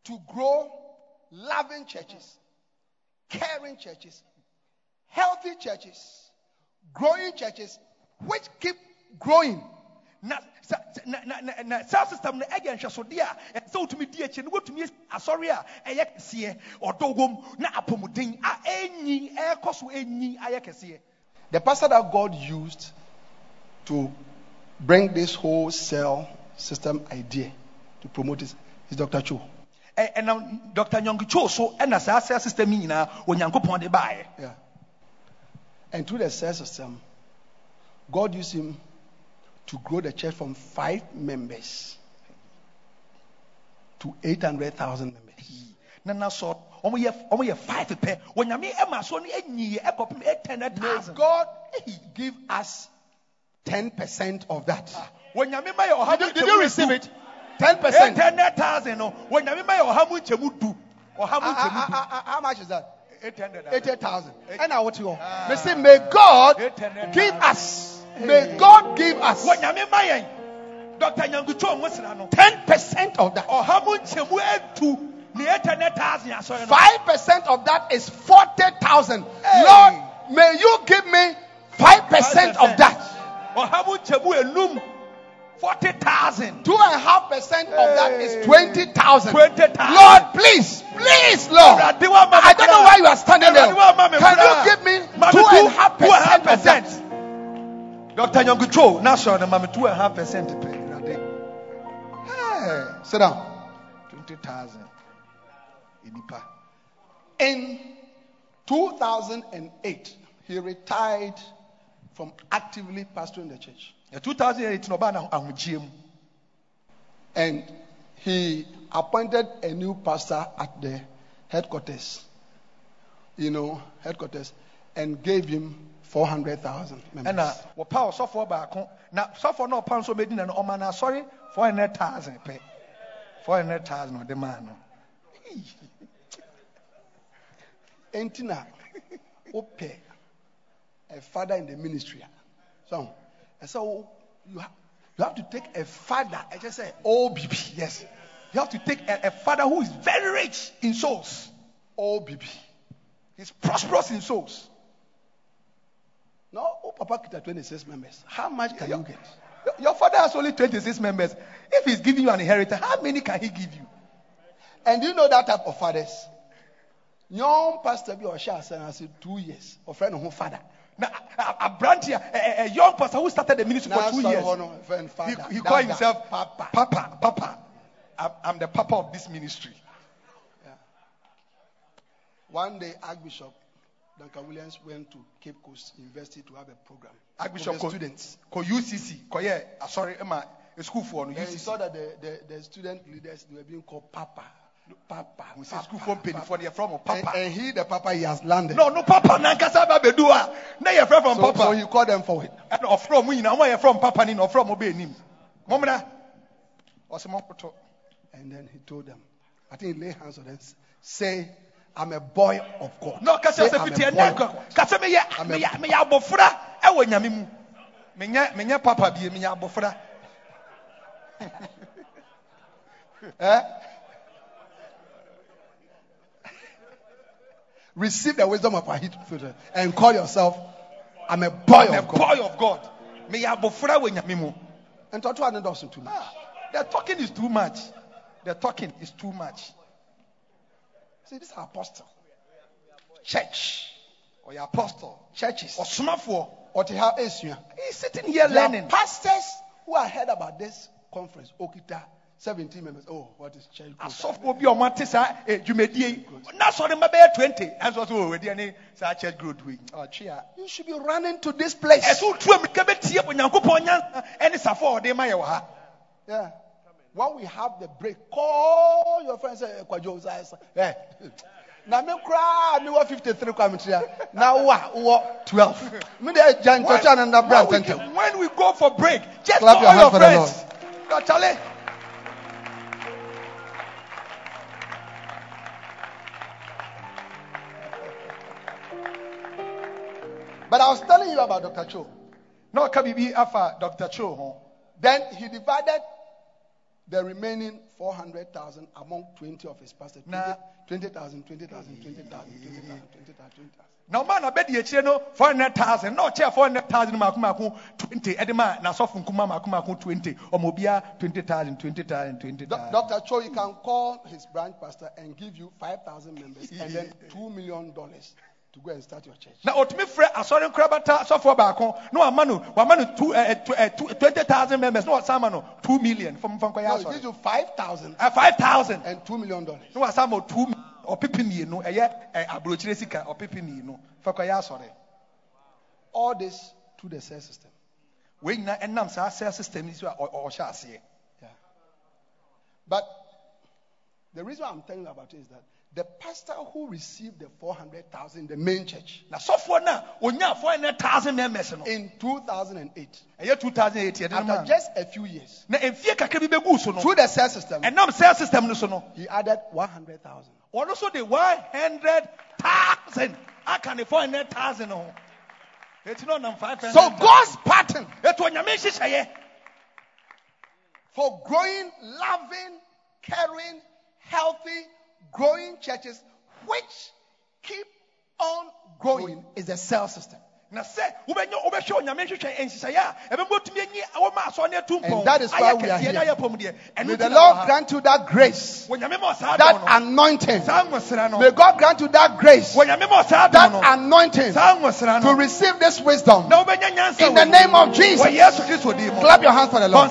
to grow loving churches, caring churches, healthy churches, growing churches, which keep growing. Na sa- sa- na na na na cell system no ɛyɛ nhwɛsodeɛ a ɛsɛ sɛ wotumi di akyi no wotumi asɔre a ɛyɛ kɛseɛ ɔdɔ wom na apɔmuden a ɛnyi ɛrekɔ so ɛnyi ayɛ kɛseɛ The pastor that God used to bring this whole cell system idea to promote it is Dr. Cho. Ɛnam dr nyɔnkotwo so ɛna saa cell system yi nyinaa onyankopɔn de Yeah. And through the cell system, God used him to grow the church from five members to 800,000 members. na na yɛ ɔmo yɛ five onyame ɛma asɔre no ɛnyi ɛkɔpem eight hundred May thousand God give us 10% of that. onyame ma yɛ ɔha mu Did, did you receive it? 10%. eight hundred thousand no onyame ma yɛ ɔha mu nkyɛmu du ɔha mu Ah, ah, nkyɛmu ah, du ah, ah, how much is that? eight hundred 80,000. And I want you. May say, may God give us. May God give us wɔnyame ma yɛn dr nyankutwo ɔmo sira no 10% of that. ɔha mu nkyɛmu etu ne eight hundred thousand asɔre no Five percent of that is forty thousand. Hey. Lord, may you give me five percent of that. ɔha mu nkyɛmu enum forty thousand Two and a half percent of that is twenty thousand. 20,000. Lord, please, please, Lord. Awurade wa ma me I don't know why you are standing there. Awurade wa ma me Can you give me Ma me two two- and a half two and a half percent of that? Dr nyankutwo na sɔrɔ no ma me two and a half percent pɛ Awurade. Hey, sit down. twenty thousand In 2008, he retired from actively pastoring the church. ɛ two thousand and eighteen ɔbaa na ahogyie mu And he appointed a new pastor at the headquarters, you know, headquarters, and gave him 400,000 members. ɛna wɔpa ɔsɔfoɔ baako na sɔfoɔ na ɔpa nso bɛdi na no ɔma na asɔre four hundred thousand pɛ four hundred thousand ɔde maa no Enti na ope a father in the ministry. So, and so you have, you have to take a father. I just say OBB. yes you have to take a, a father who is very rich in souls OBB. he's prosperous in souls No, oh, Papa Kita 26 members. How much can you get? Your- your father has only twenty six members if he's giving you an inheritance how many can he give you And do you know that type of fathers? Young pastor be or share I said two years. Or friend of who father. na a- a- aberante a a a young pastor who started the ministry Now, for two years friend, father. he, he called himself Papa. papa papa I'm, I'm the papa of this ministry One day, Archbishop Duncan Williams went to Cape Coast University to have a program. Archbishop with the Ko- students. ko ucc kɔyɛ asɔre ah, eh, ma school for no And he ucc saw that the, the, the student leaders they were being called Papa. Papa. we say school for penny for the from And, papa and he, the Papa, he has landed. no no papa nankasa ba bedu a na yɛ fɛ from so, so papa he called them forward. ɛna ɔfrɛ ɔmo nyinaa ɔmo yɛ from papa ni na ɔfrɛ ɔmo bɛ anim mɔmuna ɔsɛ mɔkoto And then he told them, I think he laid hands on them. Say, I'm a boy of God. na ɔkasa Say, sɛ I'm a fiti boy ɛnɛ of God. kasa meyɛ I'm a- meyɛ meyɛ abɔfra ɛwɔ nyame mu menyɛ menyɛ papa bie meyɛ abɔfra Eh? Receive the wisdom of our filter and call yourself, I'm a boy I'm a of God. boy of God meyɛ abɔfra wɔ nyame mu And to one doesn't too much. the talking is too much the talking is too much See, this is apostle. church ɔyɛ apostle Churches. Or ɔsomafoɔ Or to have Asia. he's sitting here There learning pastors who are heard about this conference. Okita, 17 members. Oh, what is church? growth? asɔfoɔ bi a ɔmo ate saa eh, dwumadie yi na sɔre mba twenty ɛnso so wɔ wɛdiɛ ne saa church growth wei ɔtwe a You should be running to this place. ɛso tu amirika bɛtie onyankopɔn nyansa ɛne safo a ɔde ma yɛ wɔ ha Yeah. When we have the break, call your friends. "Kwajo, say, say." Eh. na me koraa me wɔ 53 kwa mekyia na wo a wowɔ 12 me de gya When, ntɔkya no nna bra when we, ntɛntɛm when we go for break, just Clap call your your, hands for the friends. No, Charlie. but i was telling you about dr cho No, Kabibi Afa, Dr. Cho. ho. then he divided the remaining 400,000 among 20 of his pastors. Na- 20,000 20,000 20,000 20,000 20,000 20,000 na ɔma na bɛdi akyire no four hundred thousand. Na ɔkyɛ four hundred thousand mako mako twenty. Ɛde ma n'asɔfo nkuma mako mako twenty. Ɔmo obiara twenty thousand twenty thousand twenty Do- Dr. Cho, you can call his branch pastor and give you 5,000 members and then $2 million to go and start your church. na otumi frɛ asɔre nkorabata asɔfoɔ baako na wama no wama no two eh, eh, ɛɛ ɛɛ eh, twenty thousand members na wasan ma no two million fɔm fɔm kɔyɛ No, he gives asɔre you 5,000 ɛ five thousand and $2 million. na wasan ma two ɔpepe mmienu ɛyɛ ɛ aburokyire sika ɔpepe mmienu fɛ kɔyɛ asɔre All this through the cell system. wei nyinaa ɛnam saa cell system yi so a ɔhyɛ aseɛ. But the reason I'm telling you about it is that the pastor who received the 400,000 the main church. Na sɔfoɔ na onya four hundred thousand members no. In 2008, ɛyɛ two thousand eight no after just a few years, na mfie kakra bi bɛgu so no. Through the cell system, ɛnam cell system no so no. He added 100,000. ɔno nso de one hundred thousand. Aka ne four hundred thousand ho. Eti na ɔnam five hundred So God's pattern. Etu onyame nhyehyɛeɛ. For growing, loving, caring, healthy, growing churches, which keep on growing, is the cell system. na sɛ wobɛnya wobɛhwɛ onyame nhyehyɛ nhyehyɛeɛ a ɛbɛbɔ tumi anyi wɔma asɔ ne atu mpɔn. And that is why we are ayɛ kɛseɛ na here. ayɛ pɔm deɛ ɛno May the Lord grant you that grace, Onyame ma ɔsaa that anointing. saa nwosra no. May God grant you that grace, Onyame ma ɔsaa dɔm that anointing to receive this wisdom. na wobɛnya nyansa In the name of Jesus. wɔ yesu kristo din mu. Clap your hands for the Lord.